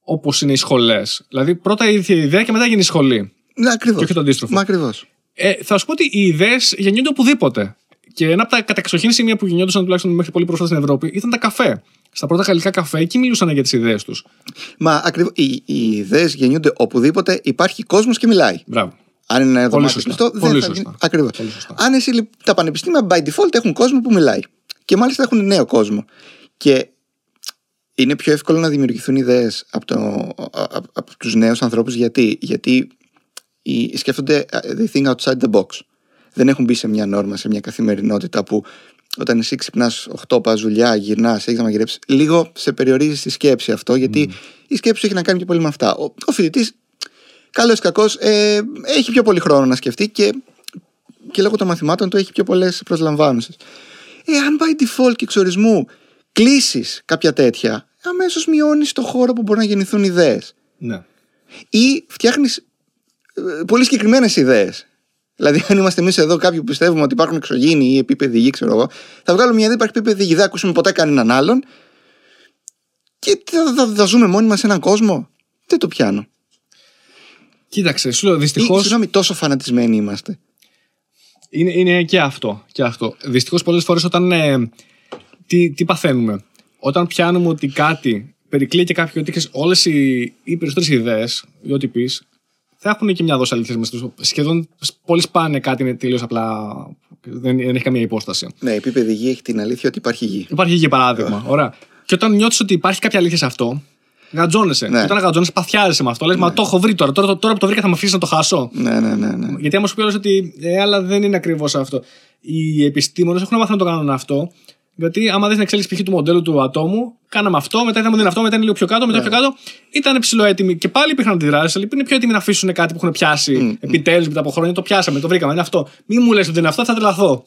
S1: όπως είναι οι σχολές. Δηλαδή, πρώτα ήρθε η ιδέα και μετά γίνει η σχολή.
S2: Ναι, ακριβώς.
S1: Και όχι το αντίστροφο.
S2: Μα ακριβώς.
S1: Ε, θα σου πω ότι οι ιδέες γεννιούνται οπουδήποτε. Και ένα από τα καταξοχήν σημεία που γεννιόντουσαν τουλάχιστον μέχρι πολύ πρόσφατα στην Ευρώπη ήταν τα καφέ. Στα πρώτα γαλλικά καφέ, εκεί μιλούσαν για τις ιδέες τους.
S2: Μα ακριβώς. Οι, οι ιδέες γεννιούνται οπουδήποτε υπάρχει κόσμος και μιλάει.
S1: Μπράβο.
S2: Αν είναι ένα δωμάτιο κλειστό, δεν θα γίνει. Ακριβώς. Αν εσύ τα πανεπιστήμια by default έχουν κόσμο που μιλάει. Και μάλιστα έχουν νέο κόσμο. Και είναι πιο εύκολο να δημιουργηθούν ιδέες από, το, από, από τους νέους ανθρώπους. Γιατί, γιατί οι, σκέφτονται they think outside the box. Δεν έχουν μπει σε μια νόρμα, σε μια καθημερινότητα που όταν εσύ ξυπνάς 8 πας δουλειά, γυρνάς, έχεις να μαγειρέψεις. Λίγο σε περιορίζει στη σκέψη αυτό, γιατί η σκέψη έχει να κάνει και πολύ με αυτά. Ο, ο φοιτητής καλός ή κακός, ε, έχει πιο πολύ χρόνο να σκεφτεί και, και λόγω των μαθημάτων του έχει πιο πολλές προσλαμβάνουσες. Ε, αν by default και εξορισμού κλείσεις κάποια τέτοια, αμέσως μειώνεις το χώρο που μπορεί να γεννηθούν ιδέες.
S1: Ναι.
S2: Ή φτιάχνεις ε, πολύ συγκεκριμένες ιδέες. Δηλαδή, αν είμαστε εμείς εδώ κάποιοι που πιστεύουμε ότι υπάρχουν εξωγήινοι ή επίπεδοι γη, ξέρω εγώ, θα βγάλουμε μια ιδέα, υπάρχει επίπεδη γη, δεν ακούσουμε ποτέ κανέναν άλλον. Και θα, θα, θα ζούμε μόνοι μας σε έναν κόσμο. Δεν το πιάνω.
S1: Κοίταξε, σου λέω δυστυχώ.
S2: Συγγνώμη, τόσο φανατισμένοι είμαστε.
S1: Είναι, είναι και αυτό. Και αυτό. Δυστυχώς πολλές φορές όταν. Ε, τι, τι παθαίνουμε. Όταν πιάνουμε ότι κάτι περικλεί και κάποιο ότι όλες οι, οι περισσότερες ιδέες ή ό,τι πεις θα έχουν και μια δόση αλήθεια μέσα του. Σχεδόν πολύ σπάνε κάτι είναι τελείως απλά. Δεν, δεν έχει καμία υπόσταση.
S2: Ναι, η επίπεδη γη έχει την αλήθεια ότι υπάρχει γη.
S1: Υπάρχει γη, παράδειγμα. Ωραία. Και όταν νιώθεις ότι υπάρχει κάποια αλήθεια σε αυτό, γατζώνεσαι.
S2: Ναι.
S1: Και όταν γατζώνεσαι, παθιάζεσαι με αυτό. Λες, μα το έχω βρει τώρα. Τώρα, τώρα που το βρήκα θα με αφήσεις να το χάσω.
S2: Ναι, ναι, ναι. ναι.
S1: Γιατί άμα σου πει όλος ότι ε, αλλά δεν είναι ακριβώς αυτό. Οι επιστήμονες έχουν μάθει να το κάνουν αυτό. Γιατί άμα δεις την εξέλιξη π.χ. του μοντέλου του ατόμου, κάναμε αυτό, μετά είδαμε ότι είναι αυτό, μετά είναι λίγο πιο κάτω, μετά
S2: Ναι.
S1: πιο κάτω. Ήταν ψηλό έτοιμοι και πάλι υπήρχαν αντιδράσεις, αλλά είναι πιο έτοιμοι να αφήσουν κάτι που έχουν πιάσει επιτέλους μετά από χρόνια. Το πιάσαμε, το βρήκαμε, είναι αυτό. Μη μου λες ότι είναι αυτό, θα τρελαθώ.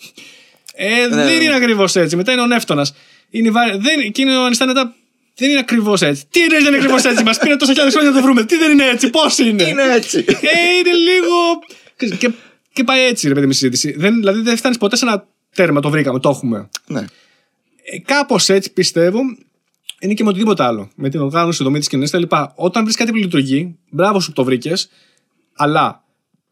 S1: Ε,
S2: Ναι.
S1: δεν είναι ακριβώς έτσι. Μετά είναι ο Νεύτωνας. Είναι η βάρη- δεν, και είναι ο Ανιστάνετα. Δεν είναι ακριβώς έτσι. Τι είναι, δεν είναι ακριβώς έτσι. Μας πήρε τόσα χιλιάδες χρόνια να το βρούμε. Τι δεν είναι έτσι, πώς είναι;
S2: Είναι έτσι;
S1: Ε, είναι λίγο. Και, και πάει έτσι, ρε παιδί με συζήτηση. Δεν, δηλαδή δεν φτάνεις ποτέ σε ένα τέρμα, το βρήκαμε, το έχουμε.
S2: ναι.
S1: Ε, Κάπως έτσι πιστεύω είναι και με οτιδήποτε άλλο. Με την οργάνωση, τη δομή τη κοινωνία κτλ. Όταν βρεις κάτι που λειτουργεί, μπράβο σου που το βρήκες, αλλά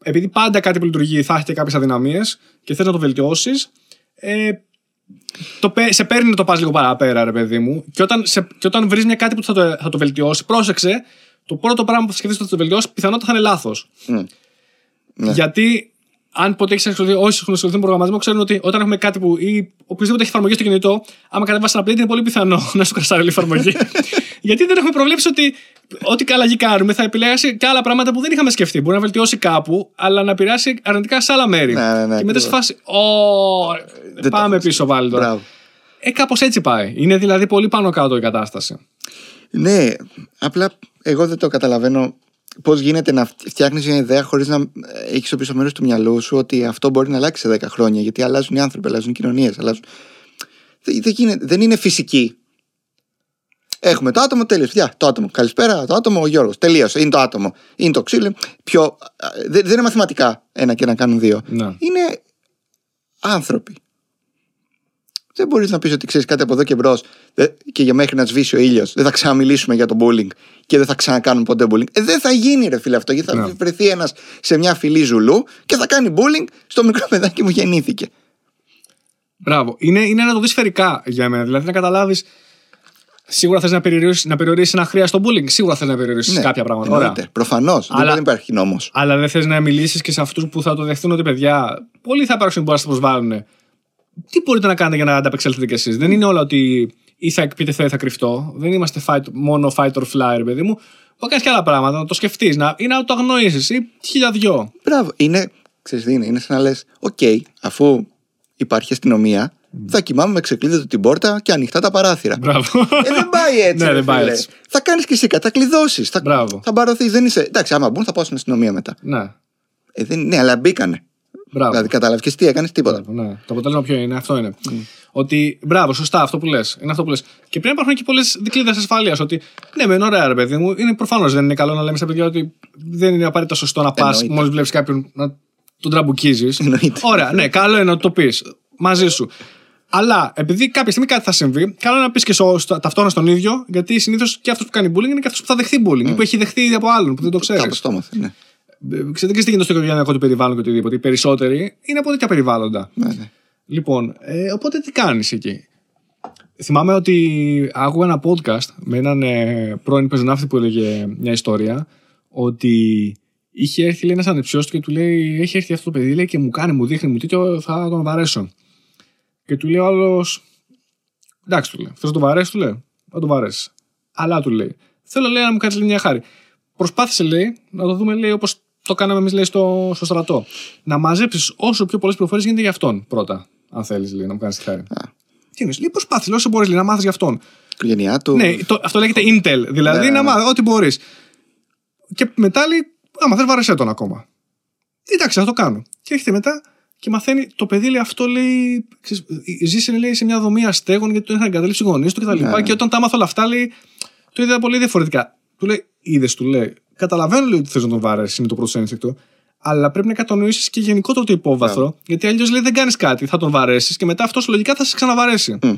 S1: επειδή πάντα κάτι που λειτουργεί θα έχει και κάποιες αδυναμίες και θες να το βελτιώσεις, ε, το, πε- σε παίρνει να το πας λίγο παραπέρα, ρε παιδί μου. Και όταν, σε, και όταν βρεις μια κάτι που θα το, θα το βελτιώσει, πρόσεξε, το πρώτο πράγμα που θα σκεφτείς ότι θα το βελτιώσει, πιθανότατα θα είναι λάθος.
S2: Μμ. Ναι.
S1: Γιατί αν ποτέ έχεις ασχοληθεί, όσοι έχουν ασχοληθεί με προγραμματισμό, ξέρουν ότι όταν έχουμε κάτι που. ή οποιοδήποτε έχει εφαρμογή στο κινητό, άμα κατεβάσει ένα update, είναι πολύ πιθανό να σου κρασάρει όλη η εφαρμογή. Γιατί δεν έχουμε προβλέψει ότι ό,τι καλά γη κάνουμε θα επιλέξει και άλλα πράγματα που δεν είχαμε σκεφτεί. Μπορεί να βελτιώσει κάπου, αλλά να επηρεάσει αρνητικά σε άλλα μέρη.
S2: Ναι, ναι, ναι,
S1: και μετά σε
S2: ακριβώς.
S1: φάση. Ω,
S2: Δεν το
S1: πάμε
S2: έχω
S1: πίσω πάλι τώρα.
S2: Μπράβο.
S1: Ε, κάπως έτσι πάει. Είναι δηλαδή πολύ πάνω κάτω η κατάσταση.
S2: Ναι, απλά εγώ δεν το καταλαβαίνω πώς γίνεται να φτιάχνεις μια ιδέα χωρίς να έχεις στο πίσω μέρος του μυαλού σου ότι αυτό μπορεί να αλλάξει σε 10 χρόνια. Γιατί αλλάζουν οι άνθρωποι, αλλάζουν οι κοινωνίες. Αλλάζουν... Δεν, δεν, γίνεται- δεν είναι φυσική. Έχουμε το άτομο, τέλειωσε. Γεια, το άτομο. Καλησπέρα, το άτομο, ο Γιώργος. Τελείωσε. Είναι το άτομο. Είναι το ξύλο. Πιο... Δεν, δεν είναι μαθηματικά ένα και να κάνουν δύο.
S1: Ναι.
S2: Είναι άνθρωποι. Δεν μπορείς να πεις ότι ξέρεις κάτι από εδώ και μπρος και για μέχρι να σβήσει ο ήλιος. Δεν θα ξαναμιλήσουμε για το bullying και δεν θα ξανακάνουμε ποτέ bullying. Ε, δεν θα γίνει, ρε φίλε αυτό. Γιατί θα
S1: Ναι.
S2: βρεθεί ένας σε μια φυλή ζουλού και θα κάνει bullying στο μικρό παιδάκι που γεννήθηκε.
S1: Μπράβο. Είναι, είναι να το δει σφαιρικά για μένα. Δηλαδή να καταλάβεις. Σίγουρα θες να περιορίσει να περιορίσεις ένα χρέο στο bullying. Σίγουρα θες να περιορίσεις κάποια πράγματα. Ωραία.
S2: Προφανώς.
S1: Αλλά-
S2: Δεν υπάρχει νόμος.
S1: Αλλά δεν θες να μιλήσεις και σε αυτούς που θα το δεχτούν ότι παιδιά, πολλοί θα υπάρξουν που μπορεί να σα προσβάλλουν. Τι μπορείτε να κάνετε για να ανταπεξέλθετε κι εσείς; Δεν είναι όλα ότι ή θα επιτεθώ ή θα κρυφτώ. Δεν είμαστε fight, μόνο fight or fly, ρε παιδί μου. Θα κάνεις και άλλα πράγματα, να το σκεφτείς να, ή να το αγνοήσεις ή χίλια δυο.
S2: Μπράβο. Είναι, ξέρεις τι είναι, είναι σαν να λες: Οκ, αφού υπάρχει αστυνομία, θα κοιμάμαι με ξεκλείδωτη την πόρτα και ανοιχτά τα παράθυρα.
S1: Μπράβο.
S2: Ε, δεν πάει έτσι.
S1: Ναι,
S2: ρε
S1: δεν πάει
S2: φίλε.
S1: έτσι.
S2: Θα κάνεις και εσύ κάτι, θα κλειδώσεις. Θα,
S1: Μπράβο.
S2: θα αμπαρωθείς. Δεν είσαι. Εντάξει, άμα μπουν, θα πάω στην αστυνομία μετά.
S1: ναι.
S2: Ε, δεν, ναι, αλλά μπήκανε.
S1: Μπράβο.
S2: Δηλαδή, κατάλαβε και εσύ τι έκανες, τίποτα.
S1: Μπράβο, ναι. Το αποτέλεσμα ποιο είναι, αυτό είναι. Ότι μπράβο, σωστά αυτό που λες. Είναι αυτό που λες. Και πρέπει να υπάρχουν και πολλές δικλείδες ασφαλεία. Ότι ναι, μεν ωραία, ρε παιδί μου. Είναι προφανώς δεν είναι καλό να λέμε στα παιδιά ότι δεν είναι απαραίτητα σωστό να πας
S2: Εννοείται.
S1: μόλις βλέπεις κάποιον να τον τραμπουκίζεις.
S2: Εννοείται.
S1: Ωραία, ναι, καλό είναι να το πεις μαζί σου. Αλλά επειδή κάποια στιγμή κάτι θα συμβεί, καλό είναι να πεις και στο, στο, ταυτόχρονα στον ίδιο, γιατί συνήθως και αυτός που κάνει bullying είναι και αυτός που θα δεχθεί bullying, ή που έχει δεχθεί ήδη από άλλον, που δεν το ξέρεις.
S2: Κάπω το έμαθε, ναι.
S1: Ξέρετε και τι γίνεται στο οικογενειακό του περιβάλλον και οτιδήποτε. Οι περισσότεροι είναι από τέτοια περιβάλλοντα.
S2: ναι, ναι.
S1: Λοιπόν, ε, οπότε τι κάνεις εκεί; Θυμάμαι ότι άκουγα ένα podcast με έναν ε, πρώην πεζοναύτη που έλεγε μια ιστορία ότι είχε έρθει λέει, ένας ανεψιός του και του λέει έχει έρθει αυτό το παιδί λέει, και μου κάνει, μου δείχνει, μου τέτοιο θα τον βαρέσω. Και του λέει ο άλλος εντάξει του λέει, θες να τον βαρέσεις του λέει, θα τον βαρέσεις. Αλλά του λέει, θέλω λέει να μου κάνεις λέει, μια χάρη. Προσπάθησε λέει να το δούμε λέει όπως το κάναμε εμείς λέει στο, στο στρατό. Να μαζέψεις όσο πιο πολλές πληροφορίες γίνεται για αυτόν πρώτα. Αν θέλεις λέει, να μου κάνεις τη χάρη.
S2: Α.
S1: Τι εννοείς, λέει προσπάθησε όσο μπορείς να μάθεις για αυτόν.
S2: Η οικογένειά του.
S1: Ναι, το, αυτό λέγεται Intel. Δηλαδή
S2: Ναι, ναι,
S1: να
S2: ναι.
S1: μάθεις ό,τι μπορείς. Και μετά λέει, άμα θες, βαρεσέ τον ακόμα. Εντάξει, θα το κάνω. Και έρχεται μετά και μαθαίνει το παιδί λέει αυτό λέει. ξέρεις, Ζήσε λέει, σε μια δομή αστέγων γιατί τον είχαν εγκαταλείψει οι γονείς του κτλ.
S2: Ναι.
S1: Και όταν τα άμαθα όλα αυτά λέει, το είδα πολύ διαφορετικά. Του λέει, είδες, του λέει, καταλαβαίνω λέει, ότι θες να τον βαρέσει, είναι το πρώτο ένστικτο. Αλλά πρέπει να κατανοήσεις και γενικότερο το υπόβαθρο, γιατί αλλιώς λέει δεν κάνεις κάτι, θα τον βαρέσεις και μετά αυτός λογικά θα σε ξαναβαρέσει.
S2: Μμ.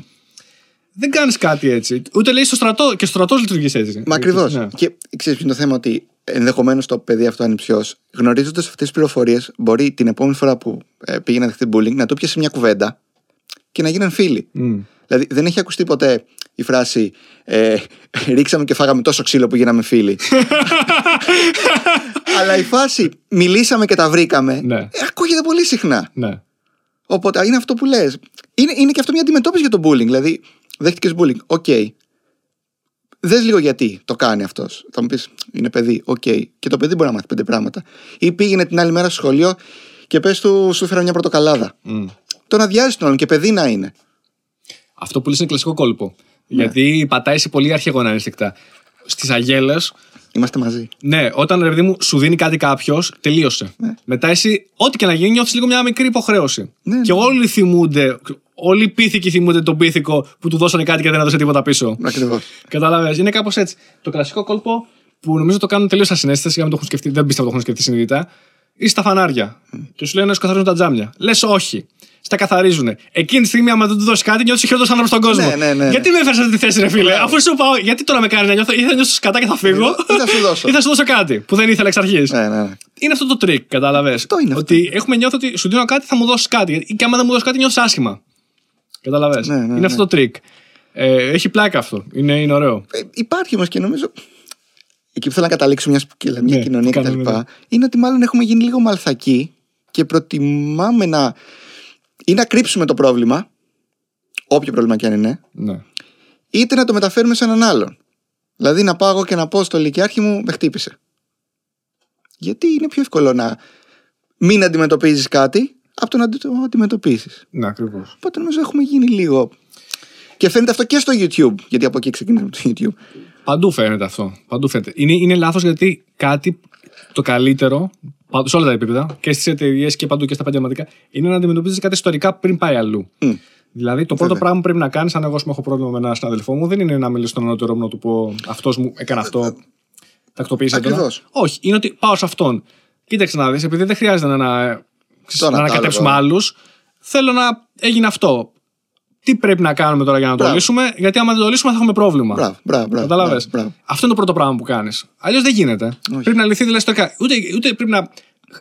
S1: Δεν κάνεις κάτι έτσι. Ούτε λέει στο στρατό και στο στρατός λειτουργείς έτσι.
S2: Μα ακριβώς.
S1: Ναι.
S2: Και ξέρεις ποιο είναι το θέμα, ότι ενδεχομένως το παιδί αυτό ανυψιός, γνωρίζοντας αυτές τις πληροφορίες, μπορεί την επόμενη φορά που ε, πήγε να δεχτεί bullying να του πιάσει μια κουβέντα και να γίνουν φίλοι.
S1: Μμ.
S2: Δηλαδή δεν έχει ακουστεί ποτέ η φράση ε, ρίξαμε και φάγαμε τόσο ξύλο που γίναμε φίλοι. Αλλά η φάση μιλήσαμε και τα βρήκαμε
S1: Ναι.
S2: ε, ακούγεται πολύ συχνά.
S1: Ναι.
S2: Οπότε είναι αυτό που λες. Είναι, είναι και αυτό μια αντιμετώπιση για το bullying. Δηλαδή, δέχτηκες bullying. OK. Δες λίγο γιατί το κάνει αυτός. Θα μου πεις, είναι παιδί. Οκ. Και το παιδί μπορεί να μάθει πέντε πράγματα. Ή πήγαινε την άλλη μέρα στο σχολείο και πες του, σου έφερα μια πορτοκαλάδα.
S1: Μμ.
S2: Το να διάζει τον άλλον και παιδί να είναι.
S1: Αυτό που λες είναι κλασικό κόλπο.
S2: Ναι.
S1: Γιατί πατάει σε πολύ αρχαίγωνα ένστικτα. Στις αγέλε,
S2: Είμαστε μαζί.
S1: ναι, όταν ρε παιδί μου σου δίνει κάτι κάποιος, τελείωσε. Μετά εσύ, ό,τι και να γίνει, νιώθεις λίγο μια μικρή υποχρέωση.
S2: Ναι,
S1: και
S2: ναι.
S1: όλοι θυμούνται, όλοι οι πίθηκοι θυμούνται τον πίθηκο που του δώσανε κάτι και δεν έδωσε τίποτα πίσω.
S2: Ακριβώς.
S1: Κατάλαβε. Είναι κάπως έτσι. Το κλασικό κόλπο που νομίζω το κάνουν τελείως ασυνείδητα, για να το έχουν σκεφτεί, δεν πιστεύω το έχουν σκεφτεί συνειδητά, ή στα φανάρια. Και σου λένε να σου καθαρίζουν τα τζάμια. Λες όχι. Στα καθαρίζουν. Εκείνη τη στιγμή, άμα δεν του δώσεις κάτι, νιώθεις ο χειρότερος άνθρωπος στον κόσμο.
S2: Ναι, ναι, ναι,
S1: Γιατί με έφερες σε αυτή τη θέση, ρε φίλε, αφού σου πάω, γιατί τώρα με κάνει να νιώθω, ή θα νιώσω σκατά και θα φύγω,
S2: Ή θα σου δώσω.
S1: ή θα σου δώσω κάτι που δεν ήθελα εξ αρχής.
S2: Ναι, ναι, ναι.
S1: Είναι αυτό το τρικ, κατάλαβες;
S2: Αυτό είναι αυτό.
S1: Ότι έχουμε νιώθει ότι σου δίνω κάτι, θα μου δώσεις κάτι. Γιατί- Και άμα δεν μου δώσεις κάτι, νιώθεις άσχημα. Κατάλαβες;
S2: Ναι, ναι,
S1: είναι
S2: ναι.
S1: αυτό το τρικ. Ε, έχει πλάκα αυτό. Είναι, είναι ωραίο.
S2: Ε, υπάρχει όμως και νομίζω. Εκεί που θέλω να καταλήξω μιας, σκ- μια
S1: Ναι,
S2: κοινωνία
S1: το
S2: κτλ.
S1: κάνουμε, ναι.
S2: Είναι ότι μάλλον έχουμε γίνει λίγο μαλθακοί και προτιμάμε να. Ή να κρύψουμε το πρόβλημα, όποιο πρόβλημα και αν είναι,
S1: Ναι.
S2: είτε να το μεταφέρουμε σε έναν άλλον. Δηλαδή να πάω εγώ και να πω στο λυκειάρχη μου, με χτύπησε. Γιατί είναι πιο εύκολο να μην αντιμετωπίζεις κάτι από το να το αντιμετωπίσεις.
S1: Ναι, ακριβώς.
S2: Οπότε νομίζω έχουμε γίνει λίγο. Και φαίνεται αυτό και στο YouTube. Γιατί από εκεί ξεκινήσαμε το YouTube.
S1: Παντού φαίνεται αυτό. Παντού φαίνεται. Είναι, είναι λάθος γιατί κάτι το καλύτερο παντού- σε όλα τα επίπεδα και στις εταιρείες και παντού και στα επαγγελματικά είναι να αντιμετωπίζεις κάτι ιστορικά πριν πάει αλλού.
S2: Μμ.
S1: Δηλαδή, το πρώτο
S2: Βέβαια.
S1: πράγμα που πρέπει να κάνεις, αν εγώ ας πούμε, έχω πρόβλημα με έναν συναδελφό μου, δεν είναι να μιλήσω στον ανώτερό μου να του πω αυτός μου έκανε αυτό. Τακτοποίησε τώρα.
S2: Ακριβώς.
S1: Όχι, είναι ότι πάω σε αυτόν. Κοίταξε να δεις, επειδή δεν χρειάζεται να, να,
S2: Τώρα
S1: να
S2: τα
S1: ανακατέψουμε
S2: άλλα.
S1: άλλους, θέλω να έγινε αυτό. Τι πρέπει να κάνουμε τώρα για να το
S2: Μπράβο.
S1: λύσουμε, γιατί άμα δεν το λύσουμε θα έχουμε πρόβλημα.
S2: Μπράβο, μπράβο. μπράβο,
S1: Κατάλαβε.
S2: μπράβο, μπράβο.
S1: Αυτό είναι το πρώτο πράγμα που κάνεις. Αλλιώς δεν γίνεται. Πρέπει να λυθεί δηλαδή στο κα- ούτε, ούτε πρέπει να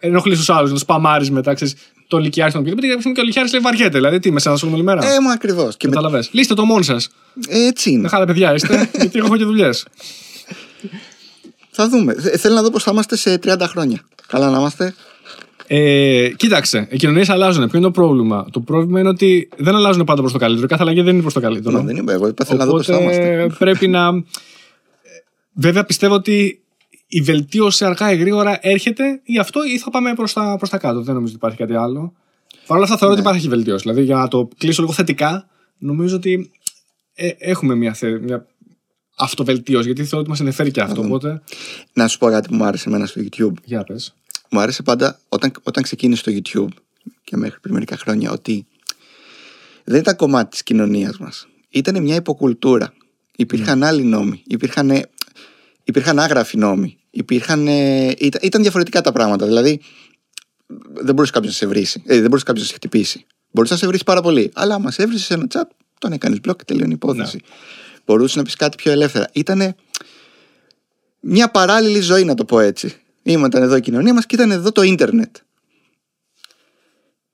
S1: ενοχλείς τους άλλους, να τους παμάρεις μετά. Ξέρεις, το λυκιάρι στον παιδί. Γιατί και ο λυκιάρι λέει βαριέται. Δηλαδή, τι με σε όλη μέρα.
S2: Ε, μα ακριβώς. Και με...
S1: Κατάλαβε. Λύστε το μόνοι σας.
S2: Έτσι είναι.
S1: Μεγάλα παιδιά είστε, γιατί έχω και δουλειές.
S2: Θα δούμε. Θε- Θέλω να δω πώς θα είμαστε σε 30 χρόνια. Καλά να είμαστε.
S1: Ε, κοίταξε, οι κοινωνίες αλλάζουν. Ποιο είναι το πρόβλημα; Το πρόβλημα είναι ότι δεν αλλάζουν πάντα προς το καλύτερο. Κάθε αλλαγή δεν είναι προς το καλύτερο.
S2: Μα δεν είμαι εγώ. Είπα θέλω να δω πώς θα είμαστε.
S1: Οπότε πρέπει να. Βέβαια πιστεύω ότι η βελτίωση αργά ή γρήγορα έρχεται ή αυτό ή θα πάμε προς τα, προς τα κάτω. Δεν νομίζω ότι υπάρχει κάτι άλλο. Παρ' όλα αυτά θεωρώ ότι
S2: Ναι.
S1: υπάρχει βελτίωση. Δηλαδή για να το κλείσω λίγο θετικά, νομίζω ότι ε, έχουμε μια, θε, μια αυτοβελτίωση γιατί θεωρώ ότι μας ενδιαφέρει και αυτό. Οπότε.
S2: Να σου πω κάτι που μου άρεσε εμένα στο YouTube.
S1: Για πες.
S2: Μου άρεσε πάντα όταν, όταν ξεκίνησε το YouTube και μέχρι πριν μερικά χρόνια ότι δεν ήταν κομμάτι της κοινωνίας μας. Ήταν μια υποκουλτούρα. Υπήρχαν άλλοι νόμοι. Υπήρχαν, υπήρχαν άγραφοι νόμοι. Υπήρχαν, ήταν, ήταν διαφορετικά τα πράγματα. Δηλαδή, δεν μπορούσε κάποιος να σε βρει. Ε, δεν μπορούσε κάποιος να σε χτυπήσει. Μπορούσε να σε βρει πάρα πολύ. Αλλά άμα σε έβρισες σε ένα chat, τον έκανες μπλοκ και τελειώνει η υπόθεση. Μπορούσε να πεις κάτι πιο ελεύθερα. Ήταν μια παράλληλη ζωή, να το πω έτσι. Ήμασταν εδώ η κοινωνία μας και ήταν εδώ το ίντερνετ.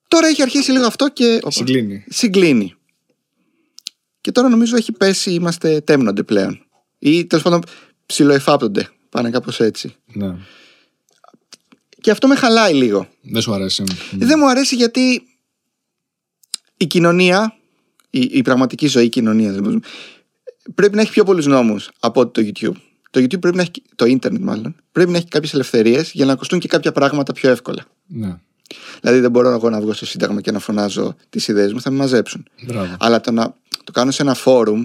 S2: Τώρα έχει αρχίσει λίγο αυτό και. Οπα.
S1: Συγκλίνει.
S2: Συγκλίνει. Και τώρα νομίζω έχει πέσει, είμαστε τέμνονται πλέον. Ή τέλος πάντων ψιλοεφάπτονται. Πάνε κάπως έτσι.
S1: Ναι.
S2: Και αυτό με χαλάει λίγο.
S1: Δεν σου αρέσει.
S2: Δεν μου αρέσει γιατί η κοινωνία, η, η πραγματική ζωή κοινωνία, δεν μπορούμε- πρέπει να έχει πιο πολλούς νόμους από ότι το YouTube. Το YouTube πρέπει να έχει, το ίντερνετ μάλλον, πρέπει να έχει κάποιες ελευθερίες για να ακουστούν και κάποια πράγματα πιο εύκολα.
S1: Ναι.
S2: Δηλαδή δεν μπορώ εγώ να βγω στο Σύνταγμα και να φωνάζω τις ιδέες μου, θα με μαζέψουν.
S1: Μπράβο.
S2: Αλλά το να το κάνω σε ένα φόρουμ,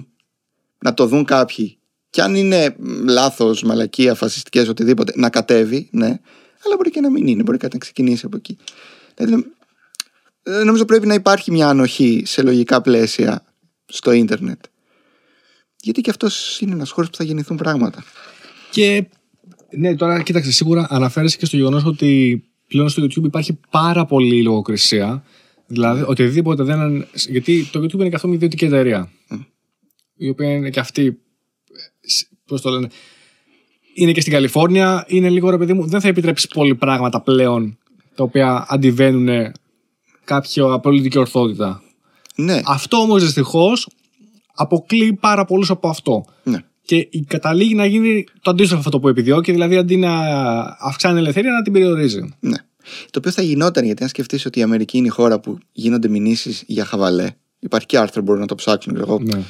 S2: να το δουν κάποιοι, και αν είναι λάθος, μαλακία, φασιστικές, οτιδήποτε, να κατέβει, ναι, αλλά μπορεί και να μην είναι, μπορεί κάτι να ξεκινήσει από εκεί. Δηλαδή, ε, νομίζω πρέπει να υπάρχει μια ανοχή σε λογικά πλαίσια στο ίντερνετ. Γιατί και αυτός είναι ένας χώρος που θα γεννηθούν πράγματα.
S1: Και ναι, τώρα κοίταξε, σίγουρα αναφέρεσαι και στο γεγονός ότι πλέον στο YouTube υπάρχει πάρα πολύ λογοκρισία. Δηλαδή, οτιδήποτε δεν. Γιατί το YouTube είναι και αυτό μια ιδιωτική εταιρεία. Η οποία είναι και αυτή. Πώς το λένε. Είναι και στην Καλιφόρνια. Είναι λίγο ρε παιδί μου. Δεν θα επιτρέψεις πολύ πράγματα πλέον τα οποία αντιβαίνουν κάποια πολιτική ορθότητα.
S2: Ναι,
S1: Αυτό όμως δυστυχώς αποκλείει πάρα πολλούς από αυτό.
S2: Ναι.
S1: Και καταλήγει να γίνει το αντίστροφο αυτό που επιδιώκει, δηλαδή αντί να αυξάνει ελευθερία, να την περιορίζει.
S2: Ναι. Το οποίο θα γινόταν γιατί αν σκεφτείς ότι η Αμερική είναι η χώρα που γίνονται μηνύσεις για χαβαλέ. Υπάρχει και άρθρο, μπορούν να το ψάξουν. Εγώ.
S1: Ναι.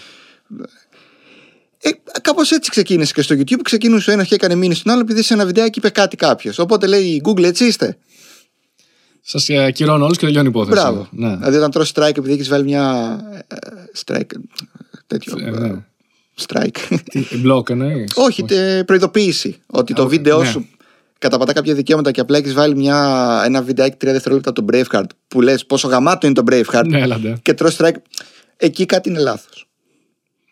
S2: Ε, Κάπως έτσι ξεκίνησε και στο YouTube. Ξεκίνησε ο ένας και έκανε μήνυση στον άλλο επειδή σε ένα βιντεάκι είπε κάτι κάποιος. Οπότε λέει η Google έτσι είστε.
S1: Σας ακυρώνω όλους και τελειώνει η υπόθεση.
S2: Μπράβο.
S1: Ναι.
S2: Δηλαδή όταν τρώσει strike επειδή έχεις βάλει μια. ε, strike. Τέτοιο.
S1: Ε, ναι.
S2: ε, strike.
S1: Τι, Μπλοκ εννοείς;
S2: Όχι, τε, προειδοποίηση. Ότι το
S1: Α,
S2: βίντεο
S1: ναι.
S2: σου καταπατά κάποια δικαιώματα και απλά έχεις βάλει μια, ένα βιντεάκι 3 δευτερόλεπτα από τον Braveheart που λες πόσο γαμάτο είναι το Braveheart
S1: Ναι, έλατε.
S2: και τρως strike. Εκεί κάτι είναι λάθος.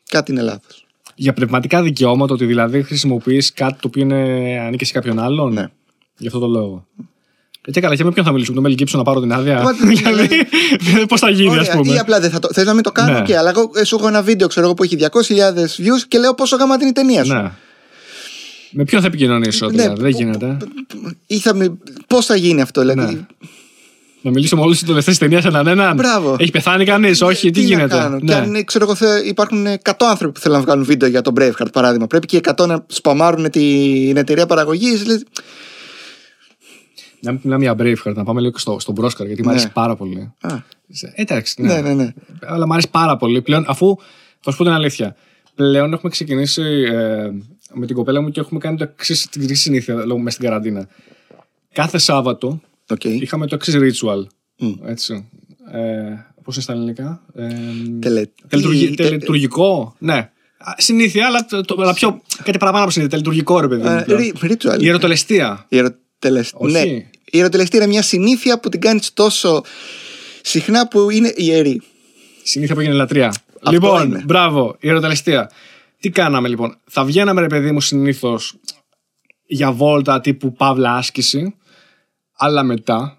S2: Κάτι είναι λάθος.
S1: Για πνευματικά δικαιώματα, ότι δηλαδή χρησιμοποιείς κάτι το οποίο είναι, ανήκει σε κάποιον άλλον;
S2: Ναι.
S1: Γι' αυτό το λόγο. Ε, και καλά, και με ποιον θα μιλήσουμε, τον Μέλ Gibson να πάρω την άδεια;
S2: Μα,
S1: δηλαδή, πώς θα γίνει, ας
S2: Ωραία,
S1: πούμε.
S2: ή απλά δεν θα το. Θες να μην το κάνω,
S1: Ναι.
S2: και αλλά εγώ ε, σου έχω ένα βίντεο ξέρω εγώ, που έχει 200.000 views και λέω πόσο γαμάτι είναι η ταινία σου.
S1: Ναι. Με ποιον θα επικοινωνήσω,
S2: Ναι,
S1: δηλαδή. Δεν
S2: που-
S1: γίνεται.
S2: Ή θα με... Πώς θα γίνει αυτό, δηλαδή;
S1: Ναι. Να μιλήσω με όλου του συντονιστέ τη ταινία έναν έναν;
S2: Μπράβο.
S1: Έχει πεθάνει κανείς, όχι, τι,
S2: να
S1: γίνεται;
S2: κάνω;
S1: Ναι.
S2: Και αν ε, ξέρω εγώ, θε- υπάρχουν 100 άνθρωποι που θέλουν να βγάλουν βίντεο για τον Braveheart, παράδειγμα. Πρέπει και οι 100 να σπαμάρουν την εταιρεία παραγωγής.
S1: Να μην μιλάμε για Braveheart, να πάμε λίγο και στο, στον Μπρόσκαρ, γιατί μου αρέσει
S2: Ναι.
S1: πάρα πολύ.
S2: Α,
S1: Σε- Εντάξει, ναι.
S2: ναι, ναι, ναι.
S1: Αλλά μου αρέσει πάρα πολύ. Πλέον, αφού θα σου πω την αλήθεια, πλέον έχουμε ξεκινήσει ε, με την κοπέλα μου και έχουμε κάνει το εξής, την εξής συνήθεια λόγω μέσα στην καραντίνα. Κάθε Σάββατο
S2: Οκ.
S1: είχαμε το εξής ritual.
S2: Μμ.
S1: Έτσι. Ε, Πώς είναι στα ελληνικά; Ε,
S2: Τελε-
S1: τελετουργι-
S2: τι-
S1: Τελετουργικό. Ναι. Α, Συνήθεια, αλλά, το, το- αλλά πιο, κάτι παραπάνω από συνήθεια. Τελετουργικό, ρε παιδί. μου,
S2: Ε,
S1: πλέον.
S2: ρι- Ritual.
S1: Η ερωτελεστία.
S2: Ιεροτελεσ-
S1: Όχι.
S2: Ναι. Ιεροτελεστία είναι μια συνήθεια που την κάνεις τόσο συχνά που είναι ιερή.
S1: Συνήθεια που έγινε λατρεία. λοιπόν,
S2: είναι.
S1: μπράβο, ιεροτελεστία. Τι κάναμε λοιπόν; Θα βγαίναμε, ρε παιδί μου, συνήθως για βόλτα τύπου παύλα άσκηση, αλλά μετά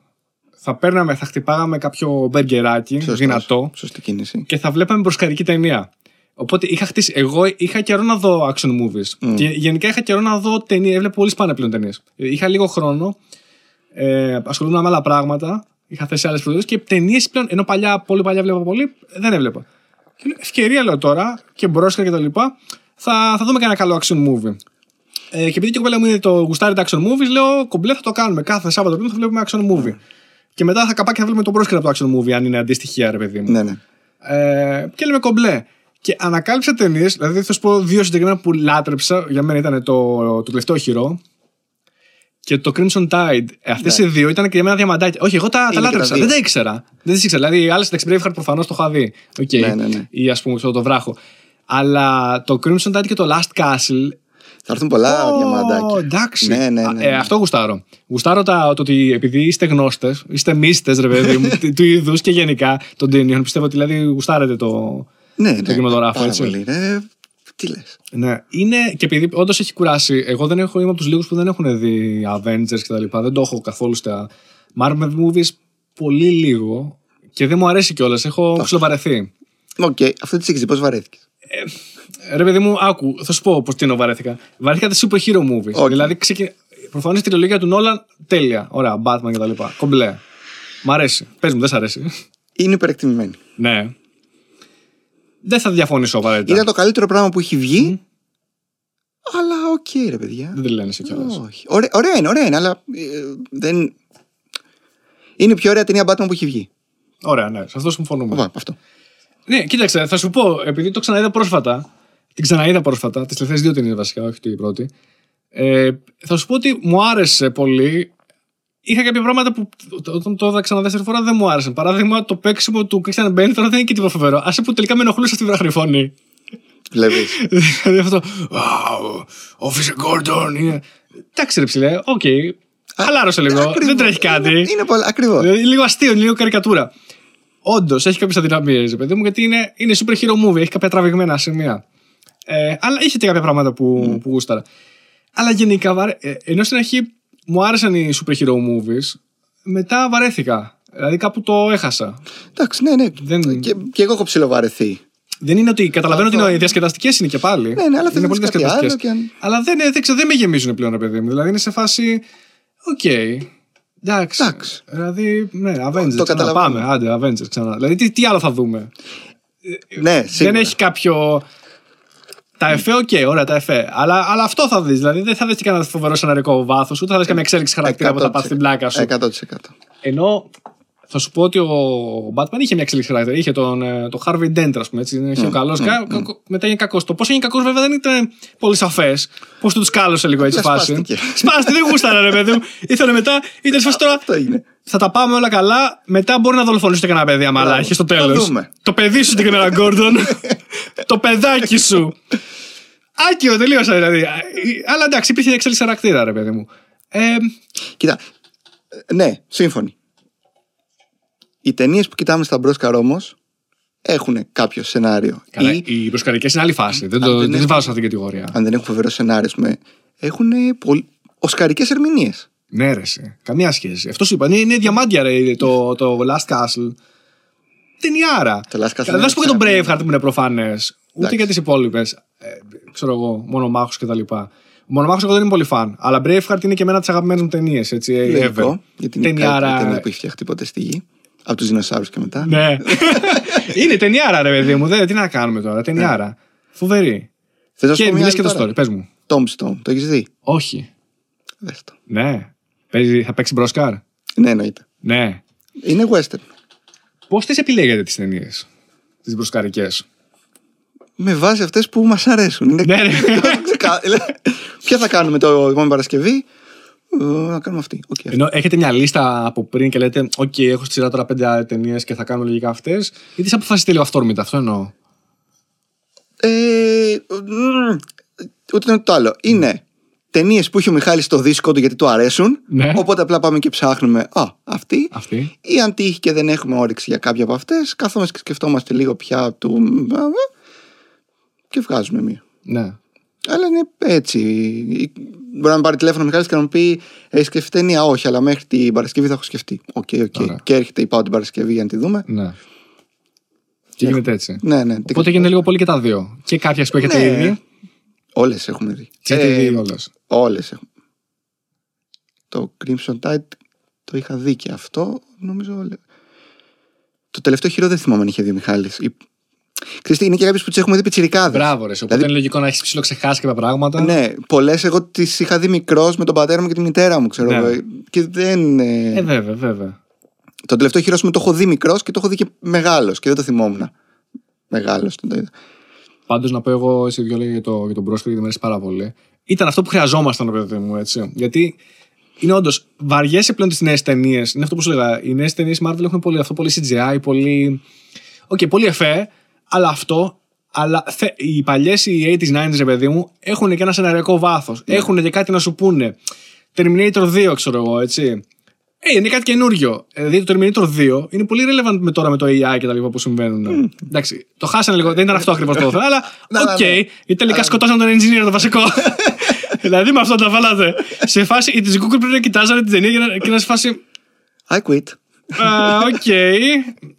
S1: θα παίρναμε, θα χτυπάγαμε κάποιο μπεργκεράκι
S2: Σωστός.
S1: δυνατό
S2: Σωστή κίνηση.
S1: και θα βλέπαμε μπροσκαρική ταινία. Οπότε είχα χτίσει. Εγώ είχα καιρό να δω action movies. Και γενικά είχα καιρό να δω ταινίες. Έβλεπα πολύ σπάνια πλέον ταινίες. Είχα λίγο χρόνο. Ε, ασχολούμαι με άλλα πράγματα. Είχα θέσει άλλες προτεραιότητε και ταινίες πλέον. Ενώ παλιά, πολύ παλιά βλέπα πολύ, δεν έβλεπα. Και λέω, ευκαιρία λέω τώρα και μπρόσκα και τα λοιπά. Θα, θα δούμε και ένα καλό action movie. Ε, και επειδή και η κοπέλα μου είναι το γουστάρι τα action movies, λέω κομπλέ θα το κάνουμε. Κάθε Σάββατο πριν θα βλέπουμε action movie. Και μετά θα καπάκι θα βλέπουμε το μπρόσκερα από το action movie, αν είναι αντίστοιχη, ρε παιδί μου.
S2: Ναι, ναι.
S1: Ε, και λέμε κομπλέ. Και ανακάλυψα ταινίες, δηλαδή θα σου πω δύο συγκεκριμένα που λάτρεψα. Για μένα ήταν το, το τελευταίο χειρό και το Crimson Tide. Αυτές οι δύο ήταν και για μένα διαμαντάκια. Όχι, εγώ τα, τα
S2: Ναι. και τα
S1: λάτρεψα.
S2: δύο.
S1: Δεν τα ήξερα. Δεν τις ήξερα. Δηλαδή, οι άλλε τα Braveheart προφανώς το είχα δει. Οκ.
S2: Ναι, ναι, ναι.
S1: Ή ας πούμε αυτό το βράχο. Αλλά το Crimson Tide και το Last Castle.
S2: Θα έρθουν πολλά
S1: Ω,
S2: διαμαντάκια.
S1: Εντάξει.
S2: Ναι, ναι,
S1: Α,
S2: ναι,
S1: ε,
S2: ναι.
S1: αυτό γουστάρω. Γουστάρω τα, το ότι επειδή είστε γνώστες, είστε μύστες, ρε παιδί μου, του- του είδους και γενικά των ταινιών. Πιστεύω ότι δηλαδή γουστάρετε το,
S2: Ναι,
S1: το
S2: ναι.
S1: κινηματογράφο,
S2: πάρα
S1: έτσι.
S2: πολύ. Ρε, τι λες;
S1: Ναι, είναι και επειδή όντως έχει κουράσει. Εγώ δεν έχω, είμαι από τους λίγους που δεν έχουν δει Avengers και τα λοιπά. Δεν το έχω καθόλου στα Marvel movies πολύ λίγο και δεν μου αρέσει κιόλας. Έχω ψιλοβαρεθεί.
S2: Οκ, αυτό τι έχει πώς βαρέθηκες;
S1: Ρε παιδί μου, άκου, θα σου πω πώς τι εννοώ βαρέθηκα. Βαρέθηκα τα super hero movies.
S2: OK.
S1: Δηλαδή, ξεκι... προφανώς η τριλογία του Νόλαν τέλεια. Ωραία, Batman και τα λοιπά. Κομπλέ. Μ' αρέσει. Πες μου, δεν σ' αρέσει.
S2: Είναι υπερεκτιμημένη.
S1: ναι. Δεν θα διαφωνήσω απαραίτητα.
S2: Ήταν το καλύτερο πράγμα που έχει βγει. Αλλά οκ, ρε παιδιά.
S1: Δεν τρελαίνεσαι κιόλας.
S2: Όχι. Ωραία, ωραία είναι, ωραία είναι, αλλά ε, δεν. Είναι η πιο ωραία ταινία Batman που έχει βγει.
S1: Ωραία, ναι, σε αυτό συμφωνούμε.
S2: Ωπα, αυτό.
S1: Ναι, κοίταξε, θα σου πω, επειδή το ξαναείδα πρόσφατα, την ξαναείδα πρόσφατα, τις τελευταίες δύο ταινίες βασικά, όχι την πρώτη. Ε, θα σου πω ότι μου άρεσε πολύ. Είχα κάποια πράγματα που όταν το είδα ξανά δεύτερη φορά δεν μου άρεσαν. Παράδειγμα, το παίξιμο του Christian Bale τώρα δεν είναι και τίποτα φοβερό. Άσε που τελικά με ενοχλούσε στη βραχρυφώνη.
S2: Βλέπεις.
S1: δηλαδή αυτό. Wow, Officer Gordon. Είναι... Εντάξει, ρε ψηλέ, οκ. Χαλάρωσε λίγο. δεν τρέχει κάτι.
S2: Είναι, είναι πολύ ακριβώς.
S1: Δηλαδή, λίγο αστείο, λίγο καρικατούρα. Όντως, έχει κάποιες αδυναμίες, παιδί μου, γιατί είναι, είναι super hero movie, έχει κάποια τραβηγμένα σημεία. Ε, αλλά είχε και κάποια πράγματα που, που γούσταρα. Αλλά γενικά, βαρε... ε, ενώ στην αρχή μου άρεσαν οι super hero movies, μετά βαρέθηκα. Δηλαδή κάπου το έχασα.
S2: Εντάξει, ναι, ναι.
S1: Δεν-
S2: Και, και εγώ έχω ψιλοβαρεθεί.
S1: Δεν είναι ότι καταλαβαίνω
S2: Αυτό.
S1: ότι είναι διασκεδαστικές είναι και πάλι.
S2: Ναι, ναι, αλλά θες
S1: είναι
S2: να
S1: πολύ
S2: δεις κάτι
S1: διασκεδαστικές.
S2: άλλο και αν-
S1: Αλλά δεν, δεν, ξέρω, δεν με γεμίζουν πλέον, ρε παιδί μου. Δηλαδή είναι σε φάση. Οκ. Εντάξει.
S2: Εντάξει.
S1: Δηλαδή, ναι, Avengers.
S2: Το
S1: ξανά,
S2: καταλαβαίνω.
S1: Πάμε, άντε, Avengers ξανά. Δηλαδή, τι, τι άλλο θα δούμε;
S2: Ναι, σίγουρα.
S1: δεν έχει κάποιο. Τα εφέ, οκ, ωραία, τα εφέ. Αλλά, αλλά αυτό θα δεις. Δηλαδή δεν θα δεις κανένα φοβερό σεναρικό βάθος, ούτε θα δεις καμία εξέλιξη χαρακτήρα που θα πάθεις την πλάκα σου.
S2: 100%.
S1: Ενώ θα σου πω ότι ο Batman είχε μια εξέλιξη χαρακτήρα. Είχε τον, ε, τον Harvey Dent, ας πούμε. Έτσι, είχε ο καλός. Μετά είναι κακός. Το πώς είναι κακός, βέβαια, δεν ήταν πολύ σαφές. Πώς τους κάλωσε λίγο έτσι
S2: Απλά
S1: φάση.
S2: σπάστηκε.
S1: Σπάστη, δεν γούσταρα, ρε παιδί μου. Ήθελε μετά, ήταν σε φάση τώρα.
S2: Αυτό είναι.
S1: Θα τα πάμε όλα καλά. Μετά μπορεί να δολοφονήσετε κανένα παιδί, άμα
S2: Μπράβο.
S1: έχει στο
S2: Θα
S1: τέλος.
S2: δούμε.
S1: Το παιδί σου συγκεκριμένα, Γκόρντον. το παιδάκι σου. Άκυρο, τελείωσα δηλαδή. Αλλά εντάξει, υπήρχε εξέλιξη χαρακτήρα, ρε παιδί μου. Ε,
S2: Κοίτα. ε, Ναι, σύμφωνοι. Οι ταινίες που κοιτάμε στα μπρόσκαρ όμω έχουν κάποιο σενάριο.
S1: καλά,
S2: Ή
S1: οι προσκαρικέ είναι άλλη φάση. Δεν,
S2: Αν
S1: το,
S2: δεν
S1: δεν τις
S2: έχουν-
S1: βάζω σε αυτήν την κατηγορία.
S2: αν δεν έχουν φοβερό σενάριο, ας πούμε, έχουν πολύ... οσκαρικές ερμηνείες.
S1: Ναι, ρε, σε. καμία σχέση. Αυτός σου είπα. Είναι, είναι διαμάντια, ρε, το, το Last Castle. Ταινιάρα.
S2: Το Last Castle
S1: Καλά, Δεν σου πω για τον
S2: είναι
S1: Braveheart που είναι προφανέ. Ούτε
S2: Εντάξει.
S1: για τις υπόλοιπες. Ε, ξέρω εγώ, μονομάχου κτλ. Μονομάχου εγώ δεν είμαι πολύ φαν. Αλλά Braveheart είναι και εμένα τις αγαπημένες μου ταινίες. Έτσι, ever.
S2: Λογικό, γιατί είναι η
S1: Ταινιάρα.
S2: καλύτερη ταινία που έχει φτιαχτεί ποτέ στη γη. Από τους δεινοσαύρου και μετά.
S1: Ναι. είναι ταινιάρα, ρε παιδί μου. Δεν, τι να κάνουμε τώρα. Ταινιάρα. Φοβερή.
S2: Θες να σου
S1: Και
S2: πω μια
S1: μιλάς
S2: άλλη
S1: και το
S2: τώρα;
S1: story, πες μου.
S2: Tombstone, το έχεις δει;
S1: Όχι.
S2: Δες το.
S1: Ναι. Παίζει, θα παίξει μπροσκάρ.
S2: Ναι, εννοείται.
S1: Ναι.
S2: Είναι western.
S1: Πώς τις επιλέγετε τις ταινίες, τις Μπόρσκαρικές;
S2: Με βάση αυτές που μας αρέσουν. Είναι
S1: Ναι, ναι.
S2: ξεκα- Ποια θα κάνουμε το επόμενη Παρασκευή; Ε, Να κάνουμε αυτή. Οκ.
S1: Ενώ έχετε μια λίστα από πριν και λέτε, OK, έχω στη σειρά τώρα πέντε ταινίες και θα κάνουμε λογικά αυτές, ή τις αποφασίσετε λίγο αυτόρμητα, αυτό εννοώ.
S2: Ε, μ, ούτε το ένα ούτε το άλλο. Είναι ταινίες που έχει ο Μιχάλης στο δίσκο του γιατί του αρέσουν.
S1: Ναι.
S2: Οπότε απλά πάμε και ψάχνουμε. Α, αυτή.
S1: Αυτή.
S2: Ή αν τύχει και δεν έχουμε όρεξη για κάποια από αυτές, καθόμαστε και σκεφτόμαστε λίγο ποια του. α, α, Και βγάζουμε μία.
S1: Ναι.
S2: Αλλά είναι έτσι. Μπορεί να με πάρει τηλέφωνο ο Μιχάλης και να μου πει: Έχεις σκεφτεί ταινία, όχι, αλλά μέχρι την Παρασκευή θα έχω σκεφτεί. Οκ, οκ.
S1: Ωραία.
S2: Και έρχεται η πάω την Παρασκευή για να τη δούμε.
S1: ναι. Και γίνεται έτσι.
S2: Ναι, ναι.
S1: Οπότε γίνεται λίγο πολύ και τα δύο. Και κάποιε που έχετε
S2: Ναι.
S1: ήδη.
S2: Όλες έχουμε δει.
S1: Τι έχετε
S2: Ε,
S1: δει όλες;
S2: Όλες έχουμε. Το Crimson Tide το είχα δει και αυτό. Νομίζω. όλε- Το τελευταίο χειρό δεν θυμάμαι αν είχε δει ο Μιχάλης. Η- Ξέρεις τι, είναι και κάποιες που τις έχουμε δει πιτσιρικάδες.
S1: Μπράβο, ρε. Οπότε
S2: Δηλαδή-
S1: είναι λογικό να έχεις ψηλό ξεχάσει κάποια πράγματα.
S2: Ναι, πολλές εγώ τις είχα δει μικρός με τον πατέρα μου και τη μητέρα μου, ξέρω
S1: Ναι.
S2: εγώ. Και δεν. ε,
S1: Ε, βέβαια, βέβαια.
S2: Το τελευταίο χειρός μου το έχω δει μικρός και το έχω δει και μεγάλος και δεν το θυμόμουν. Μεγάλος το είδα.
S1: Πάντως να πω εγώ σε δύο λόγια για, το, για τον Μπρόσκο, γιατί μου αρέσει πάρα πολύ. Ήταν αυτό που χρειαζόμασταν, ρε παιδί μου, έτσι. Γιατί είναι όντως βαριέσαι πλέον τις νέες ταινίες. Είναι αυτό που σου έλεγα. Οι νέες ταινίες Marvel έχουν πολύ, αυτό, πολύ CGI, πολύ. Οκ, πολύ εφέ, αλλά αυτό. Αλλά θε, οι παλιές, οι 80s, 90s, ρε παιδί μου, έχουν και ένα σεναριακό βάθος. Έχουν και κάτι να σου πούνε. Terminator 2, ξέρω εγώ, έτσι. Ε, είναι κάτι καινούριο. Ε, Δηλαδή το Terminator 2 είναι πολύ relevant με τώρα με το AI και τα λοιπά που συμβαίνουν. Εντάξει, το χάσανε λίγο. Δεν ήταν αυτό ακριβώς το θέμα. Αλλά
S2: Ναι,
S1: οκ,
S2: ναι, ναι.
S1: γιατί τελικά σκοτώσαν τον engineer το βασικό. δηλαδή με αυτό τα βάλατε. σε φάση, οι της Google πρέπει να κοιτάζανε την ταινία και να, και να σε φάση.
S2: I quit.
S1: Α, Οκ.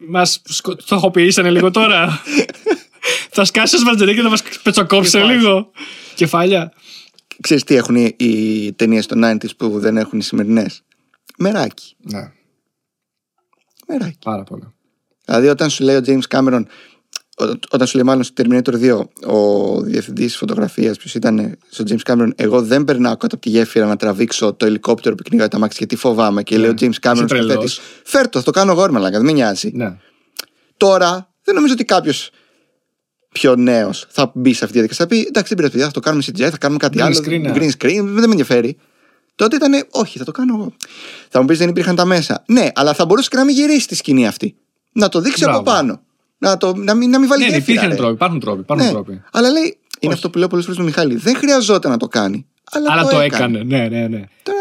S1: Μας στοχοποιήσανε λίγο τώρα. Θα σκάσει το και θα μας πετσοκόψει
S2: Υπάρχει.
S1: λίγο. Κεφάλια.
S2: Ξέρεις τι έχουν οι, οι ταινίες των 90s που δεν έχουν οι σημερινές; Μεράκι.
S1: Ναι,
S2: Μεράκι.
S1: πάρα πολύ.
S2: Δηλαδή όταν σου λέει ο James Cameron, ό- όταν σου λέει μάλλον στο Terminator 2, ο διευθυντής φωτογραφίας, ποιος ήταν στο James Cameron, εγώ δεν περνάω κάτω από τη γέφυρα να τραβήξω το ελικόπτερο που κυνηγάει τα μάξι γιατί φοβάμαι. Και λέει ο James Cameron
S1: Ναι. Είσαι
S2: στο
S1: τρελός.
S2: σκηνοθέτη, Φέρ το, θα το κάνω εγώ, ρε μαλάκα, δεν με νοιάζει.
S1: Ναι.
S2: Τώρα δεν νομίζω ότι κάποιος πιο νέος θα μπει σε αυτή τη διαδικασία. Θα πει εντάξει, δεν πειράζει, παιδιά, θα το κάνουμε CGI, θα κάνουμε κάτι
S1: Green
S2: άλλο.
S1: screen, ναι.
S2: Green screen, δεν με ενδιαφέρει. Τότε ήταν, όχι, θα το κάνω εγώ. Θα μου πεις δεν υπήρχαν τα μέσα. Ναι, αλλά θα μπορούσε και να μην γυρίσει τη σκηνή αυτή. Να το δείξει από
S1: Μπράβο.
S2: πάνω. Να, το, να, μην, να μην βάλει
S1: Ναι, ναι,
S2: γέφυρα,
S1: υπήρχαν
S2: ρε.
S1: τρόποι. Υπάρχουν τρόποι. Υπάρχουν
S2: Ναι,
S1: τρόποι.
S2: αλλά λέει, είναι αυτό που λέω πολλές φορές στον Μιχάλη. Δεν χρειαζόταν να το κάνει. Αλλά,
S1: Αλλά
S2: το,
S1: το
S2: έκανε.
S1: έκανε. Ναι, ναι, ναι.
S2: Τώρα,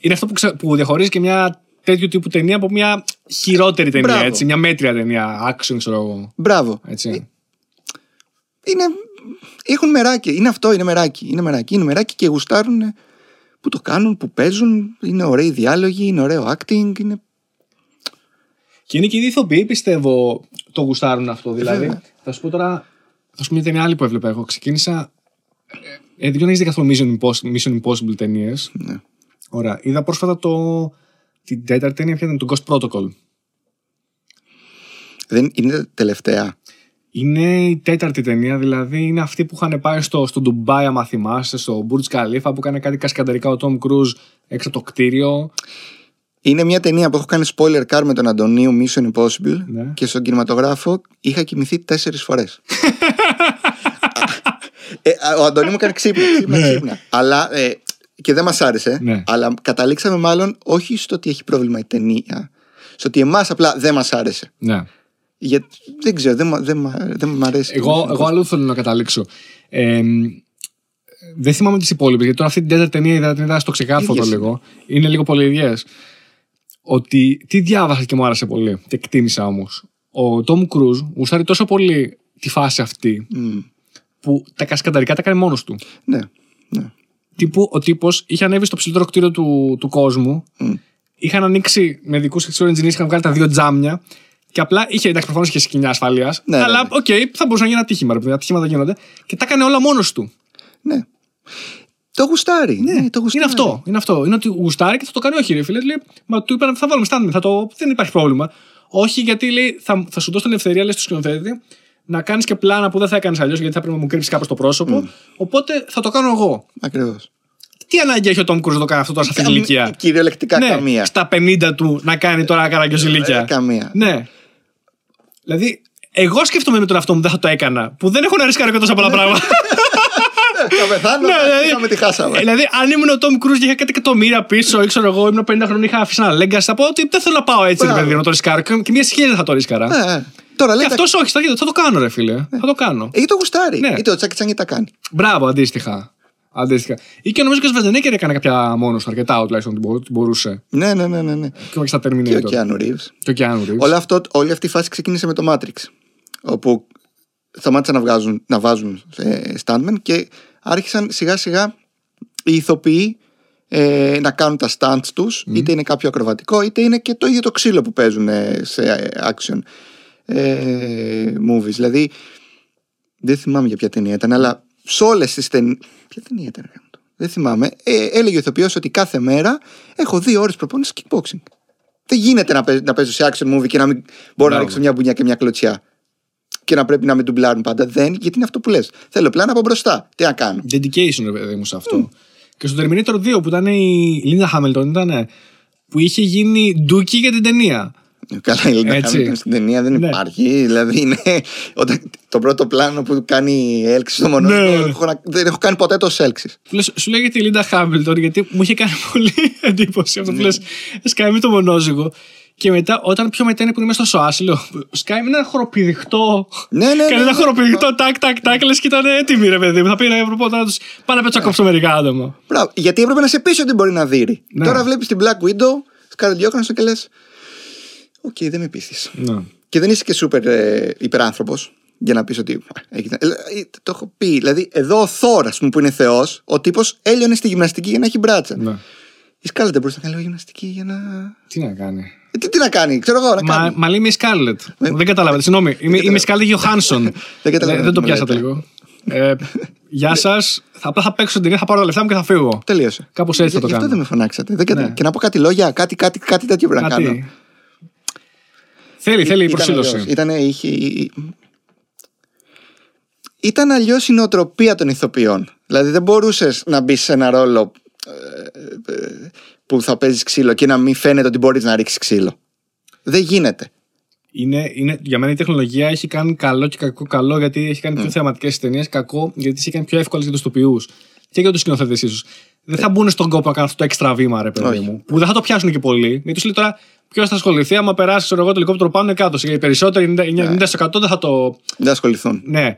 S1: Είναι αυτό που, ξε... που διαχωρίζει και μια τέτοιου τύπου ταινία από μια χειρότερη ταινία.
S2: Μπράβο.
S1: Έτσι, μια μέτρια ταινία. Action, ξέρω εγώ.
S2: μπράβο.
S1: Έτσι.
S2: Είναι, έχουν μεράκι. Είναι αυτό, είναι μεράκι. Είναι μεράκι, είναι μεράκι και γουστάρουν που το κάνουν, που παίζουν. Είναι ωραίοι διάλογοι, είναι ωραίο acting. Είναι...
S1: Και είναι και οι ηθοποιοί, πιστεύω, το γουστάρουν αυτό. Δηλαδή,
S2: Βέβαια.
S1: θα σου πω τώρα. Θα σου πω μια ταινία άλλη που έβλεπα εγώ. Ξεκίνησα. Ε, ε, δεν έχεις δει καθόλου Mission Impossible, Mission Impossible ταινίες.
S2: Ναι.
S1: Ωραία. Είδα πρόσφατα το. Την τέταρτη ταινία, ποια ήταν το Ghost Protocol.
S2: Δεν είναι τελευταία.
S1: Είναι η τέταρτη ταινία, δηλαδή είναι αυτή που είχαν πάει στο, στο Ντουμπάι, άμα θυμάστε, στο Burj Khalifa που έκανε κάτι κασκαντερικά ο Tom Cruise έξω από το κτίριο.
S2: Είναι μια ταινία που έχω κάνει spoiler car με τον Αντωνίου Mission Impossible
S1: Ναι.
S2: και στον κινηματογράφο είχα κοιμηθεί τέσσερις φορές. ε, α, ο Αντωνίου μου έκανε ξύπνα, ξύπνα,
S1: Ναι.
S2: ξύπνα. Αλλά, ε, και δεν μας άρεσε,
S1: Ναι.
S2: αλλά καταλήξαμε μάλλον όχι στο ότι έχει πρόβλημα η ταινία, στο ότι εμάς απλά δεν μας άρεσε.
S1: Ναι.
S2: Γιατί δεν ξέρω, δεν, μα- δεν, μα- δεν μου αρέσει.
S1: Εγώ, εγώ αλλού θέλω να καταλήξω. Ε, δεν θυμάμαι τις υπόλοιπες, γιατί τώρα αυτή την τέταρτη ταινία είδα, την είδα στο ξεκάθαρο
S2: Ίδιες
S1: λίγο. Είναι λίγο πολύ ιδιαίτερες. Ότι τι διάβασα και μου άρεσε πολύ, και εκτίμησα όμως. Ο Τόμ Κρούζ γουστάρει τόσο πολύ τη φάση αυτή
S2: Μμ.
S1: που τα κασκανταρικά τα κάνει μόνος του.
S2: Ναι, ναι.
S1: Τύπου ο τύπος είχε ανέβει στο ψηλότερο κτίριο του, του κόσμου.
S2: Μμ.
S1: Είχαν ανοίξει με ειδικούς εξωτερικούς engineers, είχαν βγάλει τα δύο τζάμια. Και απλά είχε εντάξει προφανώς και σχοινιά ασφαλείας.
S2: Ναι, ναι,
S1: αλλά
S2: ναι.
S1: οκ, θα μπορούσε να γίνει ατύχημα. Ρε, παιδί, ατυχήματα γίνονται. Και τα έκανε όλα μόνος του.
S2: ναι. Το γουστάρει. Ναι, το γουστάρει.
S1: Είναι αυτό. Είναι αυτό. Είναι ότι γουστάρει και θα το κάνει. Όχι, ρε φίλε. Λέει, μα του είπαν θα βάλουμε stand θα το... Δεν υπάρχει πρόβλημα. Όχι, γιατί λέει, θα, θα σου δώσω την ελευθερία, λέει στο σκηνοθέτη, να κάνεις και πλάνα που δεν θα έκανες αλλιώς, γιατί θα πρέπει να μου κρύψεις κάπως το πρόσωπο. Οπότε θα το κάνω εγώ.
S2: Ακριβώς.
S1: Τι ανάγκη έχει ο Τόμ Κρούζ να το κάνει αυτό τώρα σε αυτή την ηλικία;
S2: Κυριολεκτικά
S1: ναι,
S2: καμία.
S1: στα 50 του να κάνει τώρα καραγκιόζηλίκια.
S2: Ε, καμία.
S1: Ναι. Δηλαδή, εγώ σκέφτομαι με τον αυτό μου δεν θα το έκανα. Που δεν έχω να ρισκάρω και τόσα πολλά πράγματα.
S2: Θα πεθάνω,
S1: Ναι, δηλαδή-
S2: είχαμε τη χάσαμε.
S1: δηλαδή, αν ήμουν ο Τόμ Κρούζ και είχα κάτι εκατομμύρια πίσω, ή ξέρω εγώ, ήμουν 50 χρόνια, είχα αφήσει ένα λέγκαση, θα πω ότι δεν θέλω να πάω έτσι, ρε
S2: Μπράβο.
S1: παιδί, να το ρισκάρω. Και και μια σχέση δεν θα το ρίσκαρα.
S2: Ε, ε. Τώρα λέει.
S1: Και αυτός όχι, θα, θα το κάνω, ρε φίλε. Θα το κάνω.
S2: Ή το γουστάρει.
S1: Ναι.
S2: Είτε ο Τσάκη Τσάνγκη τα κάνει.
S1: Μπράβο, αντίστοιχα. Αντίστοιχα. Ή και νομίζω και ο Σβεντενέκερ έκανε κάποια μόνος του, αρκετά τουλάχιστον ότι μπο- ότι μπορούσε.
S2: Ναι, ναι, ναι, ναι. ναι.
S1: Και όχι στα
S2: Και ο
S1: Terminator.
S2: Κιάνου Ρίβ.
S1: Και ο Keanu Reeves.
S2: Όλο αυτό, όλη αυτή η φάση ξεκίνησε με το Matrix. Όπου σταμάτησαν να, βγάζουν, να βάζουν ε, stuntmen και άρχισαν σιγά σιγά οι ηθοποιοί ε, να κάνουν τα stunts τους είτε είναι κάποιο ακροβατικό είτε είναι και το ίδιο το ξύλο που παίζουν ε, σε ε, action ε, movies δηλαδή δεν θυμάμαι για ποια ταινία ήταν αλλά σε όλες τις ταινίες ποια ταινία ήταν ρε γάμο το; δεν θυμάμαι ε, έλεγε ο ηθοποιός ότι κάθε μέρα έχω δύο ώρες προπόνησης kickboxing δεν γίνεται να, παί- να παίζω σε action movie και να μην μπορώ να
S1: Μπράβο.
S2: ρίξω μια μπουνιά και μια κλωτσιά. Και να πρέπει να με ντουμπλάρουν πάντα. Δεν, γιατί είναι αυτό που λες. Θέλω πλάνα από μπροστά. Τι να κάνω;
S1: Dedication, ρε παιδί μου, σε αυτό. Και στο Terminator 2 που ήταν η Λίντα Χάμιλτον, ήταν που είχε γίνει ντούκι για την ταινία.
S2: Καλά, η Λίντα
S1: Έτσι.
S2: Χάμιλτον στην ταινία δεν
S1: Ναι.
S2: υπάρχει. Δηλαδή είναι. Όταν, το πρώτο πλάνο που κάνει έλξη στο μονό.
S1: Ναι.
S2: έχω να- δεν έχω κάνει ποτέ τόση έλξη.
S1: Που λες, σου λέγεται η Λίντα Χάμιλτον, γιατί μου είχε κάνει πολύ εντύπωση αυτό που
S2: Ναι.
S1: λες. Σκάει με το μονόζυγο. Και μετά, όταν πιο μετά είναι που είναι μέσα στο σοάσι, λέω Σκάει με ένα χοροπηδικτό.
S2: Ναι, ναι, ναι,
S1: Κάνει ένα
S2: ναι.
S1: χοροπηδικτό τάκ, τάκ, τάκ. Λες και ήταν έτοιμη, ρε παιδί μου. Θα πει να Ευρωπαϊκό να του πάνε να πέτσω κόψω μερικά άτομα.
S2: Μπράβο. Γιατί έπρεπε να σε πείσει ότι μπορεί να δει.
S1: Ναι.
S2: Τώρα βλέπεις την Black Widow, Scarlett Johansson και λες. Οκ, δεν με πείθεις.
S1: Ναι.
S2: Και δεν είσαι και σούπερ ε, υπεράνθρωπος για να πεις ότι. α, έχει- ε, ε, το έχω πει. Δηλαδή, εδώ ο Θόρ, ας πούμε, που είναι Θεός, ο τύπος έλειωνε στη γυμναστική για να έχει μπράτσα.
S1: ναι.
S2: Η Σκάρλετ δεν μπορούσε να κάνει λίγο γυμναστική για να.
S1: Τι να κάνει;
S2: Ε, τι, τι να κάνει, ξέρω εγώ, να
S1: Μα,
S2: κάνει.
S1: μα λέει είμαι η Σκάρλετ. Δεν καταλάβατε. Συγγνώμη. Είμαι, είμαι η Σκάρλετ Γιωχάνσον.
S2: Δεν καταλαβαίνω
S1: δεν το
S2: τι μου
S1: πιάσατε
S2: λέτε.
S1: λίγο. Ε, γεια σας. Απλά θα παίξω την ταινία, θα πάρω τα λεφτά μου και θα φύγω.
S2: Τελείωσε.
S1: Κάπως έτσι θα
S2: Γι'
S1: το
S2: αυτό
S1: κάνω.
S2: δεν με φωνάξατε. Δεν κατα...
S1: Ναι.
S2: Και να πω κάτι λόγια, κάτι, κάτι, κάτι τέτοιο πρέπει να κάνω.
S1: Κάτι. Θέλει, θέλει η προσήλωση.
S2: Ήταν, είχε... Ήταν αλλιώς η νοοτροπία των ηθοποιών. Δηλαδή δεν μπορούσες να μπεις σε ένα ρόλο ε, ε, που θα παίζεις ξύλο και να μην φαίνεται ότι μπορείς να ρίξεις ξύλο. Δεν γίνεται.
S1: Είναι, είναι, για μένα η τεχνολογία έχει κάνει καλό και κακό. Καλό γιατί έχει κάνει πιο θεαματικές ταινίες. Κακό γιατί έχει κάνει πιο εύκολες για τους τοπιού και για τους σκηνοθέτες ίσως. Δεν θα μπουν στον κόπο να κάνουν αυτό το έξτρα βήμα, ρε παιδί
S2: Όχι.
S1: μου. Που δεν θα το πιάσουν και πολύ. Γιατί τους λέει τώρα ποιος θα ασχοληθεί. Άμα περάσει ξέρω εγώ, το ελικόπτερο πάνω ή κάτω. Και οι περισσότεροι, 90% δεν θα το.
S2: Δεν ασχοληθούν.
S1: Ναι.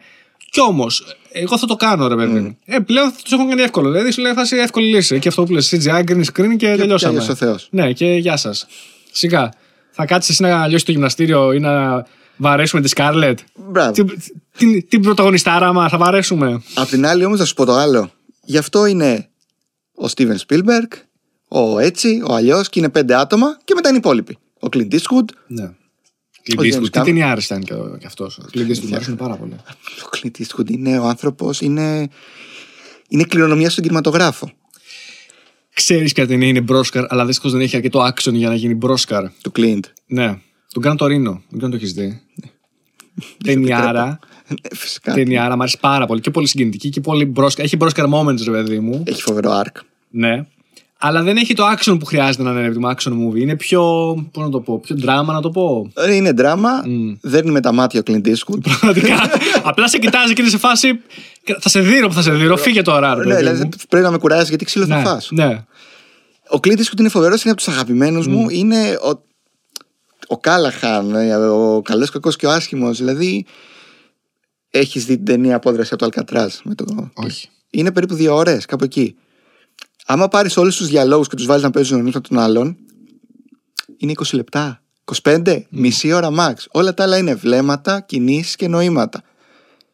S1: Κι όμως, εγώ θα το κάνω, ρε παιδί μου. Ε, πλέον τους έχουν κάνει εύκολο. Δηλαδή σου λέει θα είσαι εύκολη λύση. Και αυτό που λες, CGI, green screen και, τελειώσαμε.
S2: Άγιος ο Θεός.
S1: Ναι, και γεια σας. Σιγά. Θα κάτσεις εσύ να λιώσεις το γυμναστήριο ή να βαρέσουμε τη Σκάρλετ.
S2: Μπράβο.
S1: Την, την, την πρωταγωνιστάρα μας, θα βαρέσουμε.
S2: Απ' την άλλη όμως θα σου πω το άλλο. Γι' αυτό είναι ο Στίβεν Σπίλμπεργκ, ο έτσι, ο αλλιώς και είναι πέντε άτομα και μετά είναι οι υπόλοιποι. Ο Clint Eastwood.
S1: Ναι.
S2: James
S1: Clint Eastwood. Τι
S2: Cameron.
S1: ταινιάρης ήταν και, και αυτός. Ο Clint Eastwood μου αρέσουν πάρα πολύ.
S2: Ο Clint Eastwood είναι ο άνθρωπος, είναι, είναι κληρονομιά στον κινηματογράφο
S1: Ξέρεις ποια ταινία είναι μπρόσκαρ, αλλά δυστυχώς δεν έχει αρκετό action για να γίνει μπρόσκαρ.
S2: του Clint.
S1: Ναι. Τον κάνω το Ρήνο. Δεν ξέρω αν το έχεις δει. ταινιάρα.
S2: Ναι, φυσικά.
S1: Ταινιάρα, μου αρέσει πάρα πολύ και πολύ συγκινητική και πολύ μπρόσκα. Έχει μπρόσκαρ moments, ρε παιδί μου.
S2: Έχει φοβερό arc.
S1: Ναι. Αλλά δεν έχει το action που χρειάζεται να είναι ρε παιδί μου, action movie. Είναι πιο. Πώς να το πω, πιο drama να το πω.
S2: Ε, Είναι δράμα, δεν είναι με τα μάτια ο Clint Eastwood.
S1: Πραγματικά. Απλά σε κοιτάζει και είναι σε φάση. Θα σε δίνω που θα σε δίνω, φύγε τώρα. Ρε,
S2: ναι,
S1: παιδί
S2: δηλαδή
S1: μου.
S2: πρέπει να με κουράζεις γιατί ξύλο θα
S1: ναι,
S2: φας.
S1: ναι.
S2: Ο Clint Eastwood είναι φοβερός, είναι από τους αγαπημένους μου. Είναι ο, ο Κάλαχαν, ε, ο καλός, κακός και ο άσχημος. Δηλαδή, έχεις δει την ταινία απόδραση από το Αλκατράζ. Με το...
S1: Όχι.
S2: Είναι περίπου δύο ώρες, κάπου εκεί. Άμα πάρεις όλους τους διαλόγους και τους βάλεις να παίζουν ο ένα τον άλλον, είναι 20 λεπτά. 25, μισή ώρα max. Όλα τα άλλα είναι βλέμματα, κινήσεις και νοήματα.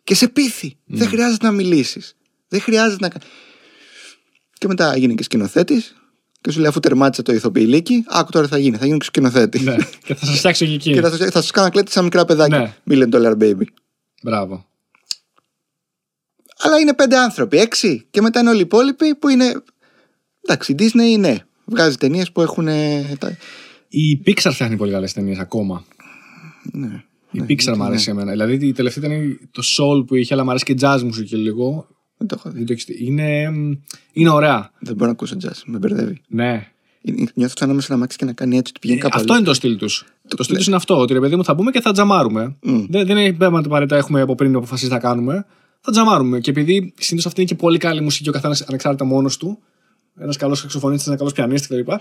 S2: Και σε πείθει. Δεν χρειάζεται να μιλήσεις. Δεν χρειάζεται να. κα- Και μετά έγινε και σκηνοθέτης. Και σου λέει, αφού τερμάτισε το ηθοποιηλίκι, άκου τώρα τι θα γίνει. Θα γίνω και σκηνοθέτη.
S1: ναι. και θα σας φτιάξω και εκεί.
S2: και θα, σας- θα σας κάνω κλέτη σαν μικρά παιδάκια.
S1: Ναι.
S2: Million dollar baby.
S1: Μπράβο.
S2: Αλλά είναι πέντε άνθρωποι, έξι. Και μετά είναι όλοι οι υπόλοιποι που είναι. Εντάξει, η Disney ναι. Βγάζει ταινίες που έχουν. ε, Τα...
S1: Η Pixar φτιάχνει πολύ καλές ταινίες ακόμα.
S2: Ναι.
S1: Η Pixar μου αρέσει εμένα. Δηλαδή η τελευταία ήταν το Soul που είχε, αλλά μου αρέσει και jazz music λίγο.
S2: Δεν το έχω δει.
S1: Δεν το έχεις δει. Είναι, μ, είναι ωραία.
S2: Δεν μπορώ να ακούσω jazz. Με μπερδεύει.
S1: Ναι.
S2: Είναι- Νιώθω σαν να είμαι σε ένα μάξι και να κάνει έτσι. Ότι πηγαίνει κάπου.
S1: Ε, Αυτό
S2: αλλού.
S1: είναι το στυλ τους. Το στυλ τους είναι αυτό. Ότι ρε παιδί μου θα μπούμε και θα τζαμάρουμε.
S2: Μμ.
S1: Δεν, δεν έχει πέμπτη απαραίτητα έχουμε από πριν αποφασίσει να κάνουμε. Θα τζαμάρουμε. Και επειδή συνήθως αυτή είναι και πολύ καλή μουσική, ο καθένας ανεξάρτητα μόνος του. Ένας καλός σαξοφωνίστη, ένας καλός πιανίστη κτλ.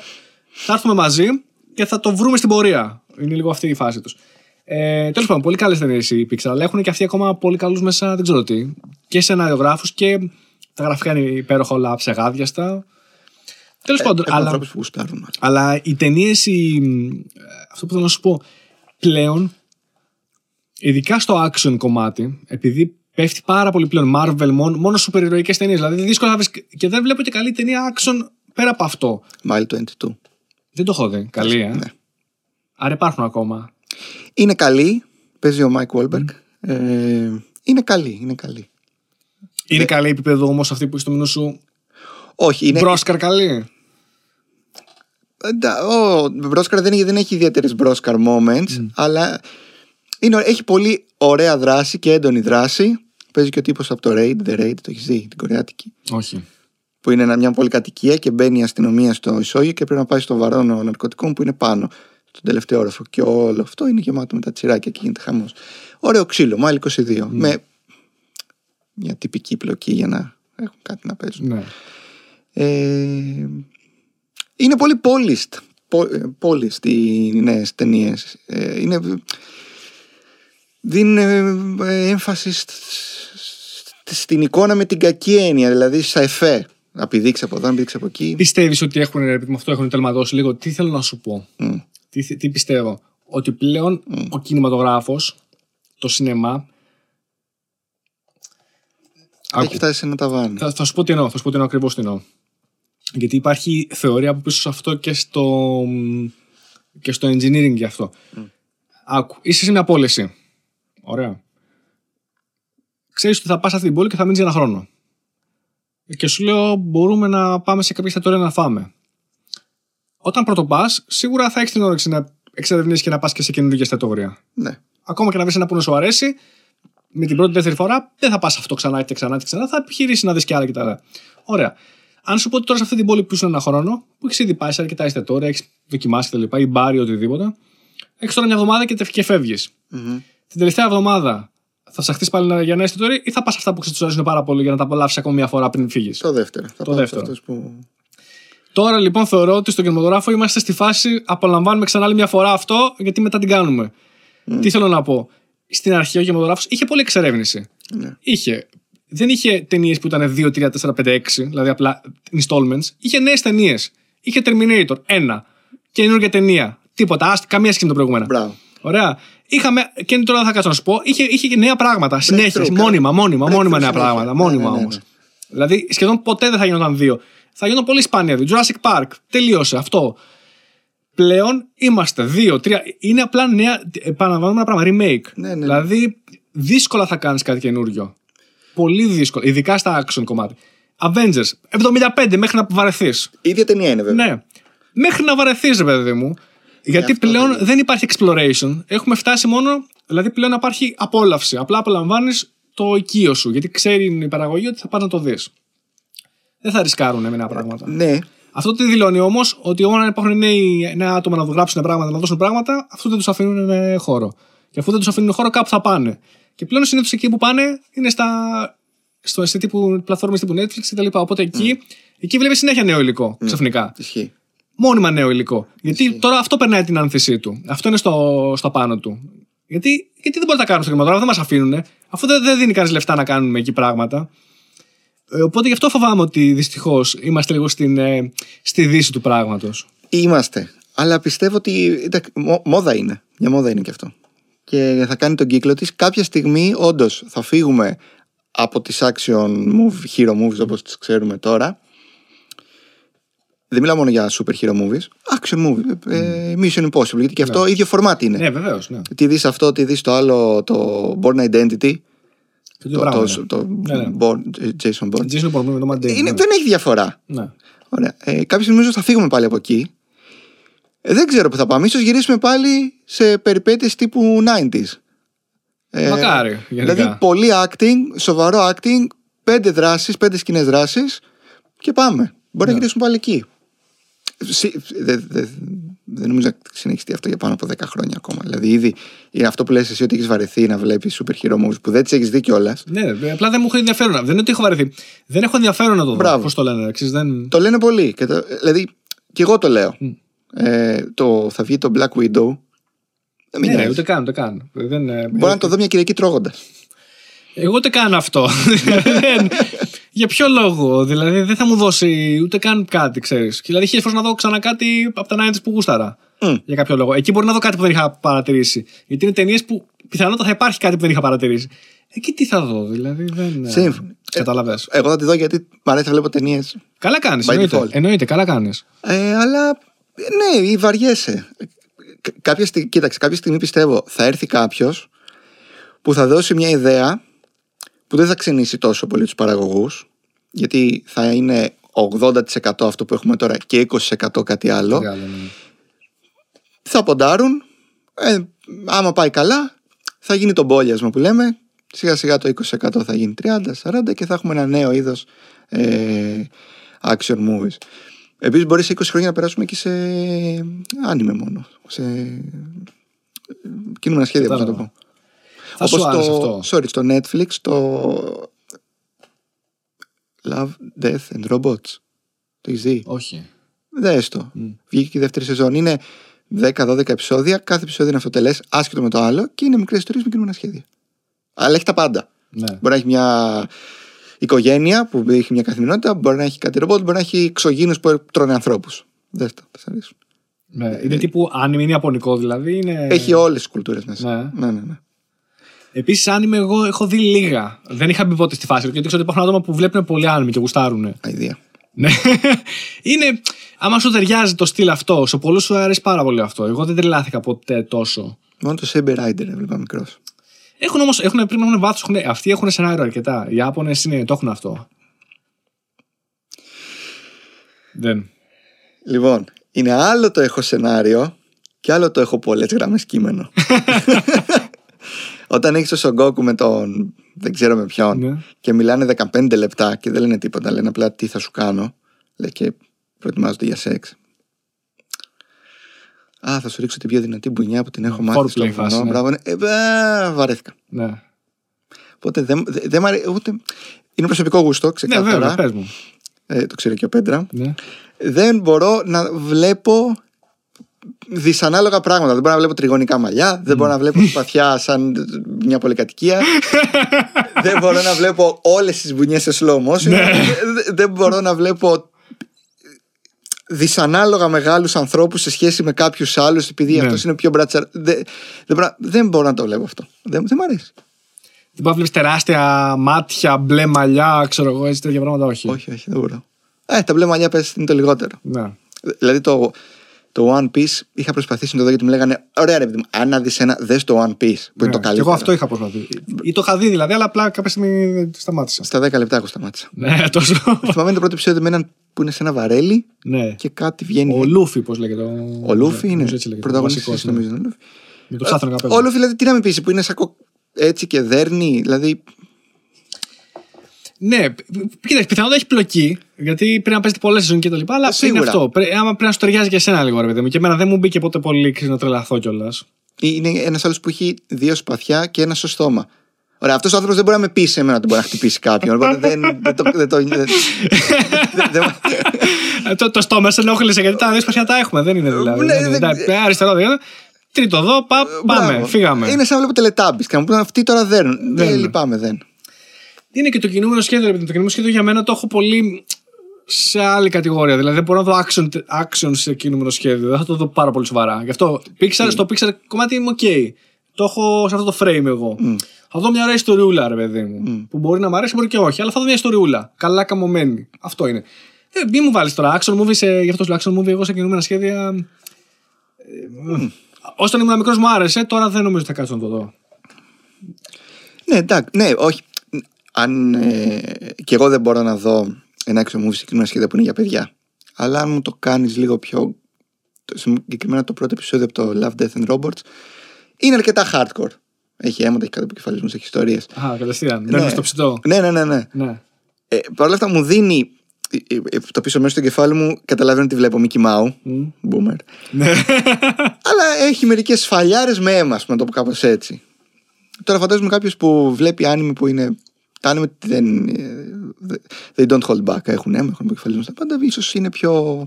S1: Θα έρθουμε μαζί και θα το βρούμε στην πορεία. Είναι λίγο αυτή η φάση τους. Ε, Τέλος πάντων, πολύ καλές ταινίες η Pixar, αλλά έχουν και αυτοί ακόμα πολύ καλούς μέσα, δεν ξέρω τι. Και σενάριογράφους και τα γραφικά είναι υπέροχα όλα ψεγάδιαστα. Τέλος πάντων,
S2: Έχω
S1: αλλά.
S2: ανθρώπους που γουστάρουν. μάλλον.
S1: Αλλά οι ταινίες, αυτό που θέλω να σου πω, πλέον, ειδικά στο action κομμάτι, επειδή πέφτει πάρα πολύ πλέον Marvel, μόνο, μόνο σούπερ ηρωικές ταινίες, δηλαδή δύσκολα να βρεις, και δεν βλέπω και καλή ταινία action πέρα από αυτό.
S2: Mile 22.
S1: Δεν το έχω δει. Καλή, ε.
S2: Ναι.
S1: Άρα υπάρχουν ακόμα.
S2: Είναι καλή. Παίζει ο Mike Wahlberg. Ε, είναι καλή. Είναι καλή.
S1: Είναι καλή επίπεδο όμως αυτή που έχει στο μήνο σου;
S2: Όχι, είναι.
S1: Μπρόσκαρ καλή;
S2: Εντα- Ο Μπρόσκαρ δεν, δεν έχει ιδιαίτερες Μπρόσκαρ moments, αλλά είναι, έχει πολύ ωραία δράση και έντονη δράση. Παίζει και ο τύπος από το Raid, The Raid, το έχεις δει, την Κορεάτικη.
S1: Όχι.
S2: Που είναι ένα- μια πολυκατοικία και μπαίνει η αστυνομία στο ισόγειο και πρέπει να πάει στο βαρόνο ναρκωτικών που είναι πάνω, στον τελευταίο όροφο. Και όλο αυτό είναι γεμάτο με τα τσιράκια και γίνεται χαμός. Ωραίο ξύλο, μάλλον 22. Με μια τυπική πλοκή για να έχουν κάτι να παίζουν.
S1: Ναι.
S2: Ε, είναι πολύ polished. πο- ε, Polished οι νέες ταινίες. Ε, είναι, δίνουν ε, έμφαση σ- σ- στην εικόνα με την κακή έννοια, δηλαδή στα εφέ. Να πηδήξει από εδώ, να πηδήξει από εκεί.
S1: Πιστεύεις ότι έχουν, ρε παιδί μου, αυτό έχουν τελματώσει λίγο; Τι θέλω να σου πω;
S2: Μμ.
S1: Τι, τι πιστεύω; Ότι πλέον ο κινηματογράφος, το σινεμά. Άκου.
S2: Έχει φτάσει σε ένα ταβάνι.
S1: Θα, θα σου πω τι εννοώ. Θα σου πω τι εννοώ ακριβώς τι εννοώ. Γιατί υπάρχει θεωρία από πίσω σε αυτό και στο, και στο engineering γι' αυτό. Άκου, είσαι σε μια πώληση. Ωραία. Ξέρεις ότι θα πας σε αυτή την πόλη και θα μείνεις για ένα χρόνο. Και σου λέω, μπορούμε να πάμε σε κάποια εστιατόρια να φάμε. Όταν πρώτο πα, σίγουρα θα έχεις την όρεξη να εξερευνήσεις και να πας και σε καινούργια εστιατόρια.
S2: Ναι.
S1: Ακόμα και να βρεις ένα που να σου αρέσει, με την πρώτη δεύτερη φορά δεν θα πας αυτό ξανά και ξανά και ξανά. Θα επιχειρήσεις να δεις και άλλα και τα άλλα. Ωραία. Αν σου πω ότι τώρα σε αυτή την πόλη που ήσουν ένα χρόνο, που έχεις ήδη πάει σε αρκετά εστιατόρια, έχεις δοκιμάσει κτλ. ή μπάρι οτιδήποτε, έχεις τώρα μια εβδομάδα και, και φεύγεις.
S2: Μμμ.
S1: Την τελευταία εβδομάδα θα ψαχτεί πάλι για ένα εστιατόριο ή θα πας αυτά που ξέρει του αρέσουν πάρα πολύ για να τα απολαύσεις ακόμα μια φορά πριν φύγεις;
S2: Το δεύτερο. Θα πάω σε
S1: δεύτερο.
S2: αυτούς που...
S1: Τώρα λοιπόν θεωρώ ότι στον κινηματογράφο είμαστε στη φάση απολαμβάνουμε ξανά άλλη μια φορά αυτό γιατί μετά την κάνουμε. Τι θέλω να πω; Στην αρχή ο κινηματογράφος είχε πολλή εξερεύνηση.
S2: Ναι.
S1: Είχε. Δεν είχε ταινίες που ήταν 2, 3, 4, 5, 6, δηλαδή απλά installments. Είχε νέες ταινίες. Είχε Terminator, ένα. Καινούργια ταινία. Τίποτα. Άστι, καμία σχέση με το προηγούμενο.
S2: Μπράβο.
S1: Ωραία. Είχαμε, και τώρα θα κάτσω να σου πω, είχε, είχε και νέα πράγματα. Συνέχεια.
S2: Breakthrough,
S1: Μόνιμα, μόνιμα,
S2: breakthrough
S1: μόνιμα νέα
S2: συνέχεια.
S1: πράγματα.
S2: Ναι,
S1: Μόνιμα
S2: ναι, ναι,
S1: όμως.
S2: ναι.
S1: Δηλαδή σχεδόν ποτέ δεν θα γινόταν δύο. Θα γινόταν πολύ σπάνια δύο. Jurassic Park. Τελείωσε αυτό. Πλέον είμαστε δύο, τρία. Είναι απλά νέα. Επαναλαμβάνουμε ένα πράγμα. Remake.
S2: Ναι, ναι, ναι.
S1: Δηλαδή δύσκολα θα κάνεις κάτι καινούριο. Πολύ δύσκολο. Ειδικά στα action κομμάτι. Avengers. 75 μέχρι να βαρεθείς.
S2: Η ίδια ταινία είναι βέβαια.
S1: Ναι. Μέχρι να βαρεθείς, ρε παιδί μου. Γιατί
S2: αυτό
S1: πλέον
S2: δεν
S1: δεν υπάρχει exploration. Έχουμε φτάσει μόνο Δηλαδή πλέον υπάρχει απόλαυση. Απλά απολαμβάνεις το οικείο σου. Γιατί ξέρει η παραγωγή ότι θα πάνε να το δεις. Δεν θα ρισκάρουν με νέα πράγματα.
S2: Ναι,
S1: Αυτό τι δηλώνει όμως, ότι όταν υπάρχουν νέοι, νέα άτομα να γράψουν πράγματα, να δώσουν πράγματα, αυτό δεν τους αφήνουν ε, χώρο. Και αφού δεν τους αφήνουν χώρο, κάπου θα πάνε. Και πλέον συνήθως εκεί που πάνε είναι στα, στο, σε τύπου, πλατφόρμες τύπου Netflix κτλ. Οπότε εκεί, εκεί βλέπεις συνέχεια νέο υλικό ξαφνικά.
S2: ισχύει.
S1: Μόνιμα νέο υλικό. Γιατί τώρα αυτό περνάει την άνθησή του. Αυτό είναι στο, στο πάνω του. Γιατί, γιατί δεν μπορεί να τα κάνουν στο κινηματογράφο, δεν μας αφήνουν. Αφού δεν, δεν δίνει κανείς λεφτά να κάνουμε εκεί πράγματα. Ε, οπότε γι' αυτό φοβάμαι ότι δυστυχώς είμαστε λίγο στην, ε, στη δύση του πράγματος.
S2: Είμαστε. Αλλά πιστεύω ότι. εντάξει, μο- μόδα είναι. Μια μόδα είναι και αυτό. Και θα κάνει τον κύκλο της. Κάποια στιγμή, όντως, θα φύγουμε από τις action movie, hero movies όπως τις ξέρουμε τώρα. Δεν μιλάω μόνο για super hero movies. Action movie. ε, Mission Impossible. Γιατί και αυτό ίδιο format είναι.
S1: Ναι, βεβαίως. Ναι.
S2: Τι δεις αυτό, τι δεις το άλλο, το Born Identity.
S1: Το,
S2: Το, το, το
S1: Ναι, ναι.
S2: Born, Jason Bourne.
S1: Jason Bourne με το Matt Damon,
S2: Είναι,
S1: ναι.
S2: δεν έχει διαφορά.
S1: Ναι.
S2: Ωραία. Ε, κάποια στιγμή νομίζω θα φύγουμε πάλι από εκεί. Ε, δεν ξέρω που θα πάμε. Ίσως γυρίσουμε πάλι σε περιπέτειες τύπου 90s. Ε,
S1: Μακάρι, γενικά.
S2: Δηλαδή πολύ acting, σοβαρό acting, πέντε δράσεις, πέντε σκηνές δράσεις και πάμε. Μπορεί να γυρίσουμε πάλι εκεί. Συ- Δεν δε, δεν νομίζω να συνεχιστεί αυτό για πάνω από 10 χρόνια ακόμα. Δηλαδή, ήδη είναι αυτό που λες εσύ ότι έχεις βαρεθεί να βλέπεις super hero movies που δεν τις έχεις δει κιόλας.
S1: Ναι, απλά δεν μου έχει ενδιαφέρον. Δεν είναι ότι έχω βαρεθεί. Δεν έχω ενδιαφέρον να το δω.
S2: Μπράβο.
S1: Πώς το λένε, ξέρεις, δεν...
S2: Το λένε πολύ. Και το, δηλαδή, και εγώ το λέω. Ε, το, θα βγει το Black Widow. Δεν με
S1: Ναι,
S2: νοιάζει.
S1: ούτε καν, ούτε καν. Δεν, ε,
S2: Μπορεί να το δω μια Κυριακή τρώγοντας.
S1: Εγώ ούτε καν αυτό. Δεν- Για ποιο λόγο, δηλαδή δεν θα μου δώσει ούτε καν κάτι, ξέρεις. Δηλαδή, χίλιες φορές να δω ξανά κάτι από τα 90s που γούσταρα.
S2: Μμ.
S1: Για κάποιο λόγο. Εκεί μπορεί να δω κάτι που δεν είχα παρατηρήσει. Γιατί είναι ταινίες που πιθανότατα θα υπάρχει κάτι που δεν είχα παρατηρήσει. Εκεί τι θα δω, δηλαδή. Δεν.
S2: Σύμφωνα.
S1: Κατάλαβε.
S2: Εγώ θα τη δω γιατί μ' αρέσει να βλέπω ταινίες.
S1: Καλά κάνεις.
S2: by
S1: Εννοείται.
S2: default.
S1: εννοείται, καλά κάνεις.
S2: Ε, αλλά ε, ναι, ή βαριέσαι. Κα- Κάποια στιγμή, κοίταξε, κάποια στιγμή πιστεύω θα έρθει κάποιος που θα δώσει μια ιδέα που δεν θα ξενήσει τόσο πολύ τους παραγωγούς, γιατί θα είναι 80% αυτό που έχουμε τώρα και 20% κάτι άλλο. θα ποντάρουν. Ε, άμα πάει καλά, θα γίνει το μπόλιασμα που λέμε. Σιγά σιγά το 20% θα γίνει 30-40 και θα έχουμε ένα νέο είδος ε, action movies. Επίσης μπορεί σε 20 χρόνια να περάσουμε και σε άνιμε μόνο. Σε ε, κινούμενα σχέδια, πώς να το πω.
S1: Θα σου άρεσε αυτό.
S2: sorry, στο Netflix το Love, Death and Robots. Το έχεις δει;
S1: Όχι.
S2: Δες το. Βγήκε και η δεύτερη σεζόν. Είναι 10-12 επεισόδια. Κάθε επεισόδιο είναι αυτοτελέ, άσχετο με το άλλο και είναι μικρές ιστορίες με κινούμενα σχέδια. Αλλά έχει τα πάντα.
S1: Ναι.
S2: Μπορεί να έχει μια οικογένεια που έχει μια καθημερινότητα, μπορεί να έχει κάτι ρομπότ, μπορεί να έχει εξωγήνου που τρώνε ανθρώπους. Δες το, θα σ' αρέσουν.
S1: Ναι. Είναι τύπου, αν είναι ιαπωνικό δηλαδή, είναι.
S2: Έχει όλες τις κουλτούρες μέσα.
S1: Ναι.
S2: ναι, ναι. ναι.
S1: Επίσης, άνιμε, εγώ έχω δει λίγα. Δεν είχα μπει ποτέ στη φάση. Γιατί ξέρω ότι υπάρχουν άτομα που βλέπουν πολύ άνιμε και γουστάρουν.
S2: Αιδία.
S1: Ναι. είναι. Άμα σου ταιριάζει το στυλ αυτό, σε πολλούς σου αρέσει πάρα πολύ αυτό. Εγώ δεν τρελάθηκα ποτέ τόσο.
S2: Μόνο το Saber Rider έβλεπα μικρός.
S1: Έχουν όμως, έχουν, πρέπει να έχουν βάθος. Αυτοί έχουν σενάριο αρκετά. Οι Ιάπωνες το έχουν αυτό. Δεν.
S2: Λοιπόν, είναι άλλο το έχω σενάριο και άλλο το έχω πολλές γραμμές κείμενο. Όταν έχεις το Σογκόκου με τον δεν ξέρω με ποιον
S1: Ναι.
S2: και μιλάνε 15 λεπτά και δεν λένε τίποτα, λένε απλά τι θα σου κάνω, λέει και προετοιμάζονται για σεξ. Α, θα σου ρίξω την πιο δυνατή μπουνιά που την έχω μάθει
S1: Foreplay
S2: στο
S1: φάση,
S2: βουνό.
S1: ναι.
S2: Μπράβο, ναι. Ε, α, βαρέθηκα.
S1: Ναι.
S2: Οπότε δεν δε, δεν μ' αρέ- ούτε... Είναι προσωπικό γούστο,
S1: Ναι,
S2: ξεκάθαρα.
S1: βέβαια, πες μου.
S2: ε, το ξέρει και ο Πέντρα.
S1: Ναι.
S2: Δεν μπορώ να βλέπω δυσανάλογα πράγματα. Δεν μπορώ να βλέπω τριγωνικά μαλλιά. Δεν μπορώ να βλέπω σπαθιά σαν μια πολυκατοικία. δεν μπορώ να βλέπω όλες τις μπουνιές σε slow motion. δεν, δεν μπορώ να βλέπω δυσανάλογα μεγάλους ανθρώπους σε σχέση με κάποιους άλλους επειδή
S1: Ναι.
S2: αυτός είναι πιο μπρατσα... Δεν, δεν, μπορώ, δεν μπορώ να το βλέπω αυτό. Δεν, δεν μ' αρέσει.
S1: Δεν μπορεί να βλέπεις τεράστια μάτια, μπλε μαλλιά, ξέρω εγώ, έτσι τέτοια πράγματα. Όχι.
S2: Όχι, όχι, δεν μπορώ. Ε, τα μπλε μαλλιά πες είναι το λιγότερο.
S1: Ναι.
S2: Δηλαδή το, το One Piece είχα προσπαθήσει να το δω γιατί μου λέγανε Ωραία, ρε παιδί μου, αν να δεις ένα, δες το One Piece που είναι το
S1: Ναι. Και
S2: καλύτερο.
S1: εγώ αυτό είχα προσπαθήσει. Ή το είχα δει δηλαδή, αλλά απλά κάποια στιγμή σταμάτησα.
S2: Στα 10 λεπτά έχω σταμάτησα.
S1: Ναι, τόσο.
S2: Θυμάμαι το πρώτο επεισόδιο με έναν που είναι σε ένα βαρέλι
S1: ναι.
S2: και κάτι βγαίνει.
S1: Ο Λούφι, πώς λέγεται.
S2: Ο Λούφι είναι
S1: Νομίζω έτσι λέγεται,
S2: πρωταγωνιστής
S1: βασικός, ναι.
S2: νομίζω. είναι ο Λούφι.
S1: Με το ψάθρο καπέλο.
S2: Όλο δηλαδή τι να μην πεις που είναι σακο έτσι και δέρνει. Δηλαδή.
S1: Ναι, κοίταξε, πιθανότατα έχει πλοκή. Γιατί πρέπει να παίζετε πολλές σεζόν και τα λοιπά. Αλλά είναι
S2: Σίγουρα.
S1: αυτό. Πρέ, άμα πρέπει να σου ταιριάζει για σένα λίγο, ρε παιδί μου. Και εμένα δεν μου μπήκε ποτέ πολύ ξέρεις, να τρελαθώ κιόλας.
S2: Είναι ένας άλλος που έχει δύο σπαθιά και ένα στο στόμα. Ωραία, αυτός ο άνθρωπος δεν μπορεί να με πείσει εμένα ότι μπορεί να χτυπήσει κάποιον. Οπότε δεν, δεν το. Δεν το δεν- δεν- δεν-
S1: Ε, το, το στόμα σε ενόχλησε γιατί τα δύο σπαθιά τα έχουμε. Δεν είναι δηλαδή.
S2: Ναι,
S1: δεν είναι.
S2: δεν-
S1: Εντάξει, αριστερό, δεξιό. Τρίτο εδώ, πα, πάμε,
S2: Μπράβο.
S1: φύγαμε.
S2: Είναι σαν να βλέπω τελετάμπι και να μου πούνε αυτοί τώρα δέρνουν. Δεν
S1: είναι.
S2: λυπάμαι, δεν.
S1: Είναι και το κινούμενο σχέδιο. ρε παιδί μου. Το κινούμενο σχέδιο για μένα το έχω πολύ σε άλλη κατηγορία. Δηλαδή δεν μπορώ να δω action, action σε κινούμενο σχέδιο. Δεν θα το δω πάρα πολύ σοβαρά. Γι' αυτό Pixar, στο Pixar κομμάτι είμαι ok. Το έχω σε αυτό το frame εγώ. Θα δω μια ωραία ιστοριούλα, ρε παιδί μου. Που μπορεί να μου αρέσει, μπορεί και όχι. Αλλά θα δω μια ιστοριούλα. Καλά καμωμένη. Αυτό είναι. Ε, μην μου βάλεις τώρα action movie σε, γι' αυτό σου λέω action movie εγώ σε κινούμενα σχέδια. Ε, Όταν ήμουν μικρός μου άρεσε, τώρα δεν νομίζω ότι θα κάτσω να το δω.
S2: Ναι, εντάξει. Ναι, όχι. Αν ε, και εγώ δεν μπορώ να δω ένα action movie συγκεκριμένα σχέδια που είναι για παιδιά. Αλλά αν μου το κάνεις λίγο πιο. το- Συγκεκριμένα το πρώτο επεισόδιο από το Love, Death and Robots είναι αρκετά hardcore. Έχει αίματα, έχει κάτω επικεφαλισμού, έχει ιστορίες.
S1: Α, κατευθείαν. Μπαίνουμε στο ψητό.
S2: Ναι, ναι, ναι. ναι.
S1: Ναι.
S2: Ε, Παρ' όλα αυτά μου δίνει. ε, ε, Το πίσω μέρος του κεφάλι μου καταλαβαίνω ότι βλέπω Mickey Mouse.
S1: Μμ.
S2: Boomer.
S1: Ναι.
S2: Αλλά έχει μερικές σφαλιάρες με αίμα, ας πούμε, να το πω κάπως έτσι. Τώρα φαντάζομαι κάποιος που βλέπει άνιμη που είναι. Τα άνιμη δεν. ε, They don't hold back. Έχουν αίμα, έχουν επικεφαλισμό στα πάντα. ίσως είναι πιο.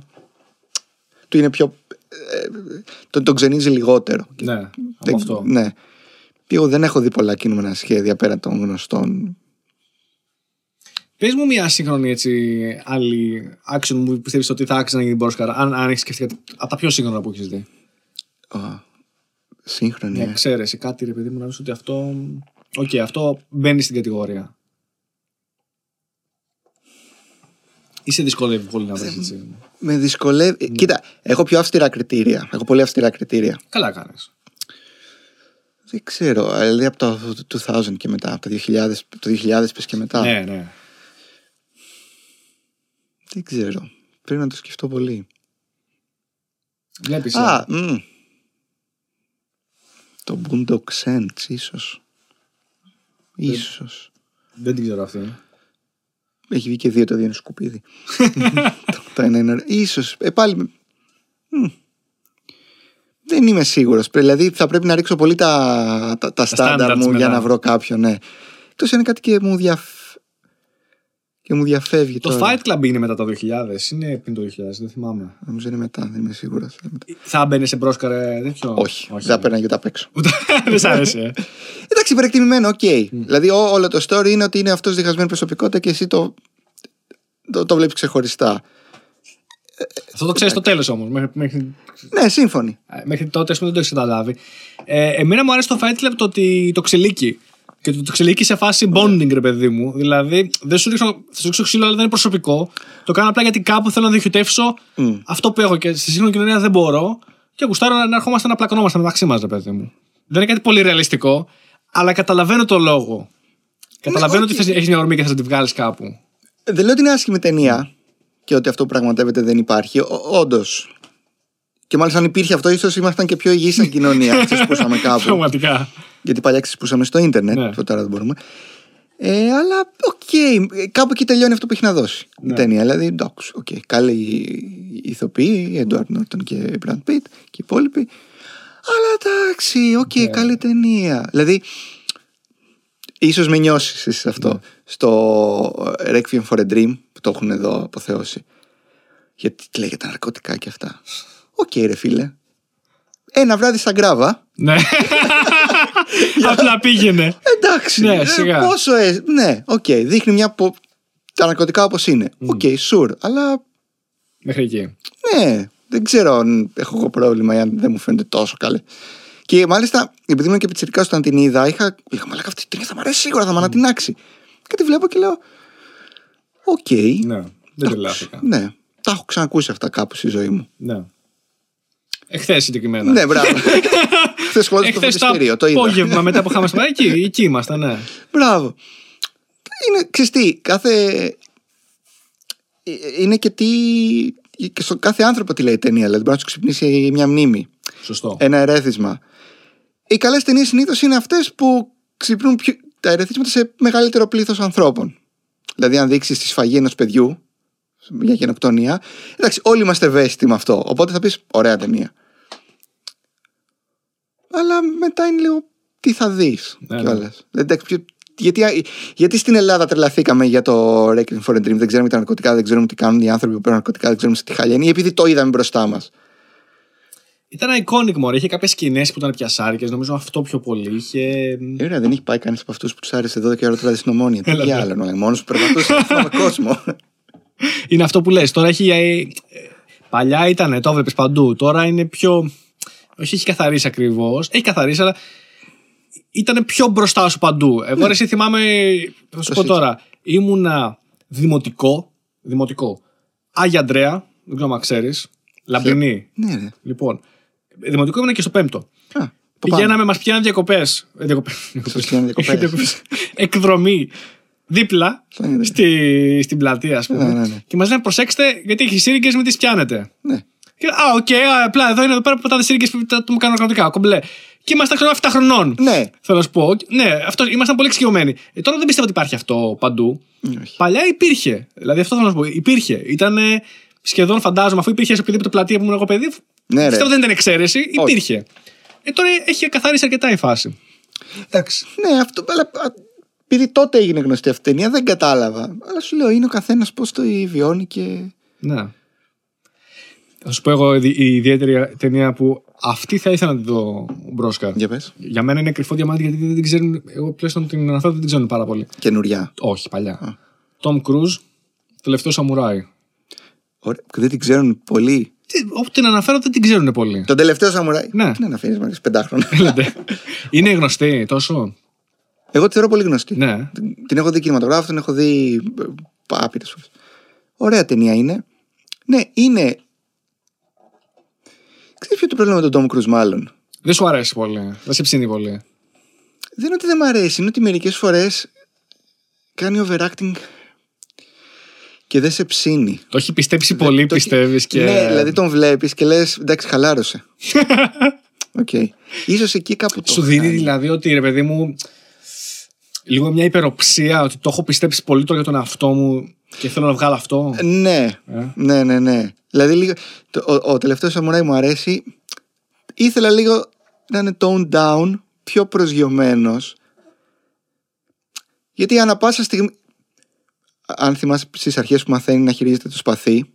S2: Του είναι πιο. ε, τον, τον ξενίζει λιγότερο.
S1: Ναι, από
S2: Δεν-
S1: αυτό.
S2: Ναι. Και Εγώ δεν έχω δει πολλά κινούμενα σχέδια πέρα των γνωστών.
S1: Πες μου μια σύγχρονη έτσι, άλλη action που πιστεύεις ότι θα άξιζε να γίνει Μπόρσκαρ, αν, αν έχεις σκεφτεί κάτι από τα πιο σύγχρονα που έχεις δει.
S2: Α, σύγχρονη.
S1: Μια
S2: ε.
S1: εξαίρεση, κάτι ρε παιδί μου, να πεις ότι αυτό. Οκ, αυτό μπαίνει στην κατηγορία. Ή σε δυσκολεύει πολύ να βρεις έτσι.
S2: Με δυσκολεύει. Κοίτα, έχω πιο αυστηρά κριτήρια. Έχω πολύ αυστηρά κριτήρια.
S1: Καλά κάνεις.
S2: Δεν ξέρω. Δηλαδή από το 2000 και μετά, από το 2000, το 2000 πες και μετά.
S1: Ναι, ναι.
S2: Δεν ξέρω. Πρέπει να το σκεφτώ πολύ.
S1: Βλέπεις.
S2: Α,
S1: ε.
S2: μ. Το Boondock Saints, ίσως. Ίσως.
S1: Δεν την ξέρω αυτή.
S2: Έχει βγει και δύο, το δύο είναι σκουπίδι. το, το ένα είναι. Ίσως. Ε, πάλι. μ. Δεν είμαι σίγουρος. Δηλαδή θα πρέπει να ρίξω πολύ τα, τα, τα στάνταρ
S1: standards
S2: μου για
S1: μετά.
S2: να βρω κάποιον, ναι. Εκτός αν είναι κάτι και μου, διαφ... και μου διαφεύγει
S1: Το
S2: τώρα.
S1: Fight Club είναι μετά το 2000, είναι πριν το 2000, δεν θυμάμαι.
S2: Νομίζω είναι μετά, δεν είμαι σίγουρος.
S1: Θα μπαίνει σε Μπόρσκαρ ε, τέτοιο.
S2: Όχι, δεν θα παίρναγε ούτε απ' έξω.
S1: Ούτε- Δεν σ' άρεσε. ε.
S2: Εντάξει, υπερεκτιμημένο, οκ. Δηλαδή, ό- όλο το story είναι ότι είναι αυτός διχασμένη προσωπικότητα και εσύ το, το, το βλέπεις ξεχωριστά.
S1: Αυτό το ξέρεις στο τέλος όμως. Μέχρι, μέχρι,
S2: Ναι, σύμφωνοι.
S1: ε, μέχρι τότε ας πούμε, δεν το έχεις καταλάβει. Ε, εμένα μου αρέσει το Fight Club το ότι το ξελίκει. Και το, το ξελίκει σε φάση bonding, ρε παιδί μου. Δηλαδή, δεν σου ρίξω, θα σου ρίξω ξύλο, αλλά δεν είναι προσωπικό. Το κάνω απλά γιατί κάπου θέλω να διοχετεύσω αυτό που έχω και στη σύγχρονη κοινωνία δεν μπορώ. Και γουστάρω να, να ερχόμαστε να πλακωνόμαστε μεταξύ μας, ρε παιδί μου. Δεν είναι κάτι πολύ ρεαλιστικό, αλλά καταλαβαίνω το λόγο. Καταλαβαίνω
S2: όχι.
S1: ότι έχεις μια ορμή και θα τη βγάλεις κάπου.
S2: Δεν λέω ότι είναι άσχημη ταινία και ότι αυτό που πραγματεύεται δεν υπάρχει. Όντως. Και μάλιστα αν υπήρχε αυτό, ίσως ήμασταν και πιο υγιείς σαν κοινωνία. Ξεσπούσαμε κάπου.
S1: Πραγματικά.
S2: Γιατί παλιά ξεσπούσαμε στο ίντερνετ.
S1: Ναι.
S2: Αυτό τώρα δεν μπορούμε. Ε, αλλά οκ, ε, κάπου εκεί τελειώνει αυτό που έχει να δώσει
S1: Ναι.
S2: η ταινία. Δηλαδή, εντάξει, οκ. Καλοί ηθοποιοί, Έντουαρντ Νόρτον και Μπραντ Πιτ και οι υπόλοιποι. Αλλά εντάξει, οκ,
S1: Ναι.
S2: καλή ταινία. Δηλαδή, ίσως με νιώσεις εσύ αυτό. Στο Requiem for a Dream που το έχουν εδώ αποθεώσει. Γιατί λέγεται ναρκωτικά και αυτά. Οκ, ρε φίλε. Ένα βράδυ στα Γκράβα.
S1: Ναι. Απλά πήγαινε.
S2: Εντάξει.
S1: Ναι,
S2: ε,
S1: σιγά.
S2: Πόσο ε, ναι, οκ. δείχνει μια. πο- τα ναρκωτικά όπως είναι. Οκ, sure. Αλλά
S1: Μέχρι εκεί.
S2: ναι, δεν ξέρω αν έχω εγώ πρόβλημα ή αν δεν μου φαίνεται τόσο καλή. Και μάλιστα, επειδή ήμουν και πιτσυρικά όταν την είδα, είχα. Λέγα, μα λέγα αυτή η ταινία θα μου αρέσει σίγουρα, θα με ανατινάξει. Και τη βλέπω και λέω. Οκ.
S1: Ναι. Δεν τρελάθηκα.
S2: Ναι, τα έχω ξανακούσει αυτά κάπου στη ζωή μου.
S1: Ναι. Εχθές συγκεκριμένα.
S2: Ναι, μπράβο. Χθες σχολιάζω στο
S1: Εχθές το
S2: φροντιστήριο, το είδα.
S1: απόγευμα μετά που είχαμε στο εκεί, εκεί ήμασταν, ναι.
S2: Μπράβο. Είναι, ξέρεις τι, κάθε... ε, Είναι και τι... Και στον κάθε άνθρωπο τι λέει η ταινία. Δηλαδή μπορεί να σου ξυπνήσει μια μνήμη,
S1: Σωστό.
S2: ένα ερέθισμα. οι καλές ταινίες συνήθως είναι αυτές που ξυπνούν πιο, τα ερεθίσματα σε μεγαλύτερο πλήθος ανθρώπων. Δηλαδή, αν δείξεις τη σφαγή ενός παιδιού μια γενοκτονία. Εντάξει, όλοι είμαστε ευαίσθητοι με αυτό. Οπότε θα πεις: Ωραία ταινία. Αλλά μετά είναι λίγο τι θα δεις
S1: Ναι,
S2: κιόλας. Γιατί, γιατί στην Ελλάδα τρελαθήκαμε για το Requiem for a Dream, δεν ξέρουμε τα ναρκωτικά, δεν ξέρουμε τι κάνουν οι άνθρωποι που παίρνουν ναρκωτικά, δεν ξέρουμε σε τι χαλιά είναι, ή επειδή το είδαμε μπροστά μας.
S1: Ήταν iconic μωρέ. Είχε κάποιες σκηνές που ήταν πιασάρικε. Νομίζω αυτό πιο πολύ. Είχε.
S2: Ε, Ωραία, δεν έχει πάει κανείς από αυτούς που τους άρεσε 12 ώρα το βράδυ στην ομόνια. Τι
S1: Έλα, ναι.
S2: άλλο, μόνος που περπατούσε στον κόσμο.
S1: Είναι αυτό που λες. Τώρα έχει. ε, ε, Παλιά ήταν, το έβλεπες παντού. Τώρα είναι πιο. Όχι, έχει καθαρίσει ακριβώς. Έχει καθαρίσει, αλλά ήταν πιο μπροστά σου παντού. Εγώ ρε, εσύ θυμάμαι. Θα σου πω
S2: σύστημα.
S1: τώρα. Ήμουνα δημοτικό. Δημοτικό. Άγιο Αντρέα. Δεν ξέρω αν ξέρεις. Λαμπρινή.
S2: ναι, ρε.
S1: Λοιπόν. Δημοτικό ήμουνα και στο πέμπτο.
S2: Α, πού πάμε;
S1: Πηγαίναμε, μας πηγαίνανε διακοπές. Διακοπές.
S2: Σας πηγαίνανε διακοπές.
S1: Εκδρομή. Δίπλα
S2: Σαν είναι.
S1: στη, στην πλατεία, ας πούμε.
S2: Ναι, ναι, ναι.
S1: Και μας λένε προσέξτε, γιατί έχει σύριγγες, μην τις πιάνετε.
S2: Ναι.
S1: Και, α, οκ, α, απλά εδώ είναι εδώ πέρα που πατάτε σύριγγες που τα- το μου κάνουν ναρκωτικά. Κομπλέ. Και ήμασταν ξέρω 7 χρονών.
S2: Ναι.
S1: Θέλω να σου πω. Ναι, αυτό, ήμασταν πολύ εξοικειωμένοι. Ε, τώρα δεν πιστεύω ότι υπάρχει αυτό παντού.
S2: Όχι.
S1: Παλιά υπήρχε. Δηλαδή αυτό θέλω να σου πω. Υπήρχε. Ήταν σχεδόν φαντάζομαι, αφού υπήρχε σε οποιαδήποτε πλατεία που ήμουν εγώ παιδί.
S2: Ναι, ρε.
S1: πιστεύω δεν ήταν εξαίρεση. Υπήρχε. Ε, τώρα έχει καθαρίσει αρκετά η φάση. Εντάξει.
S2: Ναι, αυτό. Αλλά α, επειδή τότε έγινε γνωστή αυτή η ταινία, δεν κατάλαβα. Αλλά σου λέω, είναι ο καθένας πώς το βιώνει και.
S1: Ναι. Θα σου πω εγώ η η ιδιαίτερη ταινία που αυτή θα ήθελα να τη δω Μπρόσκα.
S2: Για πες.
S1: Για μένα είναι κρυφό διαμάντι γιατί δεν την ξέρουν. Εγώ τουλάχιστον την αναφέρω δεν την ξέρουν πάρα πολύ.
S2: Καινούρια.
S1: Όχι, παλιά. Tom Cruise, τελευταίο σαμουράι.
S2: Ωραία. που Δεν την ξέρουν πολύ.
S1: Τι- Όπου την αναφέρω δεν την ξέρουν πολύ.
S2: Τον τελευταίο σαμουράι.
S1: Ναι.
S2: Τι να αναφέρει, Μάρκο, πεντάχρονα.
S1: Έλατε. είναι γνωστή τόσο.
S2: Εγώ τη θεωρώ πολύ γνωστή.
S1: Ναι.
S2: Την, την έχω δει κινηματογράφο, την έχω δει άπειρες φορές. Ωραία ταινία είναι. Ναι, είναι. Ξέρεις ποιο είναι το πρόβλημα με τον Tom Cruise, μάλλον;
S1: Δεν σου αρέσει πολύ. Δεν σε ψήνει πολύ.
S2: Δεν είναι ότι δεν μ' αρέσει, είναι ότι μερικές φορές κάνει overacting και δεν σε ψήνει.
S1: Το έχει πιστέψει πολύ,
S2: Το έχει-
S1: πιστεύεις. Και...
S2: Ναι, δηλαδή τον βλέπεις και λες, εντάξει, χαλάρωσε. Οκ. Ίσως εκεί κάπου το.
S1: Σου δίνει
S2: χάνει.
S1: δηλαδή ότι ρε παιδί μου. Λίγο μια υπεροψία ότι το έχω πιστέψει πολύ τώρα για τον εαυτό μου και θέλω να βγάλω αυτό.
S2: Ναι,
S1: Ε.
S2: ναι, ναι, ναι. Δηλαδή λίγο. Το, ο, ο τελευταίος σαμουράι μου αρέσει. Ήθελα λίγο να είναι toned down, πιο προσγειωμένος. Γιατί ανά πάσα στιγμή. Αν θυμάσαι στις αρχές που μαθαίνει να χειρίζεται το σπαθί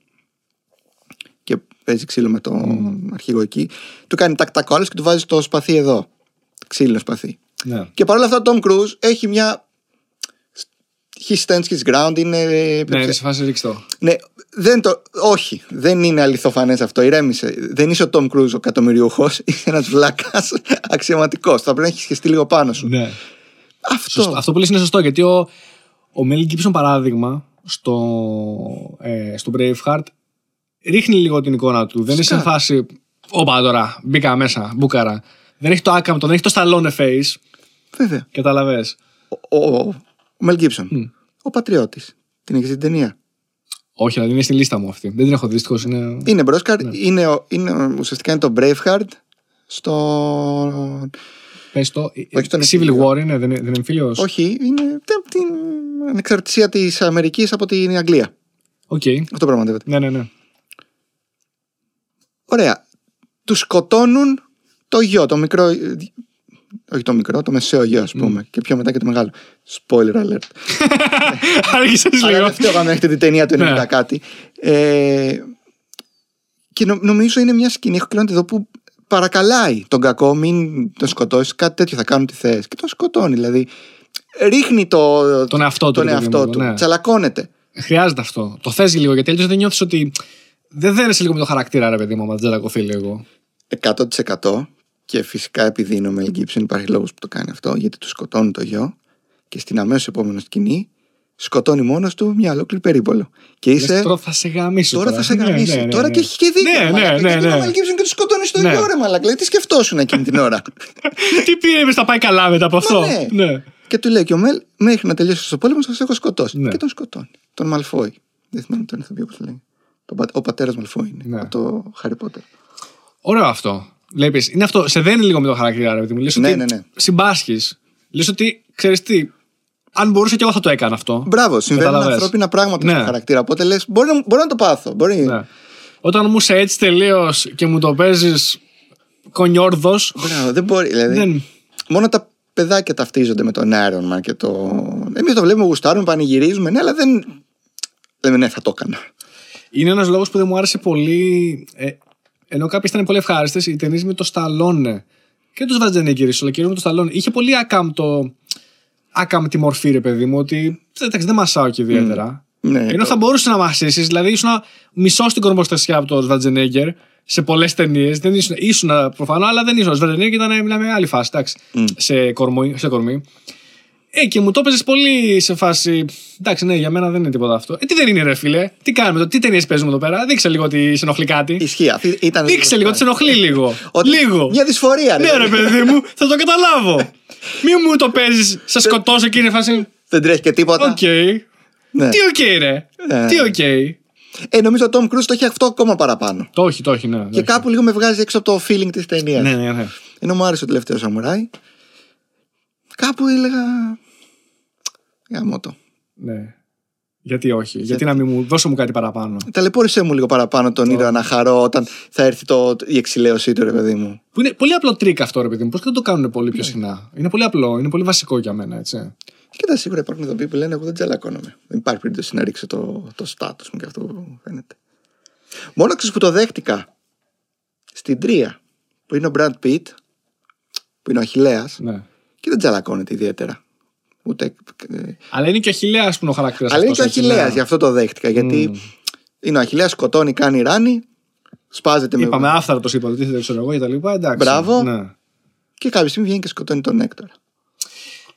S2: και παίζει ξύλο με τον αρχηγό εκεί, του κάνει τακ τακ όλες και του βάζει το σπαθί εδώ. Ξύλινο σπαθί.
S1: Ναι.
S2: Και παρόλα αυτά ο Tom Cruise έχει μια. He stands his ground, είναι.
S1: Ναι, είναι σε φάση ρίξτε το.
S2: Ναι, δεν το, όχι, δεν είναι αληθοφανές αυτό. Ηρέμησε. Δεν είσαι ο Τόμ Κρούζ ο εκατομμυριούχος. Είσαι ένας βλάκας αξιωματικός. Θα πρέπει να έχεις σχεστεί λίγο πάνω σου.
S1: Ναι.
S2: Αυτό.
S1: Σωστό. Αυτό που λες είναι σωστό γιατί ο, ο Μέλ Gibson παράδειγμα στο, ε, στο Braveheart ρίχνει λίγο την εικόνα του. Δεν είναι σε
S2: Φυσικά.
S1: φάση. Όπα τώρα, μπήκα μέσα, μπούκαρα. Δεν έχει το άκαμπτο, δεν έχει το Stallone face.
S2: Βέβαια.
S1: Καταλαβέ.
S2: Ο, ο, ο Μελ Γκίψον. Ο πατριώτης. Την έχεις την ταινία;
S1: Όχι, δηλαδή είναι στη λίστα μου αυτή. Δεν την έχω δει, δυστυχώς. Είναι...
S2: Είναι με Όσκαρ.
S1: Ναι.
S2: Είναι, ο- είναι, ο- ουσιαστικά είναι το Braveheart στο.
S1: Πες το.
S2: Όχι, τον
S1: Civil
S2: εμφύλιο.
S1: War είναι, δεν είναι, δεν είναι εμφύλιος;
S2: Όχι, είναι τε- την ανεξαρτησία της Αμερικής από την Αγγλία.
S1: Οκ.
S2: Αυτό πραγματεύεται.
S1: Ναι, ναι, ναι.
S2: Ωραία. Τους σκοτώνουν το γιο, το μικρό. Όχι το μικρό, το μεσαίο γιο, ας πούμε. Και πιο μετά και το μεγάλο. Spoiler alert.
S1: Άρχισες
S2: Αλλά
S1: λίγο.
S2: δεν φταίω αν έχετε την ταινία του 90
S1: Ναι.
S2: κάτι. Ε, και νο- νομίζω είναι μια σκηνή, έχω κλείνει εδώ που παρακαλάει τον κακό, μην τον σκοτώσεις, κάτι τέτοιο θα κάνουν τι θες. Και τον σκοτώνει, δηλαδή. Ρίχνει το,
S1: Τον εαυτό του,
S2: τον
S1: ρε παιδί
S2: εαυτό
S1: μου,
S2: του.
S1: ναι.
S2: Τσαλακώνεται.
S1: Χρειάζεται αυτό. Το θες λίγο γιατί αλλιώς δεν νιώθεις ότι. Δεν δένεσαι λίγο με το χαρακτήρα, ρε παιδί μου, άμα δεν τζαλακωθεί λίγο.
S2: 100% και φυσικά επειδή είναι ο Μέλ Γκίψον υπάρχει λόγος που το κάνει αυτό γιατί του σκοτώνει το γιο και στην αμέσως επόμενη σκηνή σκοτώνει μόνος του μια ολόκληρη περίπολο. Και
S1: Λες,
S2: είσαι.
S1: τώρα θα σε γαμίσω.
S2: Τώρα θα σε
S1: Ναι,
S2: γαμίσει.
S1: ναι, ναι,
S2: τώρα
S1: ναι.
S2: και έχει και δίκιο.
S1: Ναι, ναι,
S2: μαλάκα,
S1: ναι,
S2: γιατί είναι
S1: ναι.
S2: ο Μέλ Γκίψον και του σκοτώνει στο
S1: Ναι.
S2: ίδιο ώρα, μαλάκα. Δηλαδή, τι σκεφτόσουν εκείνη την ώρα.
S1: Τι πήρε, θα πάει καλά μετά από αυτό;
S2: ναι.
S1: ναι.
S2: και του λέει και ο Μέλ, μέχρι να τελειώσει ο πόλεμο, σας έχω σκοτώσει.
S1: Ναι.
S2: Και τον σκοτώνει. Τον Μαλφόη. Δεν θυμάμαι τον ηθοποιό πώ το λέει. Τον πα- Ο πατέρας Μαλφόη είναι.
S1: Ναι.
S2: Από το Harry Potter.
S1: Ωραίο αυτό. Βλέπεις, είναι αυτό. Σε δένει λίγο με το χαρακτήρα, ρε παιδί μου. Λες
S2: Ναι,
S1: ότι
S2: ναι, ναι.
S1: συμπάσχεις. Λες ότι ξέρεις τι. Αν μπορούσα και εγώ θα το έκανα αυτό.
S2: Μπράβο, συμβαίνουν
S1: Καταλαβες.
S2: ανθρώπινα πράγματα
S1: Ναι.
S2: στο χαρακτήρα. Οπότε λες, μπορεί, να- μπορεί να το πάθω. Μπορεί.
S1: Ναι. Όταν μου είσαι έτσι τελείως και μου το παίζεις κονιόρδος.
S2: Μπράβο, δεν μπορεί. Δηλαδή,
S1: Δεν.
S2: Μόνο τα παιδάκια ταυτίζονται με τον Iron Man και το. Εμείς το βλέπουμε, γουστάρουμε, πανηγυρίζουμε, ναι, αλλά δεν. Λέμε, ναι, θα το έκανα.
S1: Είναι ένας λόγος που δεν μου άρεσε πολύ. Ε, ενώ κάποιε ήταν πολύ ευχάριστες, οι ταινίες με το Σταλόνε και τους Βατζενέγκερ, αλλά κυρίω με το Σταλόνε. Είχε πολύ άκαμπτο. Άκαμπτη μορφή, ρε παιδί μου, ότι εντάξει, δεν μασάω και ιδιαίτερα.
S2: Ναι,
S1: Ενώ
S2: το-
S1: θα μπορούσε να μασίσει, δηλαδή ήσουν μισός στην κορμοστασιά από τον Βατζενέγκερ σε πολλές ταινίες. Δεν ήσουν, ήσουν προφανώ, αλλά δεν ήσουν. Ο Βατζενέγκερ ήταν μιλάμε άλλη φάση, εντάξει, σε, κορμό, σε κορμί. Ε, και μου το έπαιζες πολύ σε φάση. Εντάξει, ναι, για μένα δεν είναι τίποτα αυτό. Ε, τι δεν είναι, ρε φίλε; Τι κάνουμε εδώ, τι ταινίες παίζουμε εδώ πέρα; Δείξε λίγο ότι σε ενοχλεί κάτι.
S2: Ισχύει. Αυτή ήταν
S1: Δείξε λίγο ότι σε ενοχλεί λίγο.
S2: Ότι-
S1: λίγο.
S2: Μια δυσφορία, ρε.
S1: Ναι, ρε παιδί μου, θα το καταλάβω. Μην μου το παίζεις, σε σκοτώσαν και είναι φάση.
S2: Δεν τρέχει και τίποτα.
S1: Οκ.
S2: Ναι.
S1: Τι οκ, ρε.
S2: Ναι.
S1: Τι οκ.
S2: Ε, νομίζω ο Tom Cruise το έχει αυτό ακόμα παραπάνω.
S1: Το όχι, το όχι, ναι.
S2: Και κάπου λίγο με βγάζει έξω από το feeling της ταινίας.
S1: Ναι, ναι, ναι.
S2: Ενώ μου άρεσε ο τελευταίος Σαμουράι. Κάπου έλεγα. Γαμώτο.
S1: ναι. Γιατί όχι, γιατί να μην μου δώσω μου κάτι παραπάνω.
S2: Ταλαιπώρησέ μου λίγο παραπάνω τον ήρωα να χαρώ όταν θα έρθει το, η εξιλέωσή του, ρε παιδί μου.
S1: Που είναι πολύ απλό τρίκ αυτό, ρε παιδί μου. Πώς και δεν το κάνουν πολύ πιο συχνά; Είναι πολύ απλό, είναι πολύ βασικό για μένα, έτσι.
S2: Κοίτα, σίγουρα υπάρχουν ηθοποιοί που λένε: Εγώ δεν τσαλακώνομαι. Δεν υπάρχει περίπτωση να ρίξω το, το στάτου μου και αυτό που φαίνεται. Μόνο ξέρεις που το δέχτηκα στην τρία που είναι ο Brad Pitt, που είναι ο Αχηλέα,
S1: Ναι.
S2: και δεν τζαλακώνεται ιδιαίτερα. Ούτε. ε,
S1: Αλλά είναι και ο Αχηλέα που είναι ο χαρακτήρας.
S2: Αλλά είναι και ο Αχηλέα, γι' αυτό το δέχτηκα. Γιατί είναι ο Αχηλέα, σκοτώνει, κάνει ράνι, σπάζεται με.
S1: Είπαμε άφθαρα το είπα, τι ξέρω εγώ και τα λοιπά. Εντάξει.
S2: Μπράβο.
S1: Ναι.
S2: Και κάποια στιγμή βγαίνει και σκοτώνει τον Έκτορ.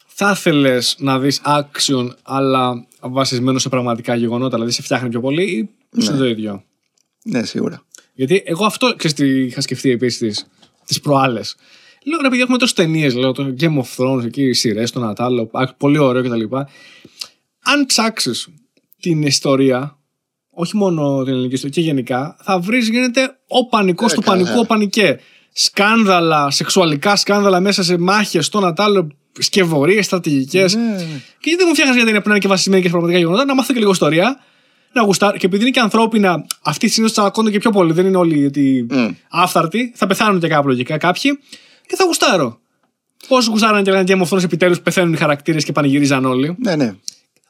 S1: Θα ήθελε να δεις action, αλλά βασισμένο σε πραγματικά γεγονότα, δηλαδή σε φτιάχνει πιο πολύ, ή ναι. είναι το ίδιο;
S2: Ναι, σίγουρα.
S1: Γιατί εγώ αυτό ξέρεις τι είχα σκεφτεί επίσης τις προάλλες. Λέω ρε παιδιά, έχουμε τόσες ταινίες, λέω το Game of Thrones, εκεί οι σειρές, το Νατάλο, πολύ ωραίο κτλ. Αν ψάξεις την ιστορία, όχι μόνο την ελληνική ιστορία, και γενικά, θα βρεις γίνεται ο πανικός
S2: Ε,
S1: του
S2: καλά.
S1: πανικού, ο πανικέ. Σκάνδαλα, σεξουαλικά σκάνδαλα μέσα σε μάχες, το Νατάλο, σκευωρίες, στρατηγικές.
S2: Ναι, ναι.
S1: Και γιατί δεν μου φτιάχνεις μια ταινία που να είναι και βασισμένη και σε πραγματικά γεγονότα, να μάθω και λίγο ιστορία. Να γουστάρω. Και επειδή είναι και ανθρώπινα, αυτοί συνήθως τσακώνονται και πιο πολύ. Δεν είναι όλοι ότι
S2: Μμ.
S1: άφθαρτοι. Θα πεθάνουν και κάπου λογικά κάποιοι. Και θα γουστάρω. Πώ γουστάρανε και λένε Game of Thrones επιτέλου που πεθαίνουν οι χαρακτήρε και πανηγυρίζαν όλοι.
S2: ναι, ναι.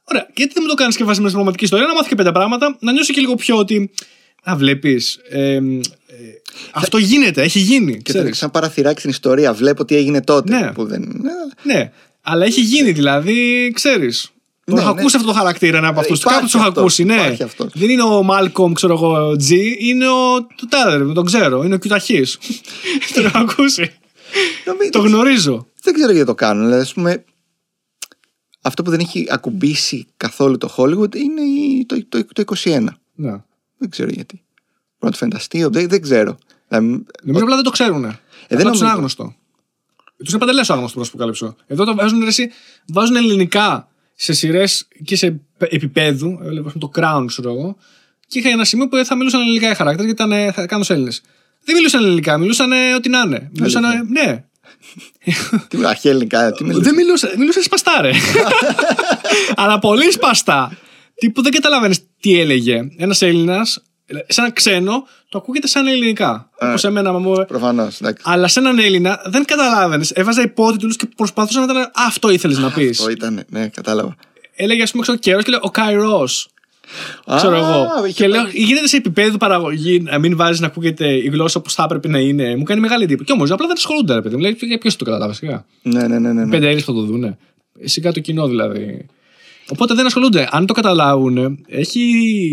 S1: Ωραία. Και γιατί δεν μου το κάνει και βασισμένο στην πραγματική ιστορία, να μάθει και πέντε πράγματα, να νιώσω και λίγο πιο ότι. Α, βλέπει. Ε, ε, αυτό γίνεται, έχει γίνει.
S2: Και
S1: ξέρεις.
S2: τώρα σαν παραθυράκι στην ιστορία, βλέπω τι έγινε τότε.
S1: Ναι.
S2: Που δεν... ναι,
S1: Ναι, αλλά έχει γίνει δηλαδή, ξέρει. Το
S2: Ναι,
S1: έχω
S2: ναι.
S1: ακούσει αυτό το χαρακτήρα ένα από αυτού.
S2: Υπάρχει
S1: Κάπου του έχω
S2: αυτό,
S1: ακούσει, ναι.
S2: υπάρχει αυτό.
S1: Δεν είναι ο Μάλκομ, ξέρω εγώ, G, είναι ο. του Τάδερ, δεν τον ξέρω. Είναι ο Κιουταχή. τον έχω ακούσει.
S2: Νομίζω-
S1: το γνωρίζω.
S2: Δεν ξέρω γιατί το κάνουν. Δηλαδή, ας πούμε, αυτό που δεν έχει ακουμπήσει καθόλου το Hollywood είναι η- το, το, το 21.
S1: Ναι.
S2: Δεν ξέρω γιατί. Πρώτο φαίνεται αστείο, δεν, δεν ξέρω. Δηλαδή,
S1: Νομίζω απλά δεν το ξέρουν. Ε,
S2: δεν
S1: δεν
S2: νομίζω.
S1: είναι άγνωστο. Τους είναι παντελώ άγνωστος, να σου αποκαλύψω. Εδώ το βάζουν, ρε, εσύ, βάζουν ελληνικά σε σειρές και σε επίπεδου. Έβλεπα το Crown, ξέρω εγώ. Και είχα ένα σημείο που θα μιλούσαν ελληνικά οι χαρακτήρε γιατί ήταν ε, θα κάνω Έλληνες. Δεν μιλούσαν ελληνικά, μιλούσαν ε, ό,τι να είναι. Μιλούσαν, ε, ναι.
S2: τι αχι ελληνικά, τι μιλάς.
S1: Δεν μιλούσε, μιλούσε σπαστά, ρε. Αλλά πολύ σπαστά. Τι που δεν καταλαβαίνεις τι έλεγε. Ένας Έλληνας, σαν ξένο, το ακούγεται σαν ελληνικά.
S2: Ε.
S1: Όπως εμένα μου.
S2: Προφανώς, εντάξει.
S1: Αλλά σε έναν Έλληνα δεν καταλάβαινες. Έβαζα υπότιτλους και προσπαθούσα να ήταν αυτό ήθελες να πεις.
S2: Αυτό ήταν, ναι, κατάλαβα.
S1: Έλεγε, ας πούμε, ξέρω καιρό και λέω Ο Καϊρός. Ξέρω
S2: Α,
S1: εγώ.
S2: είχε
S1: Και λέω,
S2: πάει-
S1: γίνεται σε επίπεδο παραγωγή να μην βάζει να ακούγεται η γλώσσα όπως θα έπρεπε να είναι. Μου κάνει μεγάλη εντύπωση. Και όμως απλά δεν ασχολούνται, ρε παιδί μου. Λέει, ποιος το καταλάβει σιγά.
S2: Ναι, ναι, ναι, ναι. ναι.
S1: Πέντε Έλληνες θα το δούνε. Σιγά το κοινό δηλαδή. Οπότε δεν ασχολούνται. Αν το καταλάβουν, έχει.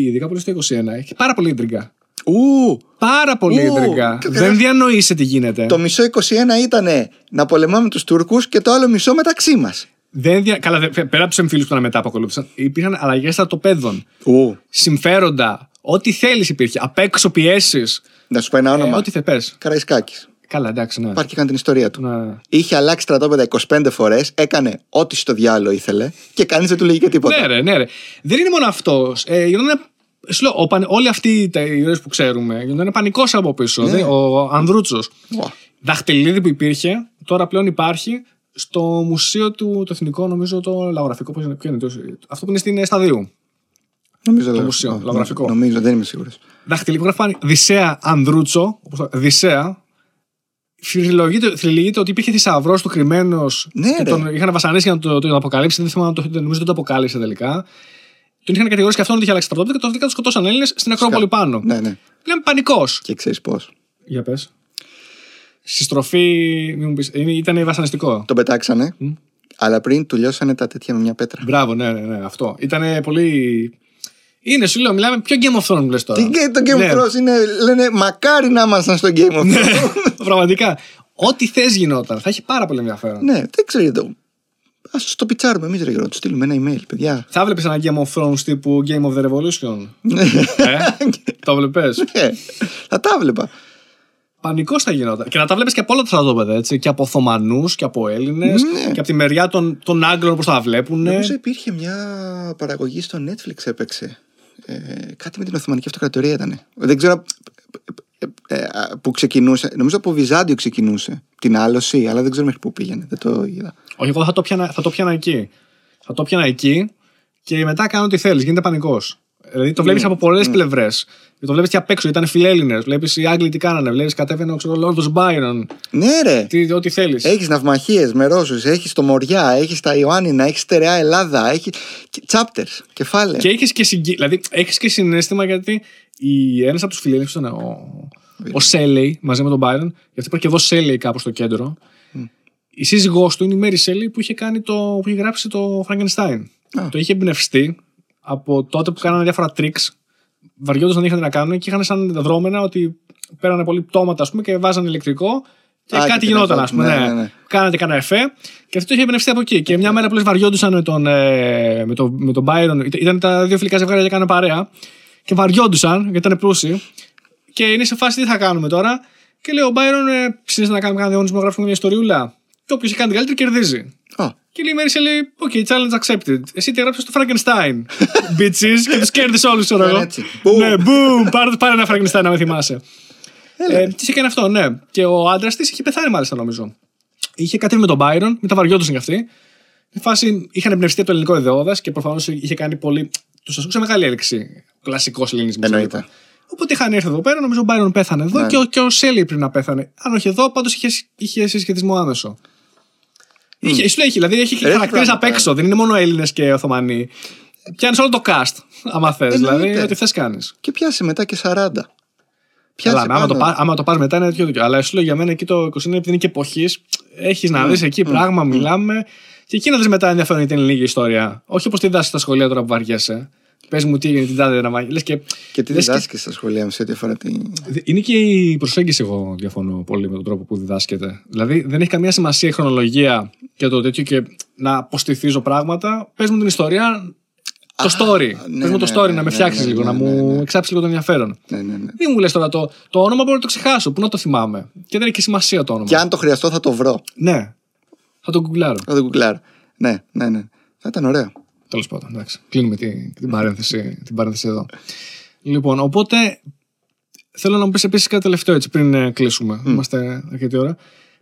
S1: Ειδικά πολύ στο 21, έχει πάρα πολύ ίντριγκα.
S2: Ου,
S1: Πάρα πολύ
S2: Ου,
S1: ίντριγκα.
S2: και-
S1: Δεν διανοείσαι τι γίνεται.
S2: το μισό 21 ήταν να πολεμάμε τους Τούρκους και το άλλο μισό μεταξύ μας.
S1: Δεν δια... Καλά, δε- πέρα από τους εμφύλους που ήταν μετά που ακολούθησαν, υπήρχαν αλλαγές στρατοπέδων.
S2: Ου,
S1: Συμφέροντα. Ό,τι θέλεις υπήρχε. Απ' έξω πιέσεις.
S2: να σου πω ένα όνομα.
S1: ό,τι θες πες.
S2: Καραϊσκάκης.
S1: Καλά, εντάξει, ναι.
S2: Υπάρχει και κάνει την ιστορία του.
S1: Ναι.
S2: Είχε αλλάξει στρατόπεδα 25 φορές, έκανε ό,τι στο διάλογο ήθελε και κανείς δεν του λέγει και τίποτα.
S1: Ναι, ρε, ναι, ρε. Δεν είναι μόνο αυτός. Ε, γινόταν- σου λέω, ο παν- όλοι αυτοί οι ήρωε που ξέρουμε, γινόταν πανικός από πίσω.
S2: Ναι.
S1: Δεν- Ο Ανδρούτσος.
S2: Ουα.
S1: δαχτυλίδι που υπήρχε, τώρα πλέον υπάρχει στο μουσείο του το εθνικό, νομίζω το λαογραφικό. Πώς είναι, ποιο είναι, το, αυτό που είναι στην Σταδίου.
S2: Νομίζω,
S1: Το
S2: λα-
S1: μουσείο,
S2: νο-
S1: λαογραφικό.
S2: Νομίζω, δεν είμαι σίγουρος.
S1: Δαχτυλίδι που γράφει Δυσσέα Ανδρούτσο. όπως το- Δυσσέα. Θρυλογείται θρυλογείται ότι υπήρχε θησαυρός του κρυμμένο.
S2: Ναι,
S1: και
S2: ρε.
S1: τον είχαν βασανίσει για να το, το αποκαλύψει. Δεν θυμάμαι, αν το, νομίζω δεν το αποκάλυψε τελικά. Τον είχαν κατηγορήσει και αυτόν ότι είχε αλλάξει τα πρωτότητα και τελικά το σκοτώσαν Έλληνες στην Ακρόπολη πάνω.
S2: Ναι, ναι.
S1: Λέμε πανικός.
S2: Και ξέρεις πώς.
S1: Για πες. Στη στροφή. Μην μου πεις, είναι- ήταν βασανιστικό.
S2: Τον πετάξανε, αλλά πριν του λιώσανε τα τέτοια με μια πέτρα.
S1: Μπράβο, ναι, ναι, ναι, αυτό. Ήταν πολύ. Είναι, σου λέω, μιλάμε πιο Game of Thrones λες τώρα.
S2: Τι και το Game
S1: Ναι.
S2: of Thrones είναι, λένε μακάρι να ήμασταν στο Game of Thrones.
S1: Πραγματικά. Ό,τι θες γινόταν. Θα έχει πάρα πολύ ενδιαφέρον.
S2: ναι, δεν ξέρω. το- Ας το πιτσάρουμε εμείς, ρε Γιώργο, τους στείλουμε ένα email, παιδιά.
S1: Θα βλέπεις ένα Game of Thrones τύπου Game of the Revolution. ε, το βλέπεις;
S2: Ναι, θα τα βλέπα.
S1: Πανικός θα γινόταν. Και να τα βλέπεις και από όλα τα στρατόπεδα, έτσι. Και από Οθωμανούς και από Έλληνες.
S2: Ναι.
S1: Και από τη μεριά των, των Άγγλων πώ τα βλέπουν.
S2: Νομίζω υπήρχε μια παραγωγή στο Netflix έπαιξε. Ε, κάτι με την Οθωμανική Αυτοκρατορία ήταν. Δεν ξέρω ε, ε, που ξεκινούσε. Νομίζω από Βυζάντιο ξεκινούσε την άλωση, αλλά δεν ξέρω μέχρι πού πήγαινε. Δεν το είδα.
S1: Όχι, εγώ θα το πιάνα, θα το πιάνα εκεί. Θα το πιάνα εκεί και μετά κάνω ό,τι θέλεις. Γίνεται πανικός. Δηλαδή το βλέπεις από πολλές πλευρές. Το βλέπεις και απ' έξω. Ήταν φιλέλληνες. Βλέπεις οι Άγγλοι τι κάνανε. Βλέπεις κατέβαινε ο ξέρω, Λόρδο Μπάιρον.
S2: Ναι, ρε.
S1: Τι, ό,τι θέλεις.
S2: Έχεις ναυμαχίες με Ρώσους, έχεις το Μοριά, έχεις τα Ιωάννινα, έχεις στερεά Ελλάδα, έχει chapters, κεφάλαια.
S1: Και έχεις και, συγκι... δηλαδή, έχεις και συνέστημα γιατί ένας από τους φιλέλληνες ήταν ο, ο Σέλεϊ μαζί με τον Μπάιρον. Γιατί υπάρχει και εδώ Σέλεϊ κάπου στο κέντρο. Η σύζυγός του είναι η Μέρι Σέλεϊ που είχε, κάνει το, που είχε γράψει το Frankenstein.
S2: Α.
S1: Το είχε εμπνευστεί από τότε που κάνανε διάφορα tricks. Βαριόντουσαν να είχαν να κάνουν και είχαν σαν δρόμενα ότι πέρανε πολύ πτώματα ας πούμε, και βάζανε ηλεκτρικό και
S2: Α, και
S1: κάτι
S2: την
S1: γινόταν, ας
S2: ερχόταν.
S1: πούμε.
S2: Ναι,
S1: Ναι,
S2: ναι, ναι.
S1: Κάνατε κανένα εφέ και αυτό το είχε εμπνευστεί από εκεί. Και μια μέρα που λες βαριόντουσαν με τον, ε, με τον, με τον Byron, ήταν- ήταν τα δύο φιλικά ζευγάρια και κάνανε παρέα και βαριόντουσαν γιατί ήταν πλούσιοι. Και είναι σε φάση τι θα κάνουμε τώρα; Και λέει ο Byron, ε, ψήνεστε να κάνουμε κανένα διαγωνισμό, να γράφουμε μια ιστοριούλα. Και όποιο έχει κάνει την καλύτερη κερδίζει.
S2: Α,
S1: Και λέει η Μέρη λέει: OK, challenge accepted. Εσύ τι έγραψε στο Frankenstein. Bitches και του κέρδισες όλου, ξέρω εγώ.
S2: έτσι. Boom.
S1: Ναι, boom. Πάρε, πάρε ένα Frankenstein να με θυμάσαι. Ε, τι είχε κάνει αυτό, ναι. Και ο άντρας της είχε πεθάνει, μάλιστα, νομίζω. Είχε κατέβει με τον Byron, μετά βαριόντουσαν κι αυτοί. Στη φάση είχαν εμπνευστεί από το ελληνικό ιδεώδα και προφανώς είχε κάνει πολύ. Τους ασκούσε μεγάλη έλεξη. Κλασικός ελληνισμός.
S2: Εννοείται.
S1: Οπότε είχαν έρθει εδώ πέρα, νομίζω ο Byron πέθανε εδώ
S2: Ναι.
S1: και, ο, και ο Σέλι πριν να πέθανε. Αν όχι εδώ, πάντως είχε, είχε συσχετισμό άμεσο. Είχε, σου λέει, έχει, δηλαδή έχει
S2: Έχει
S1: χαρακτήρες απ'
S2: πράγματα,
S1: έξω, δεν είναι μόνο Έλληνες και Οθωμανοί. Πιάνεις όλο το cast, άμα θες. Δηλαδή,
S2: Εννοείται.
S1: ό,τι θες κάνεις.
S2: και πιάσε μετά και 40. Πιάσε
S1: Καλά, άμα το,
S2: πάνω.
S1: πά- άμα το πας μετά είναι τέτοιο τέτοιο. Αλλά σου λέω για μένα εκεί το 29 επειδή είναι και εποχής, έχεις να δεις εκεί πράγμα, μιλάμε. Και εκεί να δει μετά ενδιαφέρον γιατί είναι λίγη ιστορία. Όχι όπως τη διδάσκει στα σχολεία τώρα που βαριέσαι. Πες μου τι έγινε την τάδε να μάγει. Λες και,
S2: Και τι
S1: λες και-
S2: διδάσκεις στα σχολεία μου σε ό,τι αφορά τη.
S1: Είναι και η προσέγγιση, εγώ διαφωνώ πολύ με τον τρόπο που διδάσκεται. Δηλαδή, δεν έχει καμία σημασία η χρονολογία και το τέτοιο και να αποστηθίζω πράγματα. Πες μου την ιστορία, το story.
S2: ναι,
S1: Πες μου το
S2: ναι,
S1: story,
S2: ναι,
S1: να με
S2: ναι,
S1: φτιάξεις
S2: ναι,
S1: λίγο,
S2: ναι,
S1: να
S2: ναι,
S1: μου
S2: ναι.
S1: εξάψεις λίγο το ενδιαφέρον.
S2: Ναι, ναι, ναι.
S1: Μην μου λες τώρα το, το όνομα μπορώ να το ξεχάσω. Πού να το θυμάμαι. Και δεν έχει και σημασία το όνομα.
S2: Και αν το χρειαστώ θα το βρω.
S1: Ναι. Θα το γκουγκλάρω.
S2: Θα το γκουγκλάρω. Ναι, ναι, ναι. Θα ήταν ωραίο.
S1: Τέλος πάντων. Εντάξει. Κλείνουμε τη- την, παρένθεση, την παρένθεση εδώ. Λοιπόν, οπότε θέλω να μου πεις επίσης κάτι τελευταίο έτσι πριν ε, κλείσουμε. Είμαστε αρκετή ώρα.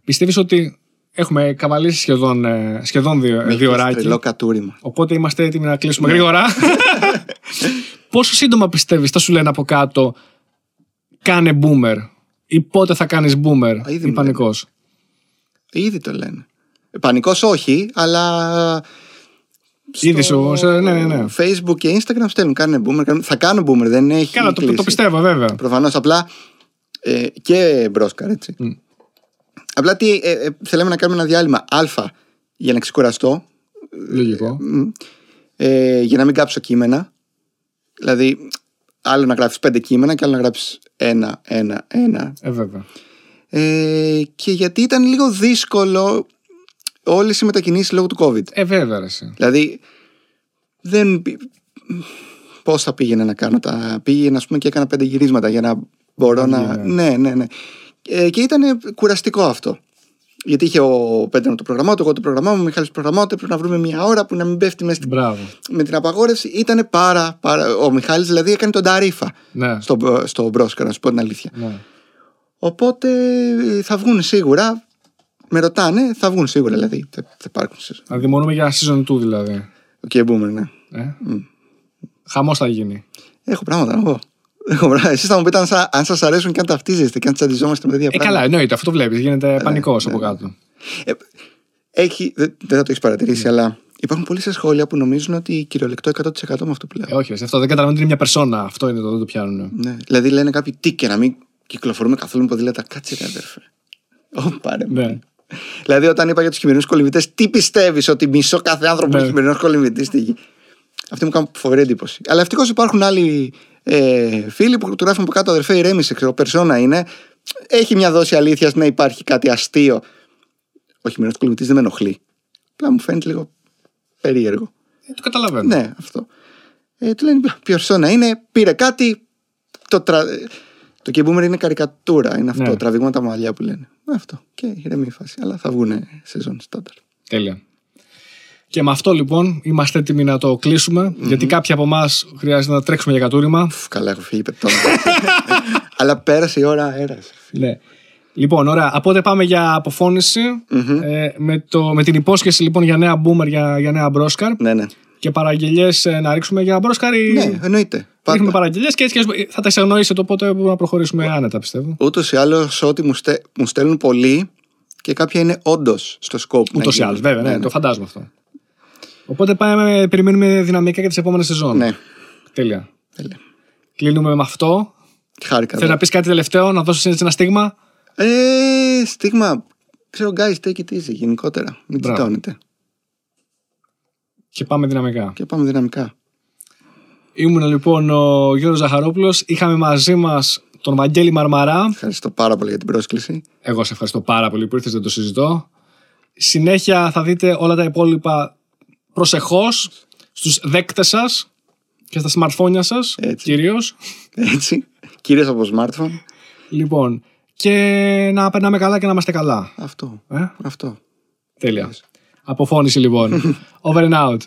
S1: Πιστεύεις ότι έχουμε καβαλήσει σχεδόν, ε, σχεδόν δύο,
S2: Με
S1: δύο
S2: έχεις
S1: ωράκι;
S2: Τρελό κατούριμα.
S1: Οπότε είμαστε έτοιμοι να κλείσουμε γρήγορα. Πόσο σύντομα πιστεύεις, θα σου λένε από κάτω, κάνε boomer. Ή πότε θα κάνεις boomer
S2: Α, ήδη
S1: ή
S2: μου
S1: πανικός;
S2: Ήδη το λένε. Πανικός όχι, αλλά.
S1: Ήδη σου. σε- Ναι, ναι, ναι.
S2: Facebook και Instagram στέλνουν. Κάνε boomer. κάνουν- Θα κάνω boomer, δεν έχει.
S1: Καλά, το,
S2: κλείσει.
S1: το πιστεύω, βέβαια.
S2: Προφανώς απλά. Ε, και μπρόσκαρ, έτσι.
S1: Μμ.
S2: Απλά τι, ε, ε, θέλαμε να κάνουμε ένα διάλειμμα Α για να ξεκουραστώ.
S1: Λογικό.
S2: Μ, ε, για να μην κάψω κείμενα. Δηλαδή, άλλο να γράψει πέντε κείμενα και άλλο να γράψεις ένα, ένα, ένα.
S1: Ε, βέβαια.
S2: Ε, και γιατί ήταν λίγο δύσκολο όλες οι μετακινήσεις λόγω του COVID.
S1: Ε, βέβαια, ρε, εσύ.
S2: Δηλαδή, δεν. Πώς θα πήγαινε να κάνω τα. Πήγαινε, ας πούμε, και έκανα πέντε γυρίσματα για να μπορώ
S1: Να
S2: να.
S1: βγει,
S2: Ναι, ναι, ναι. Ε, και ήταν κουραστικό αυτό. Γιατί είχε ο Πέτρο το πρόγραμμά του, εγώ το πρόγραμμά μου, ο Μιχάλης το πρόγραμμά του, έπρεπε να βρούμε μια ώρα που να μην πέφτει μέσα στην...
S1: Μπράβο.
S2: με την απαγόρευση. Ήταν πάρα, πάρα. Ο Μιχάλης δηλαδή έκανε τον Ταρίφα
S1: Ναι.
S2: στο, στο Μπρόσκα, να σου πω την αλήθεια.
S1: ναι.
S2: Οπότε ε, θα βγουν σίγουρα. Με ρωτάνε, θα βγουν σίγουρα δηλαδή. Θα, θα υπάρχουν season.
S1: Δηλαδή, μόνο για season 2 δηλαδή.
S2: Ο okay, Boomer, ναι.
S1: Ε; Χαμός θα γίνει.
S2: Έχω πράγματα να πω. Έχω πράγματα. Εσείς θα μου πείτε αν, σα, αν σας αρέσουν και αν ταυτίζεστε και αν τσαντιζόμαστε με τέτοια
S1: Ε,
S2: πράγματα.
S1: καλά, εννοείται, αυτό το βλέπεις. Γίνεται πανικός
S2: ναι,
S1: από κάτω.
S2: Ε, έχει, δεν, δεν θα το έχεις παρατηρήσει, αλλά υπάρχουν πολλοί σε σχόλια που νομίζουν ότι κυριολεκτό 100% με αυτό που λέω.
S1: Ε, όχι, ρε, αυτό δεν καταλαβαίνω ότι είναι μια περσόνα. Αυτό είναι το, δεν το πιάνουν.
S2: Ναι. Δηλαδή λένε κάποιοι τι και να μην κυκλοφορούμε καθόλου με ποδήλατα. Κάτσε ρε αδέρφε. Ω πάρε. μου.
S1: Ναι.
S2: Δηλαδή όταν είπα για τους χειμερινούς κολυμβητέ, τι πιστεύεις ότι μισό κάθε άνθρωπο
S1: Ναι.
S2: είναι χειμερινός κολυμβητή στη γη; Αυτή μου κάνει φοβερή εντύπωση. Αλλά ευτυχώς υπάρχουν άλλοι ε, φίλοι που του γράφουν από κάτω αδερφέ, ηρέμησε, ξέρω, περσόνα είναι. Έχει μια δόση αλήθειας να υπάρχει κάτι αστείο. Ο χειμερινός κολυμβητή δεν με ενοχλεί. Απλά μου φαίνεται λίγο περίεργο.
S1: Ε, το καταλαβαίνω.
S2: Ναι, αυτό. Ε, του λένε περσόνα είναι, πήρε κάτι. Το, τρα... το Key Boomer είναι καρικατούρα. Είναι αυτό.
S1: Ναι.
S2: Τραβήγματα μαλλιά που λένε. Αυτό. Και ηρεμή η φάση. Αλλά θα βγουν σεζόν στάνταρ.
S1: Τέλεια. Και με αυτό λοιπόν είμαστε έτοιμοι να το κλεισουμε γιατί κάποιοι από εμάς χρειάζεται να τρέξουμε για κατούριμα.
S2: Φου, Καλά, έχω φύγει πετώνα. Αλλά πέρασε η ώρα αέρα.
S1: Ναι. Λοιπόν, ωραία. Οπότε πάμε για αποφώνηση. Ε, με, το, με την υπόσχεση λοιπόν για νέα boomer, για, για νέα μπρόσκαρ.
S2: Ναι, ναι.
S1: Και παραγγελίε να ρίξουμε για μπρόσκαρ. ή-
S2: Ναι, εννοείται.
S1: Ρίχνουμε
S2: Πάντα.
S1: παραγγελίε και έτσι και θα τα εισαγνωρίσετε. Οπότε μπορούμε να προχωρήσουμε άνετα, πιστεύω.
S2: Ούτως ή άλλως, ό,τι μου, στε... μου στέλνουν πολλοί και κάποια είναι όντως στο σκοπ. να
S1: Ούτως ή
S2: γίνει.
S1: άλλως, βέβαια, ναι,
S2: ναι.
S1: το φαντάζομαι αυτό. Οπότε πάμε, περιμένουμε δυναμικά για τις επόμενες σεζόν.
S2: Ναι.
S1: Τέλεια.
S2: Τέλεια.
S1: Κλείνουμε με αυτό.
S2: Χάρηκα.
S1: Θέλω να πεις κάτι τελευταίο, να δώσεις ένα στίγμα;
S2: Ε, στίγμα. Ξέρω, guys, take it easy γενικότερα. Μην
S1: Μπράβο.
S2: τσιτώνετε.
S1: Και πάμε δυναμικά.
S2: Και πάμε δυναμικά.
S1: Ήμουν λοιπόν ο Γιώργος Ζαχαρόπουλος. Είχαμε μαζί μας τον Βαγγέλη Μαρμαρά.
S2: Ευχαριστώ πάρα πολύ για την πρόσκληση.
S1: Εγώ σε ευχαριστώ πάρα πολύ που ήρθες, δεν το συζητώ. Συνέχεια θα δείτε όλα τα υπόλοιπα προσεχώς στους δέκτες σας και στα smartphone σας
S2: Έτσι.
S1: κυρίως.
S2: Έτσι. Κυρίως από smartphone.
S1: Λοιπόν, και να περνάμε καλά και να είμαστε καλά.
S2: Αυτό.
S1: Ε;
S2: Αυτό.
S1: Τέλεια. Αποφώνηση λοιπόν. Over and out.